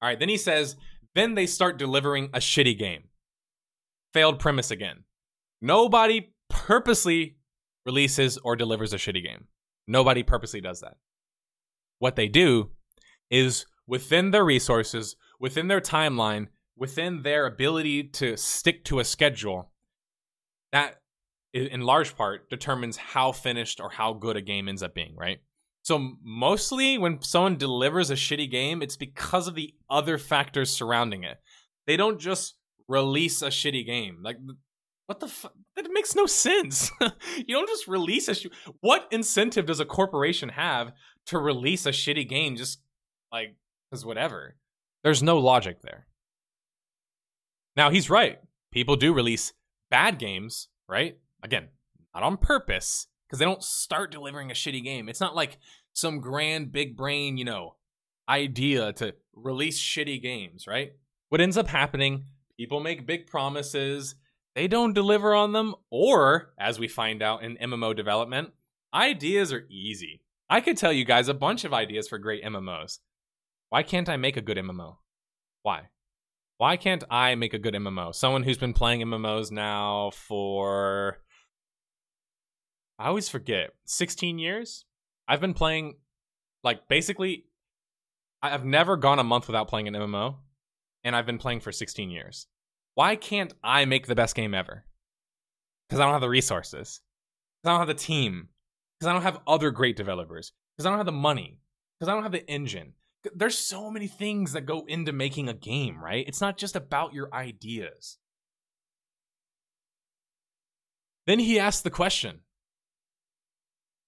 All right, then he says, then they start delivering a shitty game. Failed premise again. Nobody purposely releases or delivers a shitty game. Nobody purposely does that. What they do is within their resources, within their timeline, within their ability to stick to a schedule, that in large part determines how finished or how good a game ends up being, right? So mostly when someone delivers a shitty game, it's because of the other factors surrounding it. They don't just release a shitty game. Like what the fuck? That makes no sense. you don't just release a sh- What incentive does a corporation have to release a shitty game just like cuz whatever? There's no logic there. Now he's right. People do release bad games, right? Again, not on purpose, because they don't start delivering a shitty game. It's not like some grand big brain, you know, idea to release shitty games, right? What ends up happening, people make big promises, they don't deliver on them, or as we find out in MMO development, ideas are easy. I could tell you guys a bunch of ideas for great MMOs. Why can't I make a good MMO? Why? Why can't I make a good MMO? Someone who's been playing MMOs now for I always forget. 16 years? I've been playing like basically I've never gone a month without playing an MMO and I've been playing for 16 years. Why can't I make the best game ever? Cuz I don't have the resources. Cuz I don't have the team. Cuz I don't have other great developers. Cuz I don't have the money. Cuz I don't have the engine. There's so many things that go into making a game, right? It's not just about your ideas. Then he asked the question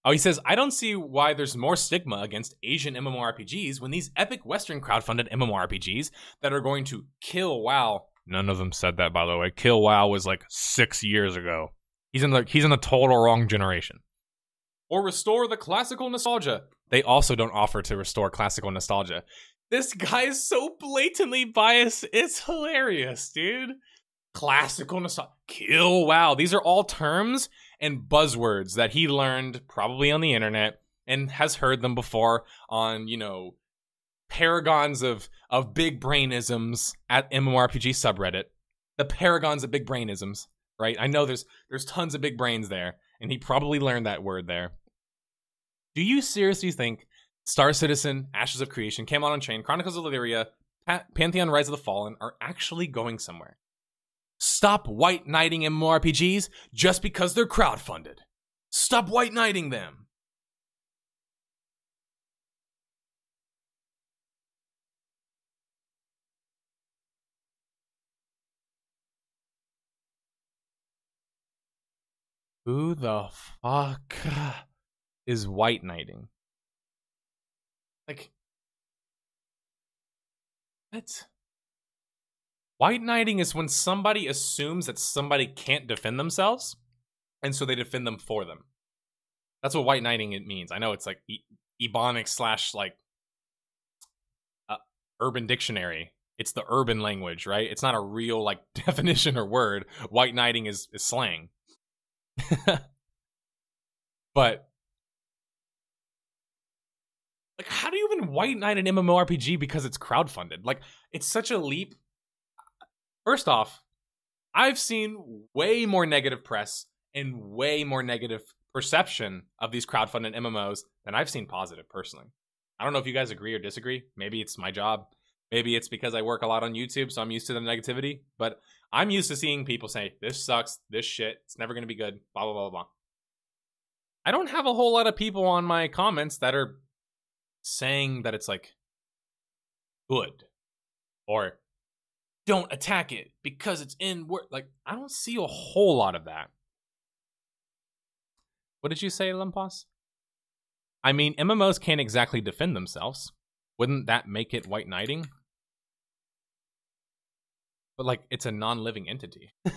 Oh, he says, I don't see why there's more stigma against Asian MMORPGs when these epic Western crowdfunded MMORPGs that are going to kill WoW. None of them said that, by the way. Kill WoW was like six years ago. He's in the he's in the total wrong generation. Or restore the classical nostalgia. They also don't offer to restore classical nostalgia. This guy is so blatantly biased. It's hilarious, dude. Classical nostalgia. Kill WoW. These are all terms and buzzwords that he learned probably on the internet and has heard them before on, you know, paragons of of big brainisms at MMORPG subreddit. The paragons of big brainisms, right? I know there's there's tons of big brains there, and he probably learned that word there. Do you seriously think Star Citizen, Ashes of Creation, Camelot Unchained, Chronicles of Elyria, pa- Pantheon Rise of the Fallen are actually going somewhere? Stop white knighting MMORPGs just because they're crowdfunded. Stop white knighting them. Who the fuck is white knighting? Like, what? White knighting is when somebody assumes that somebody can't defend themselves, and so they defend them for them. That's what white knighting it means. I know it's like e- ebonics slash like uh, urban dictionary. It's the urban language, right? It's not a real like definition or word. White knighting is, is slang. but like how do you even white knight an MMORPG because it's crowdfunded? Like it's such a leap First off, I've seen way more negative press and way more negative perception of these crowdfunded MMOs than I've seen positive personally. I don't know if you guys agree or disagree. Maybe it's my job. Maybe it's because I work a lot on YouTube, so I'm used to the negativity. But I'm used to seeing people say, this sucks, this shit, it's never going to be good, blah, blah, blah, blah. I don't have a whole lot of people on my comments that are saying that it's like good or don't attack it because it's in work. Like, I don't see a whole lot of that. What did you say, Lemposs? I mean, MMOs can't exactly defend themselves. Wouldn't that make it white knighting? But like, it's a non-living entity.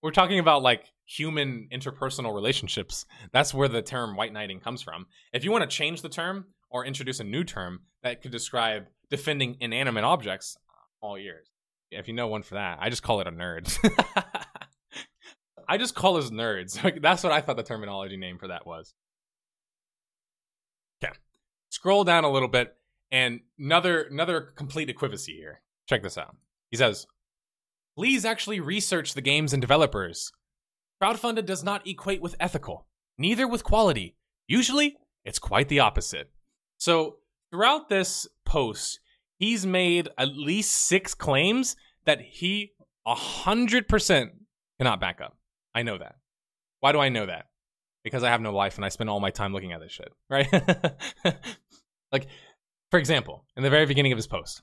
We're talking about like human interpersonal relationships. That's where the term white knighting comes from. If you want to change the term or introduce a new term that could describe defending inanimate objects, all years. If you know one for that, I just call it a nerd. I just call us nerds. That's what I thought the terminology name for that was. Okay. Scroll down a little bit and another another complete equivacy here. Check this out. He says, "Please actually research the games and developers. Crowdfunded does not equate with ethical, neither with quality. Usually, it's quite the opposite." So, throughout this post, he's made at least 6 claims that he 100% cannot back up. I know that. Why do I know that? Because I have no life and I spend all my time looking at this shit, right? like, for example, in the very beginning of his post,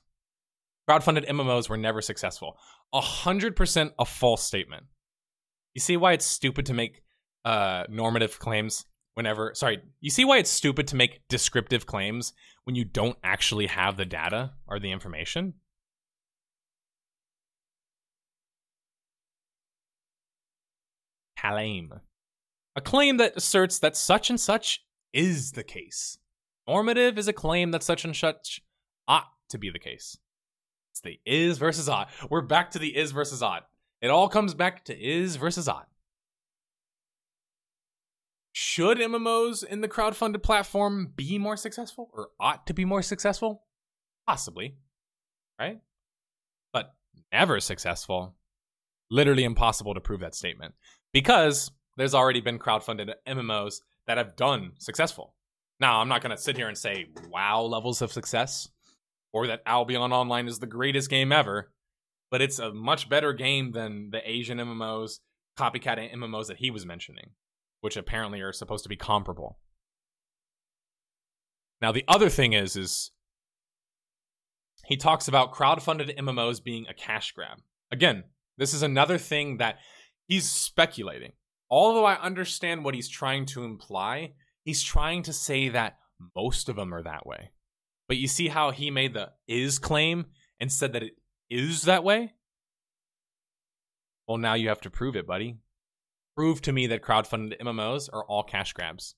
crowdfunded MMOs were never successful. 100% a false statement. You see why it's stupid to make uh, normative claims whenever, sorry, you see why it's stupid to make descriptive claims when you don't actually have the data or the information? claim. A claim that asserts that such and such is the case. Normative is a claim that such and such ought to be the case. It's the is versus ought. We're back to the is versus ought. It all comes back to is versus ought. Should MMOs in the crowdfunded platform be more successful or ought to be more successful? Possibly, right? But never successful. Literally impossible to prove that statement because there's already been crowdfunded MMOs that have done successful. Now, I'm not going to sit here and say wow levels of success or that Albion Online is the greatest game ever, but it's a much better game than the Asian MMOs, copycat MMOs that he was mentioning, which apparently are supposed to be comparable. Now, the other thing is is he talks about crowdfunded MMOs being a cash grab. Again, this is another thing that he's speculating. Although I understand what he's trying to imply, he's trying to say that most of them are that way. But you see how he made the is claim and said that it is that way? Well, now you have to prove it, buddy. Prove to me that crowdfunded MMOs are all cash grabs.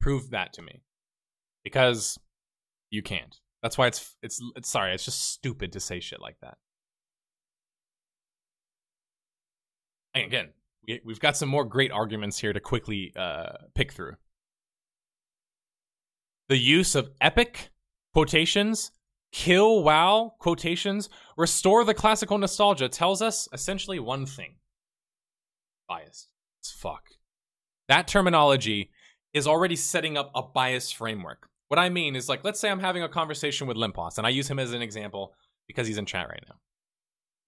Prove that to me. Because you can't. That's why it's it's it's sorry, it's just stupid to say shit like that. again, we, we've got some more great arguments here to quickly uh, pick through. The use of epic quotations, kill wow quotations, restore the classical nostalgia tells us essentially one thing biased. Fuck. That terminology is already setting up a bias framework. What I mean is like, let's say I'm having a conversation with Lemposs, and I use him as an example because he's in chat right now.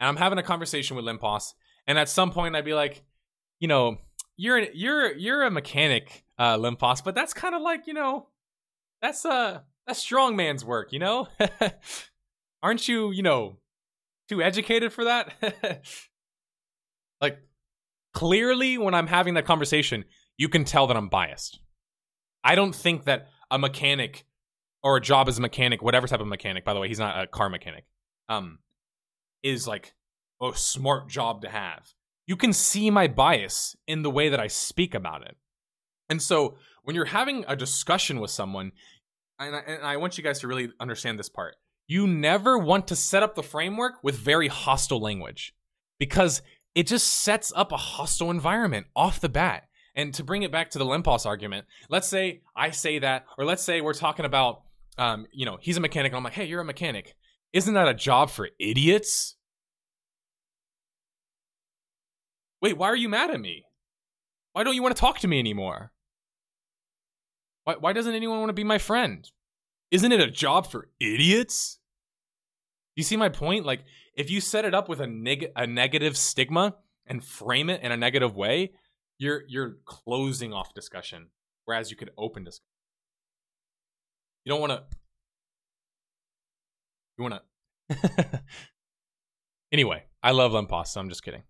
And I'm having a conversation with Lemposs, and at some point I'd be like, you know, you're you're you're a mechanic, uh, Lemposs, but that's kind of like you know, that's uh that's strong man's work, you know. Aren't you, you know, too educated for that? like, clearly, when I'm having that conversation, you can tell that I'm biased. I don't think that a mechanic or a job as a mechanic, whatever type of mechanic, by the way, he's not a car mechanic, um, is like a smart job to have. You can see my bias in the way that I speak about it. And so when you're having a discussion with someone, and I, and I want you guys to really understand this part, you never want to set up the framework with very hostile language because it just sets up a hostile environment off the bat. And to bring it back to the Lemposs argument, let's say I say that, or let's say we're talking about, um, you know, he's a mechanic, and I'm like, hey, you're a mechanic. Isn't that a job for idiots? Wait, why are you mad at me? Why don't you want to talk to me anymore? Why, why doesn't anyone want to be my friend? Isn't it a job for idiots? You see my point? Like, if you set it up with a, neg- a negative stigma and frame it in a negative way, You're you're closing off discussion, whereas you could open discussion. You don't want to. You want to. anyway, I love Lemposs, so I'm just kidding.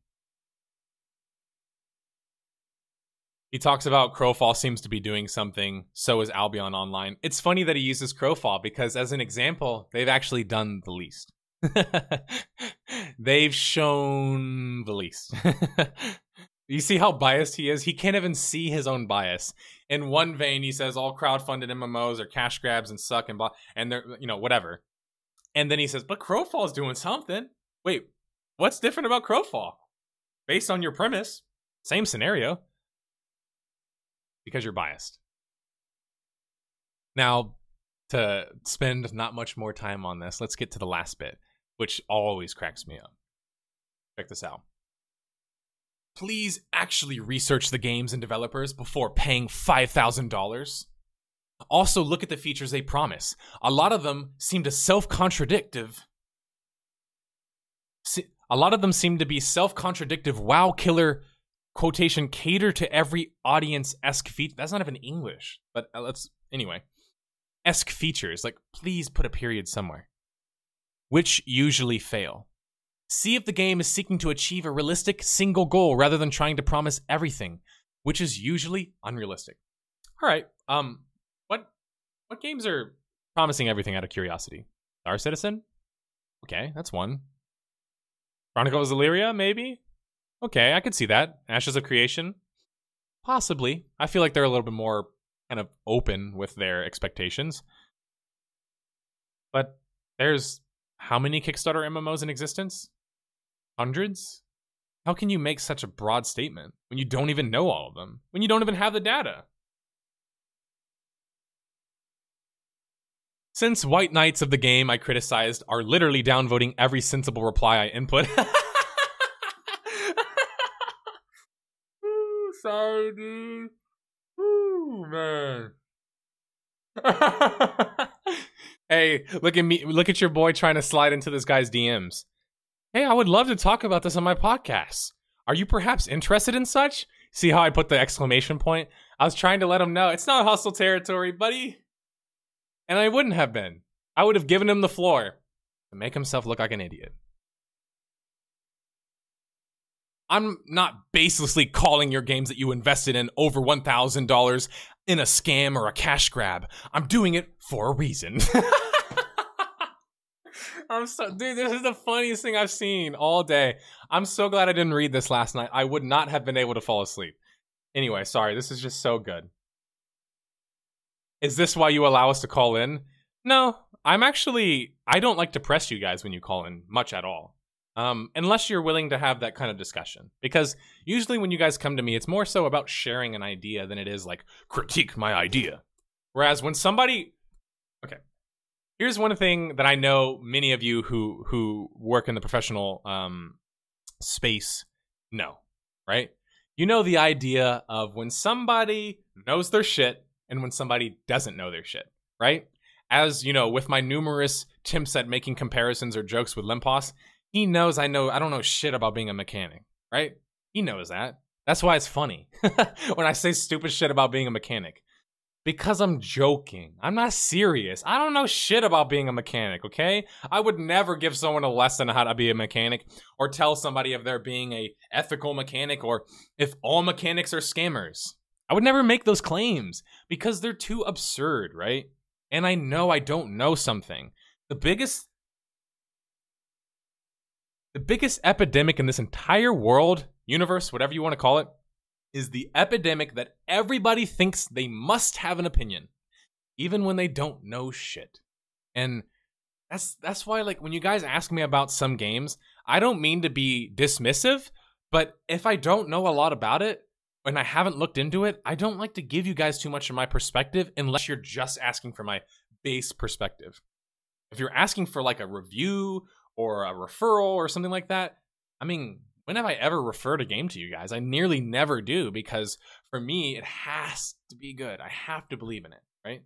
He talks about Crowfall seems to be doing something. So is Albion Online. It's funny that he uses Crowfall because, as an example, they've actually done the least. they've shown the least. you see how biased he is? He can't even see his own bias. In one vein, he says all crowdfunded MMOs are cash grabs and suck and blah, and they're you know whatever. And then he says, but Crowfall's doing something. Wait, what's different about Crowfall? Based on your premise, same scenario because you're biased. Now, to spend not much more time on this, let's get to the last bit, which always cracks me up. Check this out. Please actually research the games and developers before paying $5,000. Also, look at the features they promise. A lot of them seem to self contradictive. A lot of them seem to be self contradictive wow killer quotation cater to every audience esque feature. That's not even English, but uh, let's anyway. Esque features like please put a period somewhere, which usually fail. See if the game is seeking to achieve a realistic single goal rather than trying to promise everything, which is usually unrealistic. All right, um, what what games are promising everything out of curiosity? Star Citizen. Okay, that's one. Chronicles of Elyria, maybe. Okay, I could see that. Ashes of Creation? Possibly. I feel like they're a little bit more kind of open with their expectations. But there's how many Kickstarter MMOs in existence? Hundreds? How can you make such a broad statement when you don't even know all of them? When you don't even have the data? Since White Knights of the game I criticized are literally downvoting every sensible reply I input. sorry, dude. Ooh, man. hey, look at me. Look at your boy trying to slide into this guy's DMs. Hey, I would love to talk about this on my podcast. Are you perhaps interested in such? See how I put the exclamation point? I was trying to let him know it's not hustle territory, buddy. And I wouldn't have been. I would have given him the floor to make himself look like an idiot. I'm not baselessly calling your games that you invested in over $1,000 in a scam or a cash grab. I'm doing it for a reason. I'm so, dude, this is the funniest thing I've seen all day. I'm so glad I didn't read this last night. I would not have been able to fall asleep. Anyway, sorry, this is just so good. Is this why you allow us to call in? No, I'm actually, I don't like to press you guys when you call in much at all um, unless you're willing to have that kind of discussion. Because usually when you guys come to me, it's more so about sharing an idea than it is like critique my idea. Whereas when somebody, okay, here's one thing that I know many of you who who work in the professional um, space know, right? You know the idea of when somebody knows their shit and when somebody doesn't know their shit, right? As you know, with my numerous attempts at making comparisons or jokes with Lemposs, he knows I know I don't know shit about being a mechanic, right? He knows that. That's why it's funny when I say stupid shit about being a mechanic. Because I'm joking. I'm not serious. I don't know shit about being a mechanic, okay? I would never give someone a lesson on how to be a mechanic or tell somebody if they're being a ethical mechanic or if all mechanics are scammers. I would never make those claims because they're too absurd, right? And I know I don't know something. The biggest the biggest epidemic in this entire world, universe, whatever you want to call it, is the epidemic that everybody thinks they must have an opinion, even when they don't know shit. And that's that's why like when you guys ask me about some games, I don't mean to be dismissive, but if I don't know a lot about it and I haven't looked into it, I don't like to give you guys too much of my perspective unless you're just asking for my base perspective. If you're asking for like a review or a referral or something like that. I mean, when have I ever referred a game to you guys? I nearly never do because for me, it has to be good. I have to believe in it, right?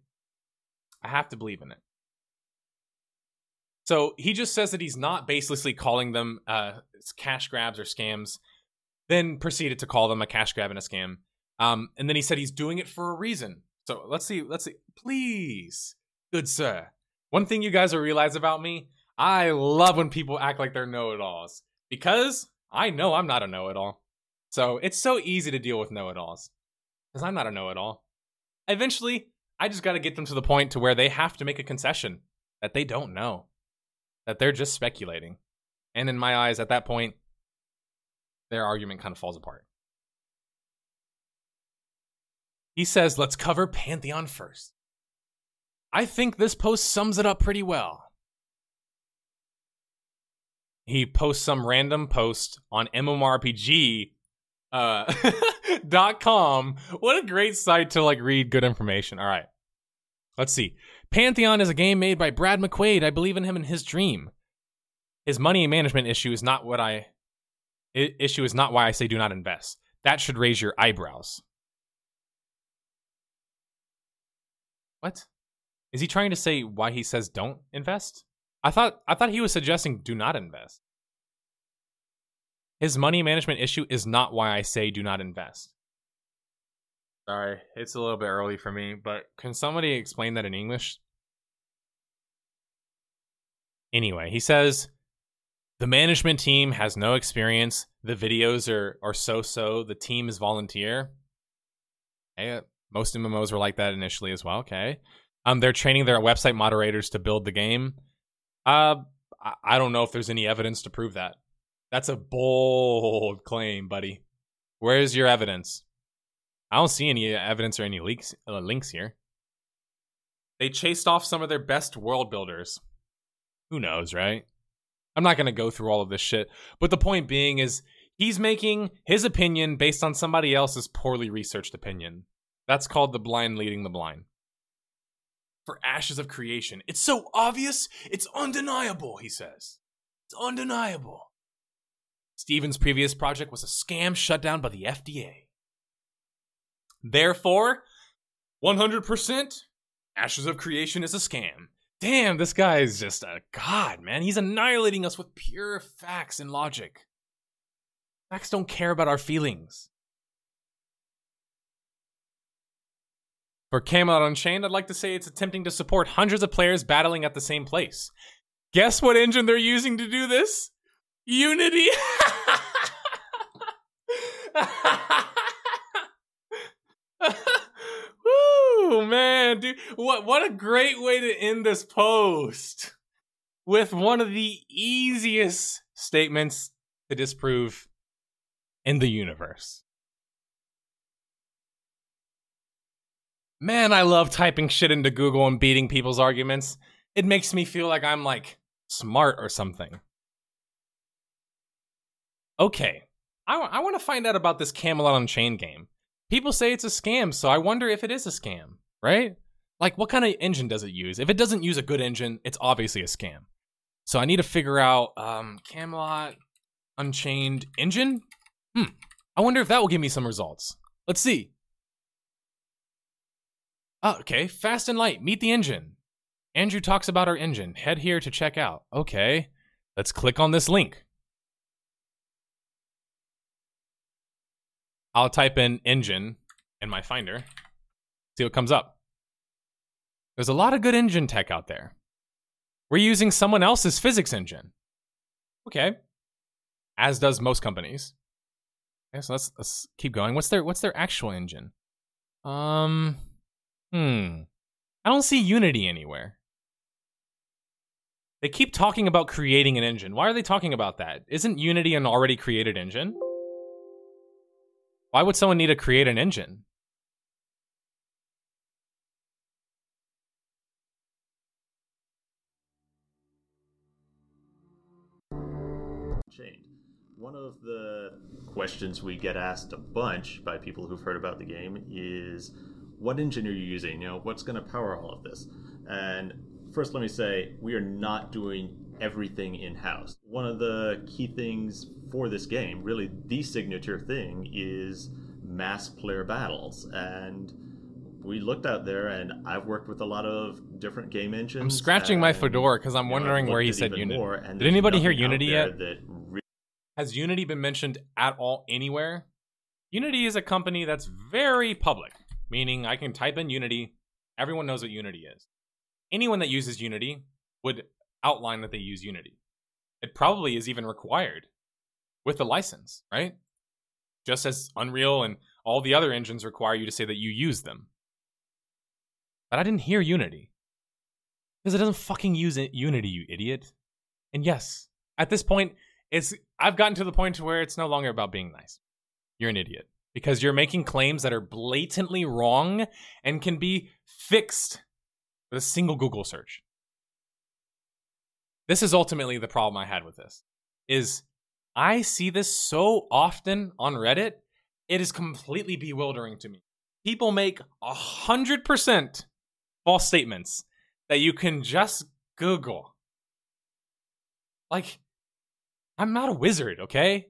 I have to believe in it. So he just says that he's not baselessly calling them uh, cash grabs or scams. then proceeded to call them a cash grab and a scam. Um, and then he said he's doing it for a reason. So let's see, let's see. Please, good sir. One thing you guys will realize about me, I love when people act like they're know-it-alls because I know I'm not a know-it-all. So it's so easy to deal with know-it-alls because I'm not a know-it-all. Eventually, I just got to get them to the point to where they have to make a concession that they don't know, that they're just speculating. And in my eyes, at that point, their argument kind of falls apart. He says, let's cover Pantheon first. I think this post sums it up pretty well. He posts some random post on MMORPG uh, dot com. What a great site to like read good information. All right. Let's see. Pantheon is a game made by Brad McQuaid. I believe in him and his dream. His money management issue is not what I issue is not why I say do not invest. That should raise your eyebrows. What? Is he trying to say why he says don't invest? I thought I thought he was suggesting do not invest. His money management issue is not why I say do not invest. Sorry, it's a little bit early for me, but can somebody explain that in English? Anyway, he says the management team has no experience. The videos are are so so. The team is volunteer. Hey, most MMOs were like that initially as well. Okay. Um, they're training their website moderators to build the game. Uh, I don't know if there's any evidence to prove that. That's a bold claim, buddy. Where's your evidence? I don't see any evidence or any leaks, uh, links here. They chased off some of their best world builders. Who knows, right? I'm not going to go through all of this shit. But the point being is he's making his opinion based on somebody else's poorly researched opinion. That's called the blind leading the blind. For Ashes of Creation, it's so obvious, it's undeniable, he says. It's undeniable. Steven's previous project was a scam shut down by the FDA. Therefore, 100% Ashes of Creation is a scam. Damn, this guy is just a god, man. He's annihilating us with pure facts and logic. Facts don't care about our feelings. For Camelot Unchained, I'd like to say it's attempting to support hundreds of players battling at the same place. Guess what engine they're using to do this? Unity. Woo, man, dude. What what a great way to end this post. With one of the easiest statements to disprove in the universe. Man, I love typing shit into Google and beating people's arguments. It makes me feel like I'm like smart or something. Okay, I, I want to find out about this Camelot Unchained game. People say it's a scam, so I wonder if it is a scam, right? Like, what kind of engine does it use? If it doesn't use a good engine, it's obviously a scam. So I need to figure out um, Camelot Unchained engine. Hmm. I wonder if that will give me some results. Let's see. Oh, okay. Fast and light. Meet the engine. Andrew talks about our engine. Head here to check out. Okay. Let's click on this link. I'll type in engine in my finder. See what comes up. There's a lot of good engine tech out there. We're using someone else's physics engine. Okay. As does most companies. Okay, so let's let's keep going. What's their what's their actual engine? Um Hmm. I don't see Unity anywhere. They keep talking about creating an engine. Why are they talking about that? Isn't Unity an already created engine? Why would someone need to create an engine? Chained. One of the questions we get asked a bunch by people who've heard about the game is what engine are you using? You know, what's going to power all of this? And first, let me say, we are not doing everything in house. One of the key things for this game, really the signature thing, is mass player battles. And we looked out there, and I've worked with a lot of different game engines. I'm scratching my fedora because I'm wondering where he said Unity. Did anybody hear Unity yet? Has Unity been mentioned at all anywhere? Unity is a company that's very public, meaning I can type in Unity, everyone knows what Unity is. Anyone that uses Unity would outline that they use Unity. It probably is even required with the license, right? Just as Unreal and all the other engines require you to say that you use them. But I didn't hear Unity. Because it doesn't fucking use it, Unity, you idiot. And yes, at this point, it's I've gotten to the point where it's no longer about being nice. You're an idiot. Because you're making claims that are blatantly wrong and can be fixed with a single Google search. This is ultimately the problem I had with this. Is I see this so often on Reddit, it is completely bewildering to me. People make a hundred percent false statements that you can just Google. Like, I'm not a wizard, okay?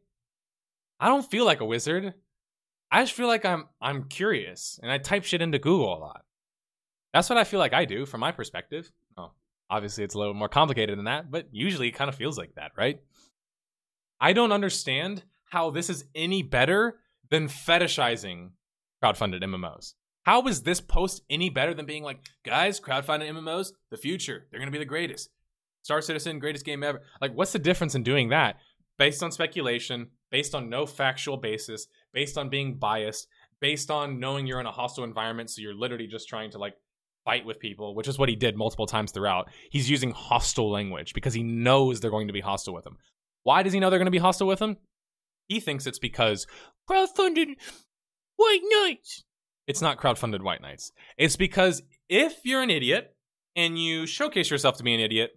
I don't feel like a wizard. I just feel like I'm I'm curious and I type shit into Google a lot. That's what I feel like I do from my perspective. Oh, obviously it's a little more complicated than that, but usually it kind of feels like that, right? I don't understand how this is any better than fetishizing crowdfunded MMOs. How is this post any better than being like, guys, crowdfunded MMOs, the future, they're gonna be the greatest. Star Citizen, greatest game ever. Like, what's the difference in doing that based on speculation, based on no factual basis, based on being biased, based on knowing you're in a hostile environment, so you're literally just trying to like fight with people, which is what he did multiple times throughout. He's using hostile language because he knows they're going to be hostile with him. Why does he know they're going to be hostile with him? He thinks it's because crowdfunded white knights. It's not crowdfunded white knights. It's because if you're an idiot and you showcase yourself to be an idiot,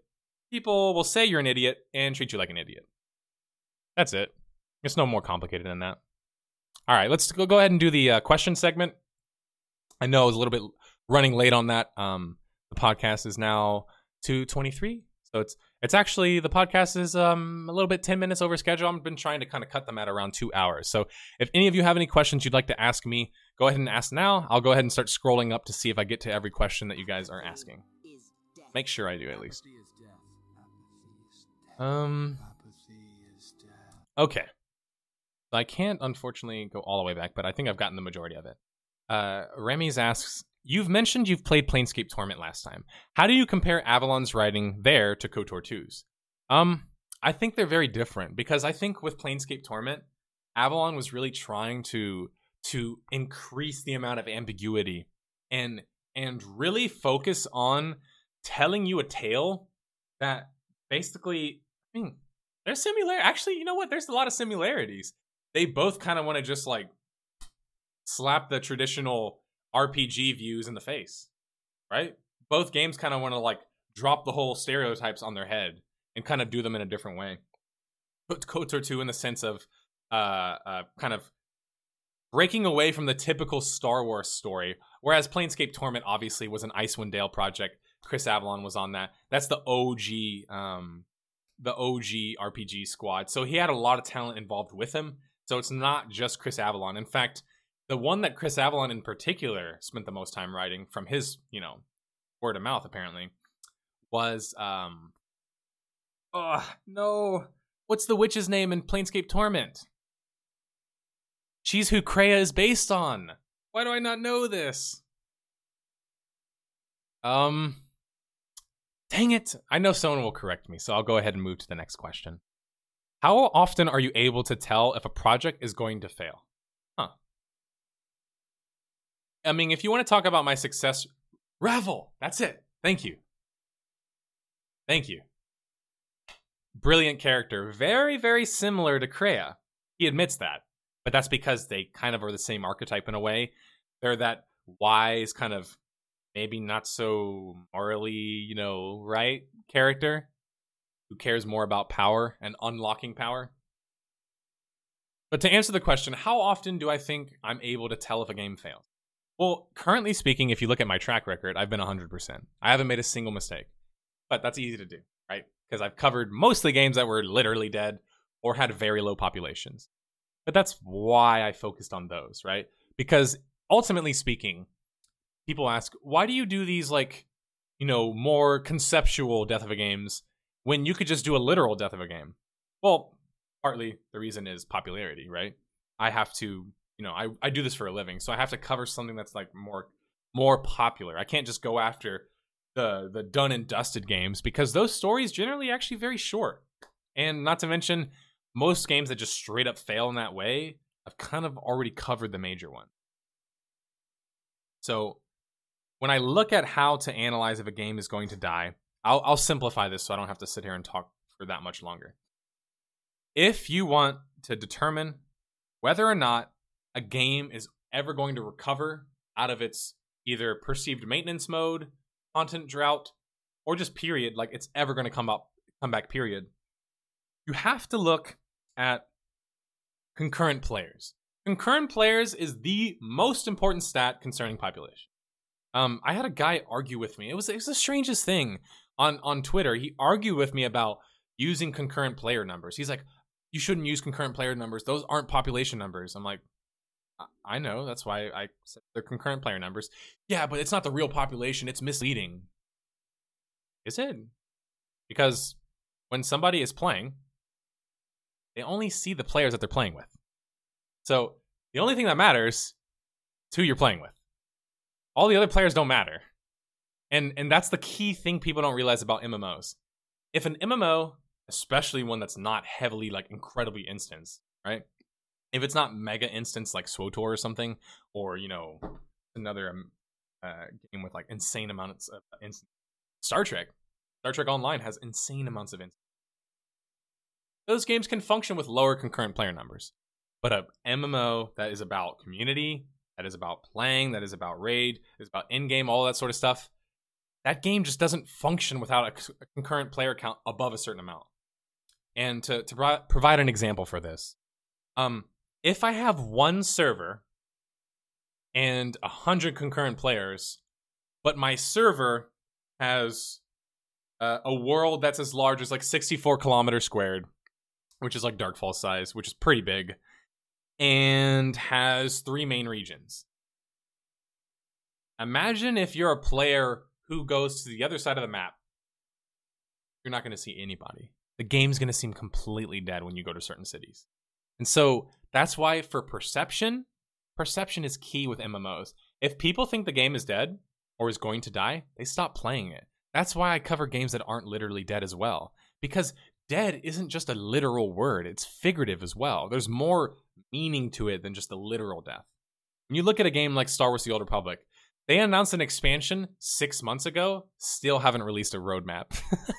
people will say you're an idiot and treat you like an idiot. That's it. It's no more complicated than that. All right, let's go, go ahead and do the uh, question segment. I know I was a little bit running late on that. Um, the podcast is now 223. So it's it's actually the podcast is um a little bit 10 minutes over schedule. I've been trying to kind of cut them at around two hours. So if any of you have any questions you'd like to ask me, go ahead and ask now. I'll go ahead and start scrolling up to see if I get to every question that you guys are asking. Make sure I do at least. Um. Okay. I can't unfortunately go all the way back, but I think I've gotten the majority of it. Uh, Remy's asks, You've mentioned you've played Planescape Torment last time. How do you compare Avellone's writing there to KOTOR 2's? Um, I think they're very different because I think with Planescape Torment, Avalon was really trying to to increase the amount of ambiguity and and really focus on telling you a tale that basically I mean there's similar actually you know what there's a lot of similarities they both kind of want to just like slap the traditional RPG views in the face, right? Both games kind of want to like drop the whole stereotypes on their head and kind of do them in a different way. But KOTOR 2 in the sense of uh, uh, kind of breaking away from the typical Star Wars story, whereas Planescape Torment obviously was an Icewind Dale project. Chris Avellone was on that. That's the OG, um, the OG RPG squad. So he had a lot of talent involved with him. So it's not just Chris Avellone. In fact, the one that Chris Avellone in particular spent the most time writing from his, you know, word of mouth apparently was um Oh, no. What's the witch's name in Planescape Torment? She's who Kreia is based on. Why do I not know this? Um Dang it. I know someone will correct me, so I'll go ahead and move to the next question. How often are you able to tell if a project is going to fail? Huh. I mean, if you want to talk about my success, Ravel, that's it. Thank you. Thank you. Brilliant character. Very, very similar to Kreia. He admits that. But that's because they kind of are the same archetype in a way. They're that wise, kind of maybe not so morally, you know, right character who cares more about power and unlocking power. But to answer the question, how often do I think I'm able to tell if a game fails? Well, currently speaking, if you look at my track record, I've been 100%. I haven't made a single mistake. But that's easy to do, right? Because I've covered mostly games that were literally dead or had very low populations. But that's why I focused on those, right? Because ultimately speaking, people ask, why do you do these, like, you know, more conceptual death of a games when you could just do a literal death of a game? Well, partly the reason is popularity, right? I have to, you know, I, I do this for a living, so I have to cover something that's like more more popular. I can't just go after the the done and dusted games because those stories generally actually very short. And not to mention most games that just straight up fail in that way, I've kind of already covered the major one. So when I look at how to analyze if a game is going to die, I'll, I'll simplify this so I don't have to sit here and talk for that much longer. If you want to determine whether or not a game is ever going to recover out of its either perceived maintenance mode, content drought, or just period, like it's ever going to come up come back period, you have to look at concurrent players. Concurrent players is the most important stat concerning population. Um, I had a guy argue with me. It was it was the strangest thing on on Twitter. He argued with me about using concurrent player numbers. He's like, "You shouldn't use concurrent player numbers. Those aren't population numbers." I'm like, I know. That's why I said they're concurrent player numbers. Yeah, but it's not the real population. It's misleading. Is it? Because when somebody is playing, they only see the players that they're playing with. So the only thing that matters is who you're playing with. All the other players don't matter. And and that's the key thing people don't realize about MMOs. If an MMO, especially one that's not heavily like incredibly instanced, right? if it's not mega instance like SWTOR or something, or you know another um, uh, game with like insane amounts of instance. Star Trek, Star Trek Online has insane amounts of instance. Those games can function with lower concurrent player numbers, but a MMO that is about community, that is about playing, that is about raid, is about in-game, all that sort of stuff. That game just doesn't function without a, concurrent player count above a certain amount. And to to pro- provide an example for this, um, if I have one server and a hundred concurrent players, but my server has uh, a world that's as large as like 64 kilometers squared, which is like Darkfall size, which is pretty big, and has three main regions. Imagine if you're a player who goes to the other side of the map. You're not going to see anybody. The game's going to seem completely dead when you go to certain cities. And so that's why for perception, perception is key with MMOs. If people think the game is dead or is going to die, they stop playing it. That's why I cover games that aren't literally dead as well. Because dead isn't just a literal word, it's figurative as well. There's more meaning to it than just a literal death. When you look at a game like Star Wars The Old Republic, they announced an expansion six months ago, still haven't released a roadmap.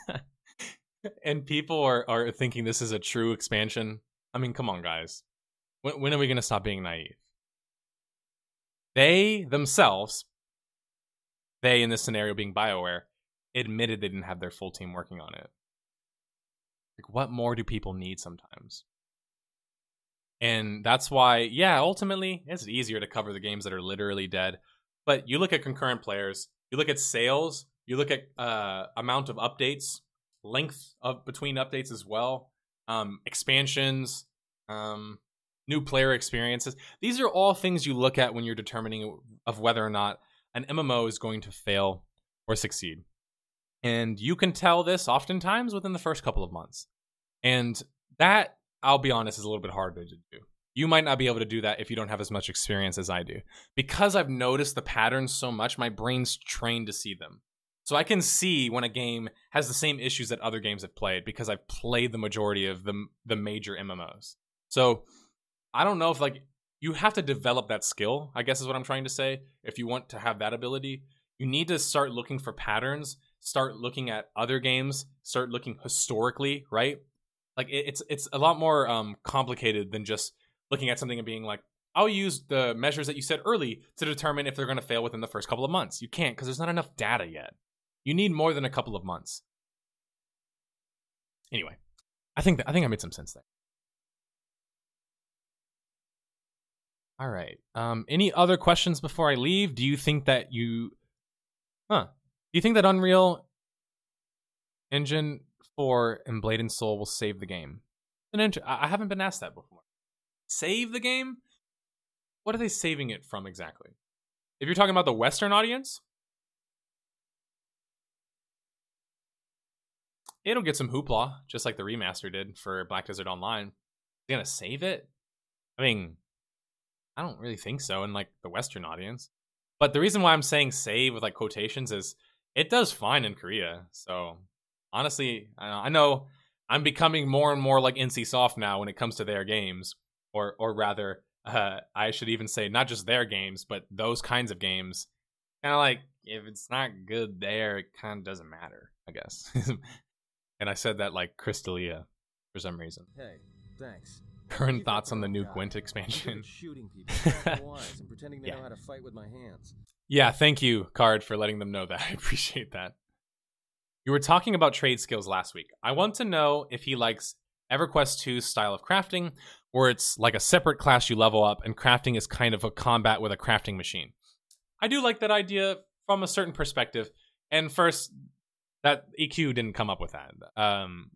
and people are, are thinking this is a true expansion. I mean, come on, guys. When, when are we going to stop being naive? They themselves, they in this scenario being BioWare, admitted they didn't have their full team working on it. Like, what more do people need sometimes? And that's why, yeah, ultimately, it's easier to cover the games that are literally dead. But you look at concurrent players, you look at sales, you look at uh, amount of updates, length of between updates as well, um, expansions, um, new player experiences. These are all things you look at when you're determining of whether or not an MMO is going to fail or succeed. And you can tell this oftentimes within the first couple of months. And that, I'll be honest, is a little bit harder to do. You might not be able to do that if you don't have as much experience as I do. Because I've noticed the patterns so much, my brain's trained to see them. So I can see when a game has the same issues that other games have played because I've played the majority of the the major MMOs. So I don't know if like you have to develop that skill, I guess is what I'm trying to say. If you want to have that ability, you need to start looking for patterns, start looking at other games, start looking historically, right? Like it's it's a lot more um complicated than just looking at something and being like, I'll use the measures that you said early to determine if they're going to fail within the first couple of months. You can't because there's not enough data yet. You need more than a couple of months. Anyway, I think that, I think I made some sense there. All right. Um, any other questions before I leave? Do you think that you, huh? Do you think that Unreal Engine for and Blade and Soul will save the game? An inter- I haven't been asked that before. Save the game? What are they saving it from exactly? If you're talking about the Western audience, it'll get some hoopla, just like the remaster did for Black Desert Online. Is he gonna save it? I mean, I don't really think so in like the Western audience. But the reason why I'm saying save with like quotations is it does fine in Korea. So honestly, I know I'm becoming more and more like NC Soft now when it comes to their games, or or rather, uh, I should even say not just their games, but those kinds of games. Kind of like if it's not good there, it kind of doesn't matter, I guess. and I said that like Crystalia for some reason. Hey, thanks. Current thoughts on the new Gwent expansion? Shooting people, and pretending they Yeah. know how to fight with my hands. Yeah, thank you, Card, for letting them know that. I appreciate that. You were talking about trade skills last week. I want to know if he likes EverQuest 2's style of crafting, where it's like a separate class you level up, and crafting is kind of a combat with a crafting machine. I do like that idea from a certain perspective. And first, that EQ didn't come up with that. Um,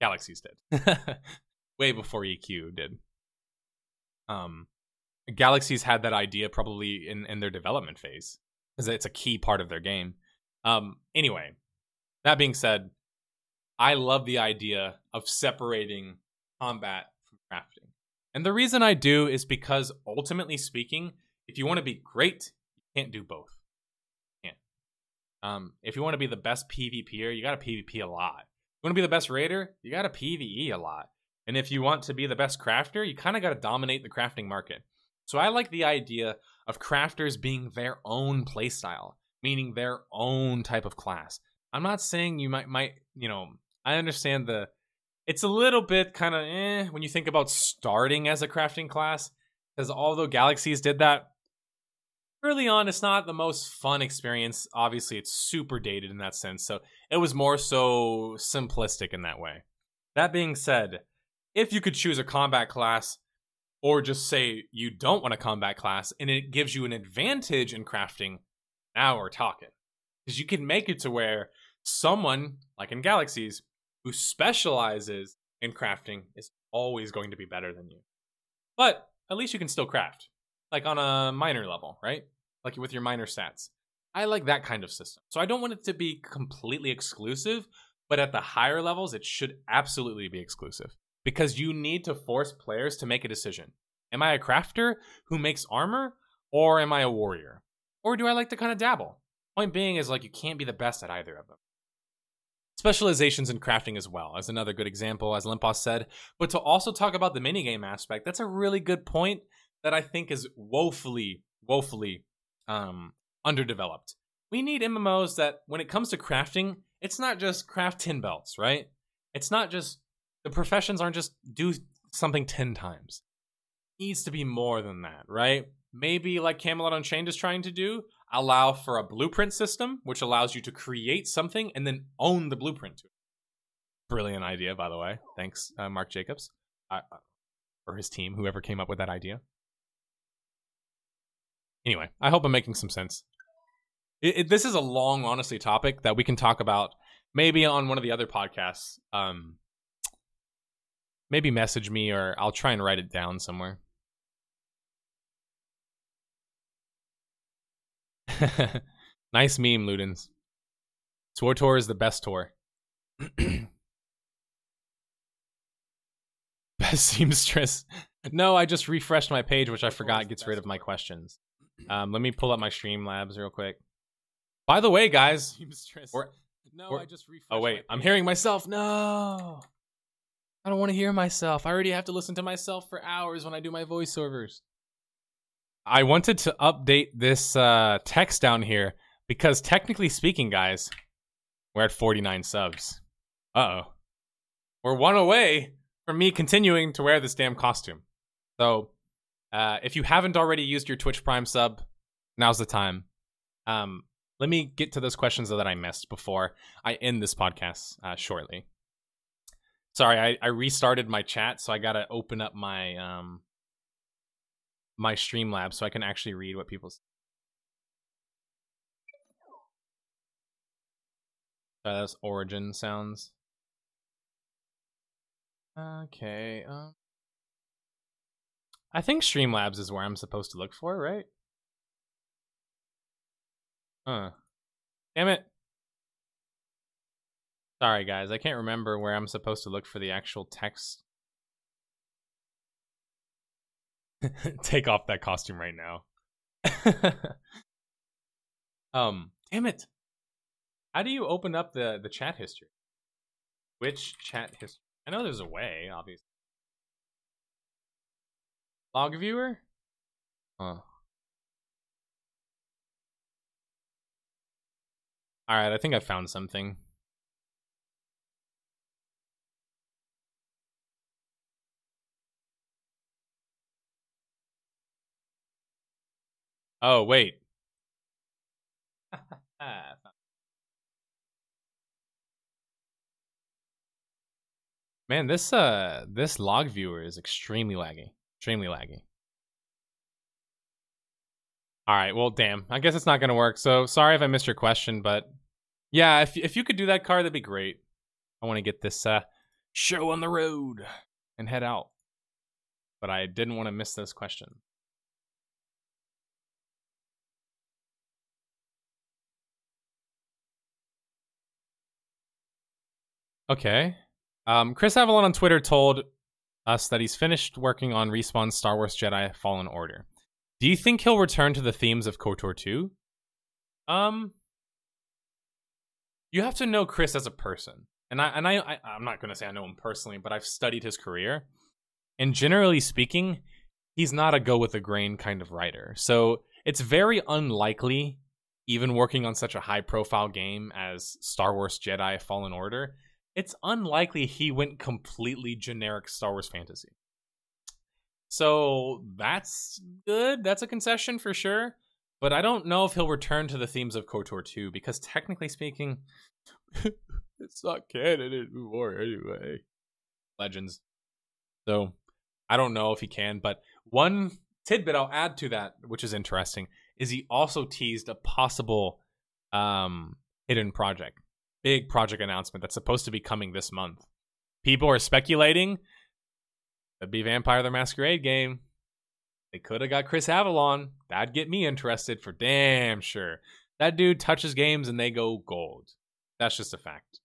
Galaxies did. Way before EQ did. Um, Galaxies had that idea probably in, in their development phase because it's a key part of their game. Um, anyway, that being said, I love the idea of separating combat. And the reason I do is because ultimately speaking, if you want to be great, you can't do both. You can't. Um, if you want to be the best PvPer, you got to PvP a lot. You want to be the best raider, you got to PvE a lot. And if you want to be the best crafter, you kind of got to dominate the crafting market. So I like the idea of crafters being their own playstyle, meaning their own type of class. I'm not saying you might might, you know, I understand the it's a little bit kind of eh when you think about starting as a crafting class because although Galaxies did that early on it's not the most fun experience. Obviously, it's super dated in that sense. So, it was more so simplistic in that way. That being said, if you could choose a combat class or just say you don't want a combat class and it gives you an advantage in crafting, now we're talking. Because you can make it to where someone, like in Galaxies, who specializes in crafting is always going to be better than you. But at least you can still craft, like on a minor level, right? Like with your minor stats. I like that kind of system. So I don't want it to be completely exclusive, but at the higher levels, it should absolutely be exclusive because you need to force players to make a decision. Am I a crafter who makes armor, or am I a warrior? Or do I like to kind of dabble? Point being is like you can't be the best at either of them. Specializations in crafting as well, as another good example, as Lemposs said. But to also talk about the minigame aspect, that's a really good point that I think is woefully, woefully um, underdeveloped. We need MMOs that, when it comes to crafting, it's not just craft 10 belts, right? It's not just the professions aren't just do something 10 times. It needs to be more than that, right? Maybe like Camelot Unchained is trying to do, allow for a blueprint system, which allows you to create something and then own the blueprint to it. Brilliant idea, by the way. Thanks, uh, Mark Jacobs, uh, or his team, whoever came up with that idea. Anyway, I hope I'm making some sense. It, it, this is a long, honestly, topic that we can talk about maybe on one of the other podcasts. Um, maybe message me or I'll try and write it down somewhere. nice meme, Ludens. Swartor is the best tour. best seamstress. No, I just refreshed my page, which I forgot gets rid of my questions. Um, let me pull up my Streamlabs real quick. By the way, guys, we're- No, I just refreshed oh wait, I'm hearing myself. No, I don't want to hear myself. I already have to listen to myself for hours when I do my voiceovers. I wanted to update this uh, text down here because technically speaking, guys, we're at 49 subs. Uh oh, we're one away from me continuing to wear this damn costume. So, uh, if you haven't already used your Twitch Prime sub, now's the time. Um, let me get to those questions that I missed before I end this podcast uh, shortly. Sorry, I, I restarted my chat, so I gotta open up my um my Streamlabs so I can actually read what people. Uh, that's origin sounds. Okay. Um, I think Streamlabs is where I'm supposed to look for, right? Huh. Damn it. Sorry, guys. I can't remember where I'm supposed to look for the actual text. Take off that costume right now. um, damn it. How do you open up the the chat history? Which chat history? I know there's a way, obviously. Log viewer? Huh. Alright, I think I found something. Oh, wait. Man, this uh this log viewer is extremely laggy. Extremely laggy. All right, well, damn. I guess it's not gonna work. So sorry if I missed your question, but yeah, if if you could do that car, that'd be great. I want to get this uh show on the road and head out, but I didn't want to miss this question. Okay. Um, Chris Avellone on Twitter told us that he's finished working on Respawn's Star Wars Jedi Fallen Order. Do you think he'll return to the themes of KOTOR 2? Um, you have to know Chris as a person, and I and I, I I'm not gonna say I know him personally, but I've studied his career, and generally speaking, he's not a go with the grain kind of writer. So it's very unlikely, even working on such a high profile game as Star Wars Jedi Fallen Order, it's unlikely he went completely generic Star Wars fantasy. So that's good. That's a concession for sure. But I don't know if he'll return to the themes of KOTOR 2 because technically speaking, it's not canon anymore anyway. Legends. So I don't know if he can, but one tidbit I'll add to that, which is interesting, is he also teased a possible um, hidden project big project announcement that's supposed to be coming this month. People are speculating it'd be Vampire the Masquerade game. They could have got Chris Avellone. That'd get me interested for damn sure. That dude touches games and they go gold. That's just a fact.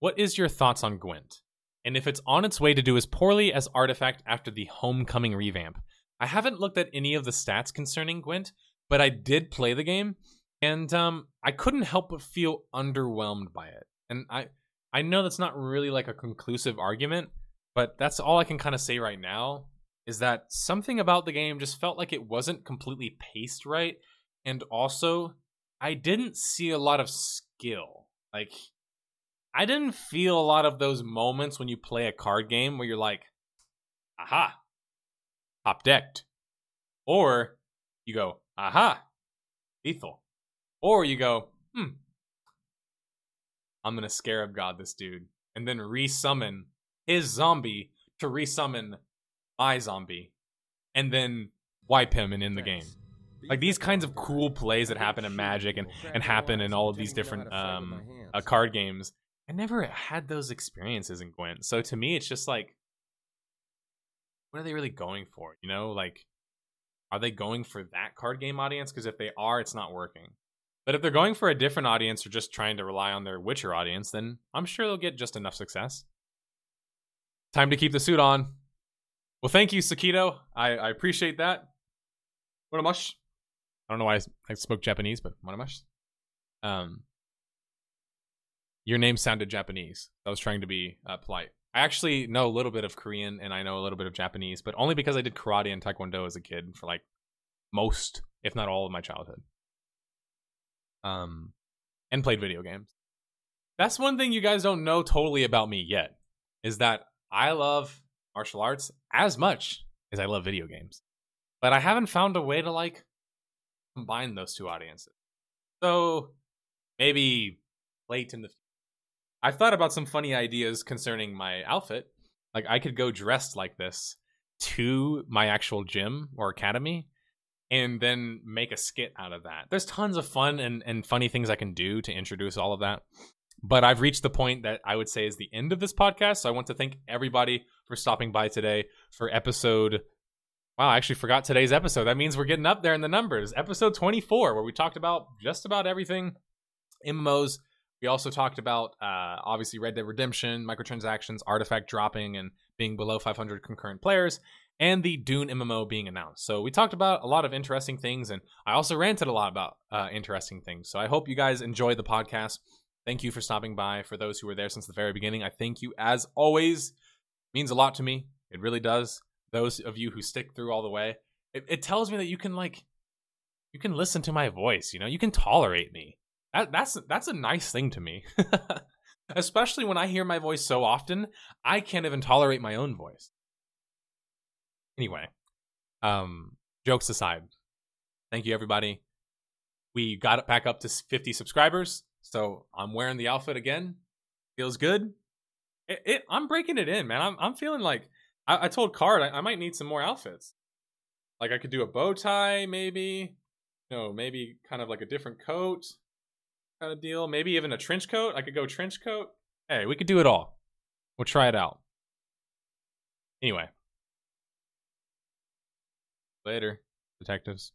What is your thoughts on Gwent? And if it's on its way to do as poorly as Artifact after the Homecoming revamp? I haven't looked at any of the stats concerning Gwent, but I did play the game and um, I couldn't help but feel underwhelmed by it. And I I know that's not really like a conclusive argument, but that's all I can kind of say right now is that something about the game just felt like it wasn't completely paced right, and also I didn't see a lot of skill. Like I didn't feel a lot of those moments when you play a card game where you're like, aha, top decked. Or you go, aha, lethal. Or you go, hmm, I'm gonna scarab god this dude, and then resummon his zombie to resummon my zombie, and then wipe him and end the game. Like these kinds of cool plays that happen in Magic and, and happen in all of these different um, uh, card games. I never had those experiences in Gwent. So to me, it's just like, what are they really going for? You know, like, are they going for that card game audience? Because if they are, it's not working. But if they're going for a different audience or just trying to rely on their Witcher audience, then I'm sure they'll get just enough success. Time to keep the suit on. Well, thank you, Sakito. I, I appreciate that. Mush. I don't know why I, I spoke Japanese, but mush. Um, your name sounded Japanese. I was trying to be uh, polite. I actually know a little bit of Korean and I know a little bit of Japanese, but only because I did karate and taekwondo as a kid for like most, if not all, of my childhood um, and played video games. That's one thing you guys don't know totally about me yet is that I love martial arts as much as I love video games. But I haven't found a way to like combine those two audiences. So maybe late in the I've thought about some funny ideas concerning my outfit. Like I could go dressed like this to my actual gym or academy and then make a skit out of that. There's tons of fun and, and funny things I can do to introduce all of that. But I've reached the point that I would say is the end of this podcast. So I want to thank everybody for stopping by today for episode. Wow, I actually forgot today's episode. That means we're getting up there in the numbers. Episode 24, where we talked about just about everything MMOs, We also talked about uh, obviously Red Dead Redemption, microtransactions, artifact dropping, and being below 500 concurrent players, and the Dune MMO being announced. So we talked about a lot of interesting things, and I also ranted a lot about uh, interesting things. So I hope you guys enjoyed the podcast. Thank you for stopping by. For those who were there since the very beginning, I thank you as always. Means a lot to me. It really does. Those of you who stick through all the way, it, it tells me that you can like, you can listen to my voice. You know, you can tolerate me. That, that's that's a nice thing to me. Especially when I hear my voice so often, I can't even tolerate my own voice. Anyway, um, jokes aside, thank you everybody. We got it back up to 50 subscribers, so I'm wearing the outfit again. Feels good. It, it I'm breaking it in, man. I'm I'm feeling like I, I told Card I, I might need some more outfits. Like I could do a bow tie, maybe. No, maybe kind of like a different coat kind of deal. Maybe even a trench coat. I could go trench coat. Hey, we could do it all. We'll try it out. Anyway. Later, detectives.